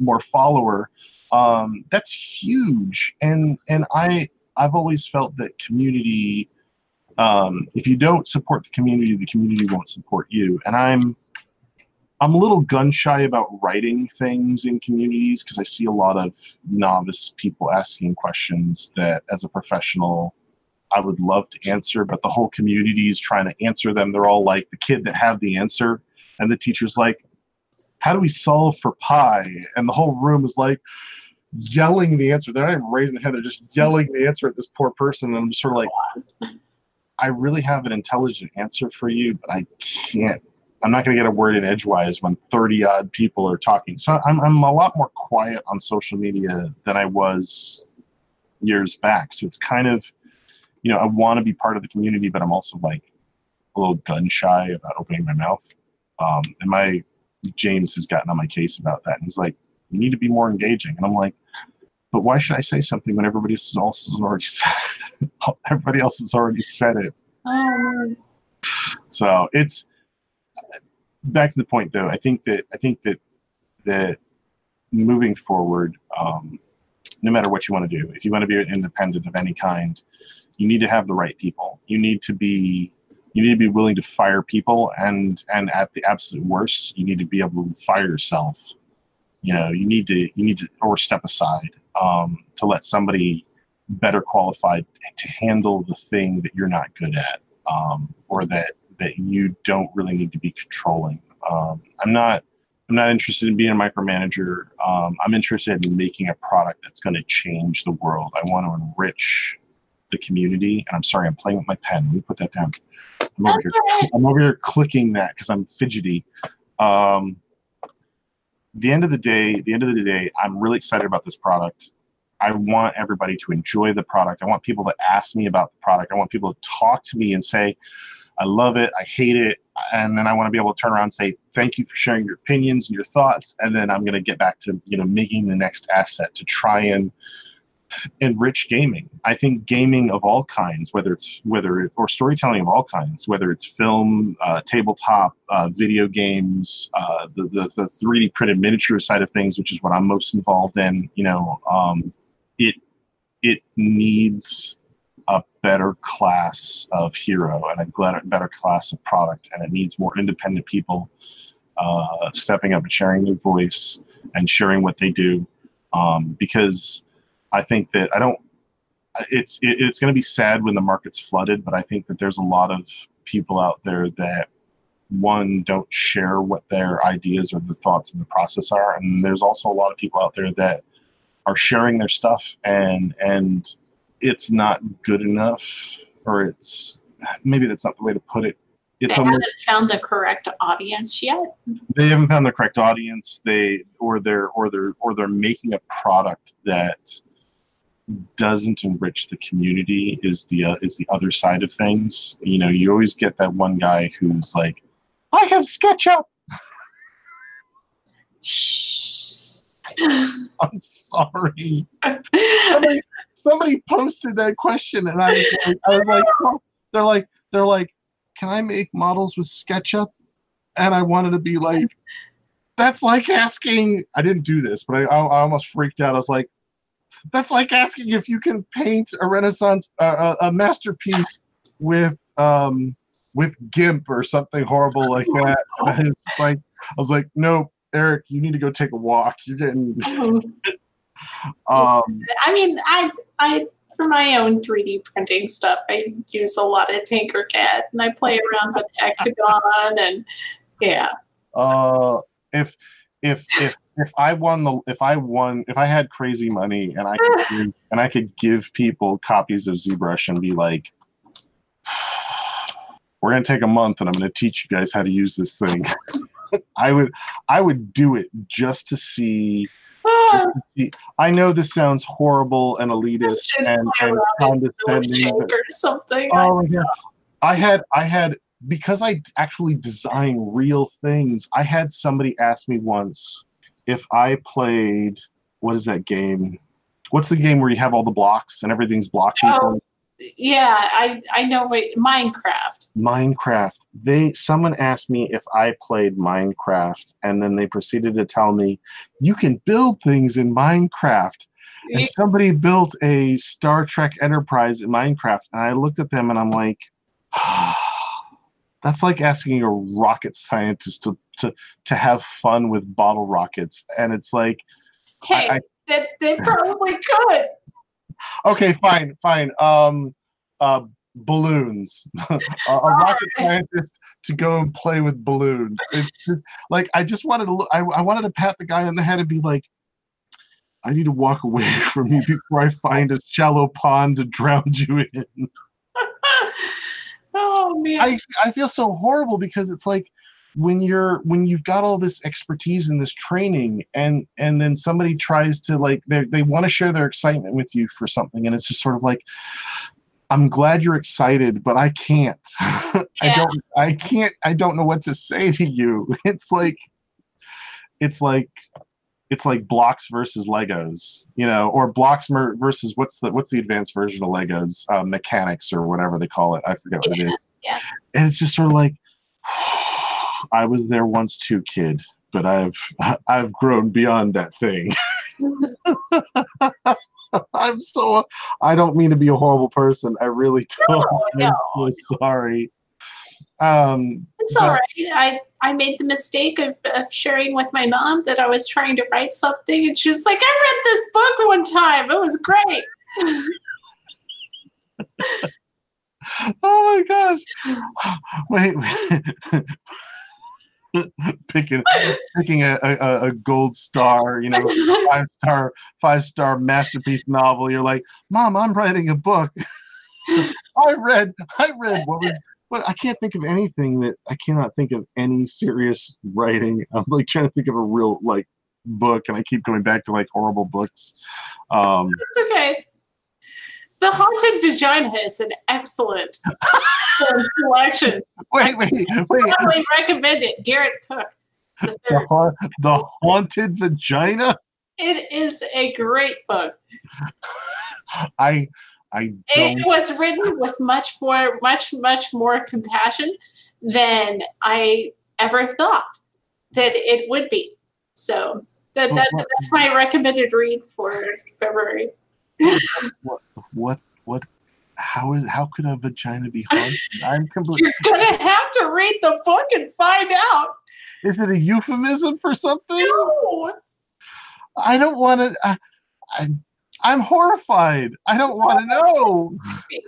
more follower, um, that's huge. And and I I've always felt that community um, if you don't support the community, the community won't support you. And I'm I'm a little gun shy about writing things in communities because I see a lot of novice people asking questions that, as a professional, I would love to answer, but the whole community is trying to answer them. They're all like the kid that have the answer, and the teacher's like, "How do we solve for pi?" And the whole room is like yelling the answer. They're not even raising their hand; they're just yelling the answer at this poor person. And I'm just sort of like, I really have an intelligent answer for you, but I can't. I'm not going to get a word in edgewise when 30 odd people are talking. So I'm, I'm a lot more quiet on social media than I was years back. So it's kind of, you know, I want to be part of the community, but I'm also like a little gun shy about opening my mouth. Um, and my James has gotten on my case about that. And he's like, you need to be more engaging. And I'm like, but why should I say something when everybody else has already said everybody else has already said it? Um, So it's back to the point though. I think that I think that that moving forward, um, no matter what you want to do, if you want to be independent of any kind, you need to have the right people. You need to be you need to be willing to fire people and and at the absolute worst, you need to be able to fire yourself. You know, you need to you need to or step aside um, to let somebody better qualified to handle the thing that you're not good at um, or that that you don't really need to be controlling. Um, I'm not. I'm not interested in being a micromanager. Um, I'm interested in making a product that's going to change the world. I want to enrich the community. And I'm sorry, I'm playing with my pen. Let me put that down. I'm over, that's here, right. I'm over here clicking that because I'm fidgety. Um, the end of the day, the end of the day, I'm really excited about this product. I want everybody to enjoy the product. I want people to ask me about the product. I want people to talk to me and say, I love it, I hate it, and then I want to be able to turn around and say, thank you for sharing your opinions and your thoughts, and then I'm going to get back to you know making the next asset to try and enrich gaming. I think gaming of all kinds, whether it's whether it, or storytelling of all kinds, whether it's film, uh, tabletop, uh, video games, uh, the, the the 3D printed miniature side of things, which is what I'm most involved in. You know, um, it it needs a better class of hero and a better class of product, and it needs more independent people uh, stepping up and sharing their voice and sharing what they do, um, because I think that I don't. It's it, it's going to be sad when the market's flooded, but I think that there's a lot of people out there that one don't share what their ideas or the thoughts and the process are, and there's also a lot of people out there that are sharing their stuff and and it's not good enough or it's maybe that's not the way to put it it's they haven't found the correct audience yet. they haven't found the correct audience they or they're or they're or they're making a product that doesn't enrich the community is the uh, is the other side of things. You know you always get that one guy who's like i have sketchup. Shh. i'm sorry. Somebody, somebody posted that question and i was like, I was like oh. they're like they're like can i make models with sketchup? And i wanted to be like that's like asking i didn't do this but i, I almost freaked out. I was like that's like asking if you can paint a renaissance uh, a, a masterpiece with um with gimp or something horrible like that and I was like i was like nope eric you need to go take a walk you're getting um I mean, I I for my own 3D printing stuff, I use a lot of Tinkercad and I play around with Hexagon and yeah. uh if if if if i won the if i won if i had crazy money and i could give, and i could give people copies of zbrush and be like we're going to take a month and i'm going to teach you guys how to use this thing i would i would do it just to see I know this sounds horrible and elitist and, and condescending. but- or something. Oh my god! I had I had because I actually design real things. I had somebody ask me once if I played what is that game? What's the game where you have all the blocks and everything's block Oh. yeah, I I know what Minecraft. Minecraft. They someone asked me if I played Minecraft, and then they proceeded to tell me you can build things in Minecraft. and somebody built a Star Trek Enterprise in Minecraft, and I looked at them and I'm like, ah, that's like asking a rocket scientist to to to have fun with bottle rockets, and it's like, Hey, I- that they probably could. okay, fine, fine, um, uh, balloons, a, a rocket scientist to go and play with balloons. It's just, like I just wanted to, look, I, I wanted to pat the guy on the head and be like. I need to walk away from you before I find a shallow pond to drown you in. Oh man. I I feel so horrible because it's like when you're when you've got all this expertise and this training and and then somebody tries to like they they want to share their excitement with you for something and it's just sort of like I'm glad you're excited but I can't. I don't I can't I don't know what to say to you. It's like it's like it's like blocks versus Legos, you know, or blocks mer- versus what's the what's the advanced version of Legos, uh, mechanics or whatever they call it. I forget what it is. yeah. And it's just sort of like, I was there once too, kid, but I've I've grown beyond that thing. I'm so I don't mean to be a horrible person. I really don't. No, I'm so sorry. Um, It's all right. I, I made the mistake of, of sharing with my mom that I was trying to write something, and she was like, I read this book one time. It was great. oh my gosh! Wait, wait. picking picking a, a, a gold star, you know, five star five star masterpiece novel. You're like, Mom, I'm writing a book. I read I read what was but I can't think of anything that I cannot think of any serious writing. I'm like trying to think of a real like book and I keep going back to like horrible books. Um It's okay. The Haunted Vagina is an excellent selection. wait, wait, wait. Strongly recommend it. Garrett Cook. The The, ha- the haunted vagina? It is a great book. I I It was written with much more, much, much more compassion than I ever thought that it would be. So that, that that's my recommended read for February. what what how is how could a vagina be haunted? I'm completely You're gonna have to read the book and find out. is it a euphemism for something? No. I don't want to I, I I'm horrified. I don't want to know.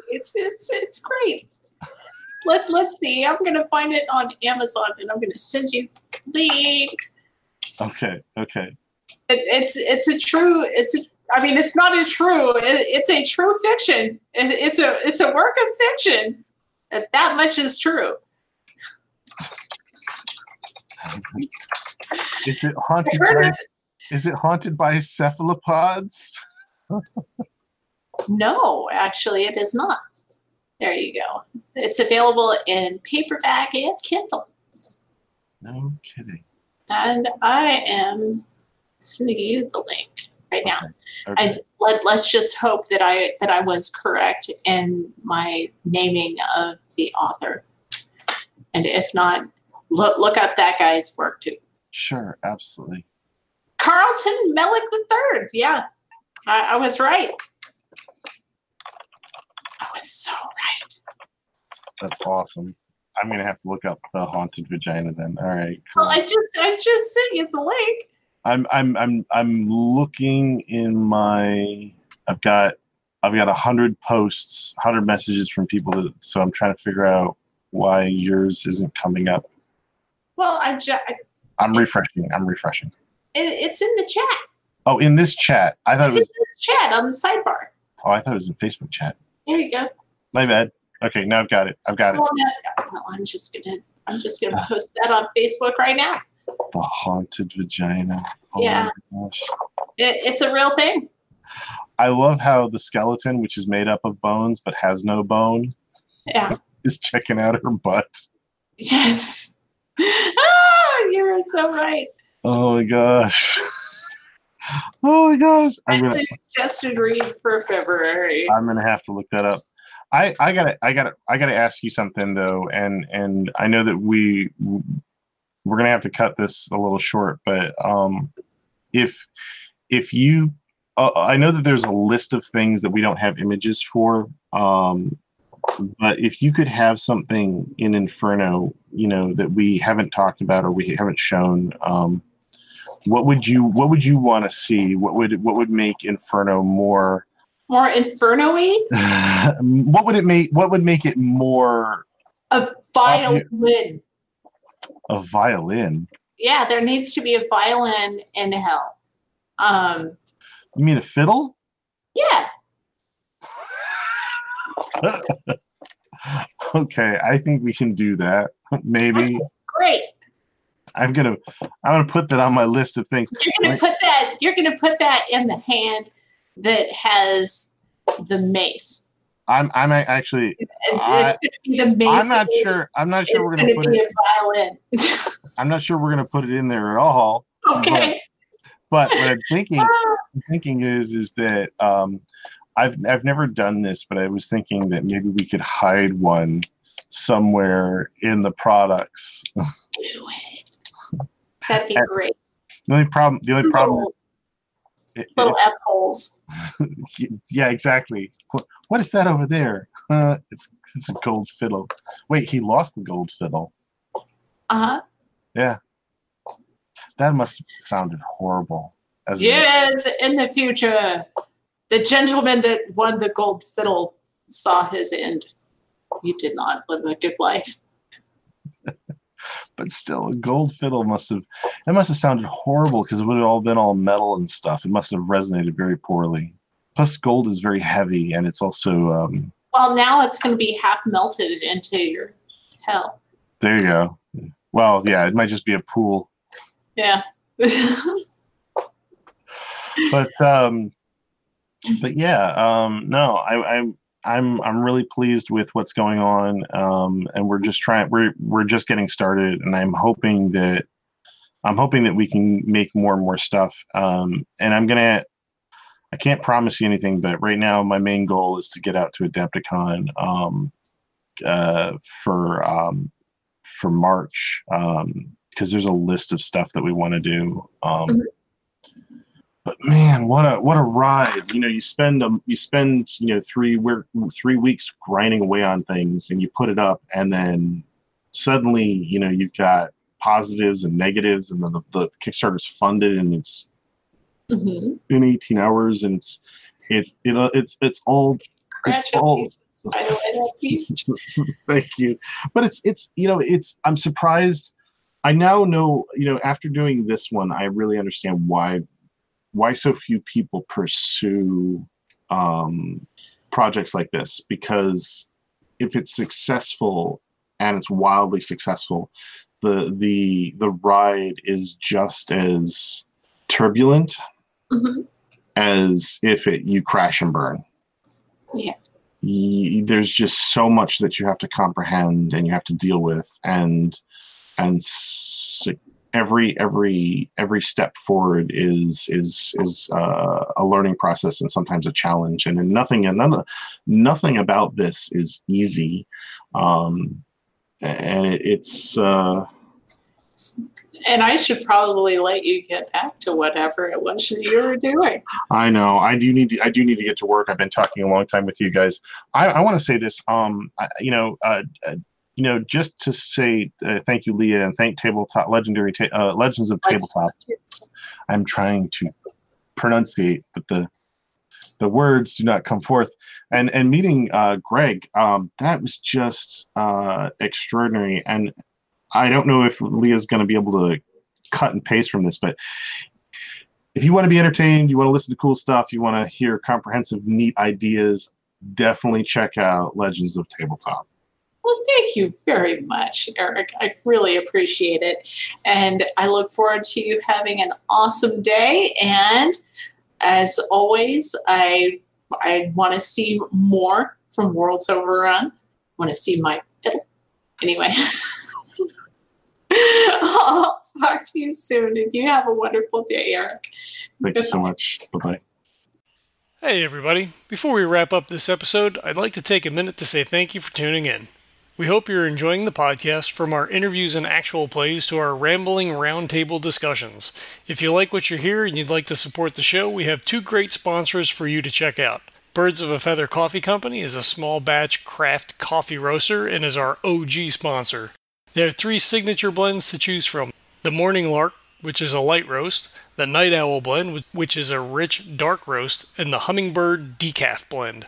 It's it's it's great. Let let's see. I'm gonna find it on Amazon and I'm gonna send you the link. Okay, okay. It, it's it's a true it's a I mean it's not a true it, it's a true fiction. It, it's a it's a work of fiction. That that much is true. Is it haunted by, is it haunted by cephalopods? No, actually, it is not. There you go. It's available in paperback and Kindle. No kidding. And I am sending you the link right now. Okay. And let, let's just hope that I that I was correct in my naming of the author. And if not, look look up that guy's work too. Sure, absolutely. Carlton Mellick III. Yeah, I, I was right. I was so right. That's awesome. I'm gonna have to look up the haunted vagina then. All right. Well. I just I just sent you the link. I'm I'm I'm I'm looking in my I've got I've got a hundred posts, hundred messages from people that so I'm trying to figure out why yours isn't coming up. Well, I just I'm refreshing. I'm refreshing. it's in the chat. Oh, in this chat. I thought It's it in was this chat on the sidebar. oh I thought it was in Facebook chat. There you go. My bad. Okay, now I've got it. I've got it. Well, no, well, I'm just gonna I'm just gonna post that on Facebook right now. The haunted vagina. Oh Yeah. my gosh. It, it's a real thing. I love how the skeleton, which is made up of bones but has no bone, Yeah. is checking out her butt. Yes. Ah, you're so right. Oh my gosh. Oh my gosh. I'm I gonna, suggested read for February. I'm gonna have to look that up. I, I gotta I gotta I gotta ask you something though, and and I know that we we're gonna have to cut this a little short, but um, if if you uh, I know that there's a list of things that we don't have images for, um, but if you could have something in Inferno, you know that we haven't talked about or we haven't shown, um, what would you what would you want to see? What would what would make Inferno more More inferno-y? what would it make what would make it more A violin. a violin Yeah, there needs to be a violin in hell. Um, you mean a fiddle yeah. okay i think we can do that maybe Great. I'm gonna i'm gonna put that on my list of things You're gonna Right. put that. You're gonna put that in the hand that has the mace. i'm i'm actually It's, I, gonna be the mace. I'm not sure i'm not sure we're gonna, gonna put be it a violin. i'm not sure we're gonna put it in there at all okay. but what i'm thinking I'm thinking is is that um, I've I've never done this, but I was thinking that maybe we could hide one somewhere in the products. Do it. That'd be great. The only problem, the only problem, Little, it- little f holes. yeah, exactly. What, what is that over there? Uh, it's it's a gold fiddle. Wait, he lost the gold fiddle. Uh huh. Yeah, that must have sounded horrible. As a- Yes, in the future, the gentleman that won the gold fiddle saw his end. You did not live a good life. But still, a gold fiddle must have it must have sounded horrible because it would have all been all metal and stuff. It must have resonated very poorly. Plus, gold is very heavy, and it's also um, Well, now it's going to be half melted into your hell. there. You go. Well, yeah, it might just be a pool, Yeah. but um, but yeah, um, no, I, I'm I'm I'm really pleased with what's going on, um, and we're just trying. We're we're just getting started, and I'm hoping that I'm hoping that we can make more and more stuff. Um, and I'm gonna. I can't promise you anything, but right now my main goal is to get out to Adepticon um, uh, for um, for March because there's a list of stuff that we want to do. Um, Mhm. But man, what a what a ride! You know, you spend um, you spend you know three we're three weeks grinding away on things, and you put it up, and then suddenly you know you've got positives and negatives, and then the, the Kickstarter's funded, and it's Mhm. in 18 hours and it's it you know it's it's all it's all Congratulations, by the way, that's huge. Thank you. But it's it's you know it's I'm surprised. I now know you know after doing this one, I really understand why why so few people pursue um, projects like this because if it's successful and it's wildly successful, the the the ride is just as turbulent Mhm. as if it you crash and burn Yeah. y- there's just so much that you have to comprehend and you have to deal with and and every every every step forward is is is uh, a learning process and sometimes a challenge and nothing and none nothing about this is easy um and it, it's uh And I should probably let you get back to whatever it was you were doing. I know. I do need to. I do need to get to work. I've been talking a long time with you guys. I, I want to say this. Um, I, you know, uh, uh, you know, just to say uh, thank you, Leah, and thank Tabletop Legendary ta- uh, Legends of Tabletop. I'm trying to pronunciate, but the the words do not come forth. And and meeting uh, Greg, um, that was just uh, extraordinary. And I don't know if Leah's going to be able to cut and paste from this, but if you want to be entertained, you want to listen to cool stuff, you want to hear comprehensive, neat ideas, definitely check out Legends of Tabletop. Well, thank you very much, Eric. I really appreciate it. And I look forward to you having an awesome day. And as always, I I want to see more from Worlds Overrun. I want to see my fiddle. Anyway. I'll talk to you soon. And you have a wonderful day, Eric. Thank you so much. Bye bye. Hey, everybody. Before we wrap up this episode, I'd like to take a minute to say thank you for tuning in. We hope you're enjoying the podcast from our interviews and actual plays to our rambling roundtable discussions. If you like what you hear and you'd like to support the show, we have two great sponsors for you to check out. Birds of a Feather Coffee Company is a small batch craft coffee roaster and is our OG sponsor. They have three signature blends to choose from the Morning Lark, which is a light roast, the Night Owl blend, which is a rich dark roast, and the Hummingbird Decaf blend.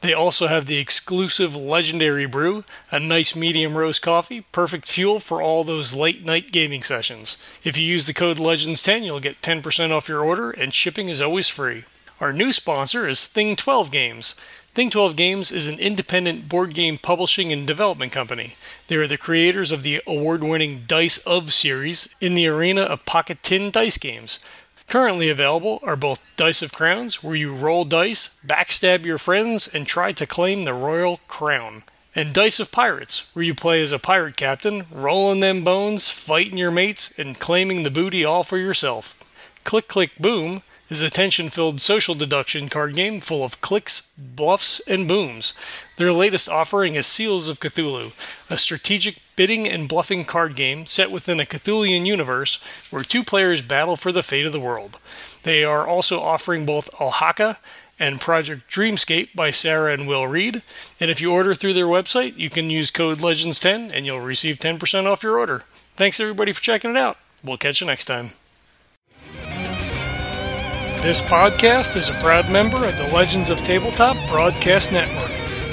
They also have the exclusive Legendary Brew, a nice medium roast coffee, perfect fuel for all those late night gaming sessions. If you use the code LEGENDS10, you'll get 10% off your order, and shipping is always free. Our new sponsor is Thing 12 Games. Thing 12 Games is an independent board game publishing and development company. They are the creators of the award winning Dice of series in the arena of pocket tin dice games. Currently available are both Dice of Crowns, where you roll dice, backstab your friends, and try to claim the royal crown. And Dice of Pirates, where you play as a pirate captain, rolling them bones, fighting your mates, and claiming the booty all for yourself. Click Click Boom is a tension filled social deduction card game full of clicks, bluffs, and booms. Their latest offering is Seals of Cthulhu, a strategic bidding and bluffing card game set within a Cthulian universe where two players battle for the fate of the world. They are also offering both Alhaka and Project Dreamscape by Sarah and Will Reed. And if you order through their website, you can use code LEGENDS10 and you'll receive 10% off your order. Thanks everybody for checking it out. We'll catch you next time. This podcast is a proud member of the Legends of Tabletop Broadcast Network.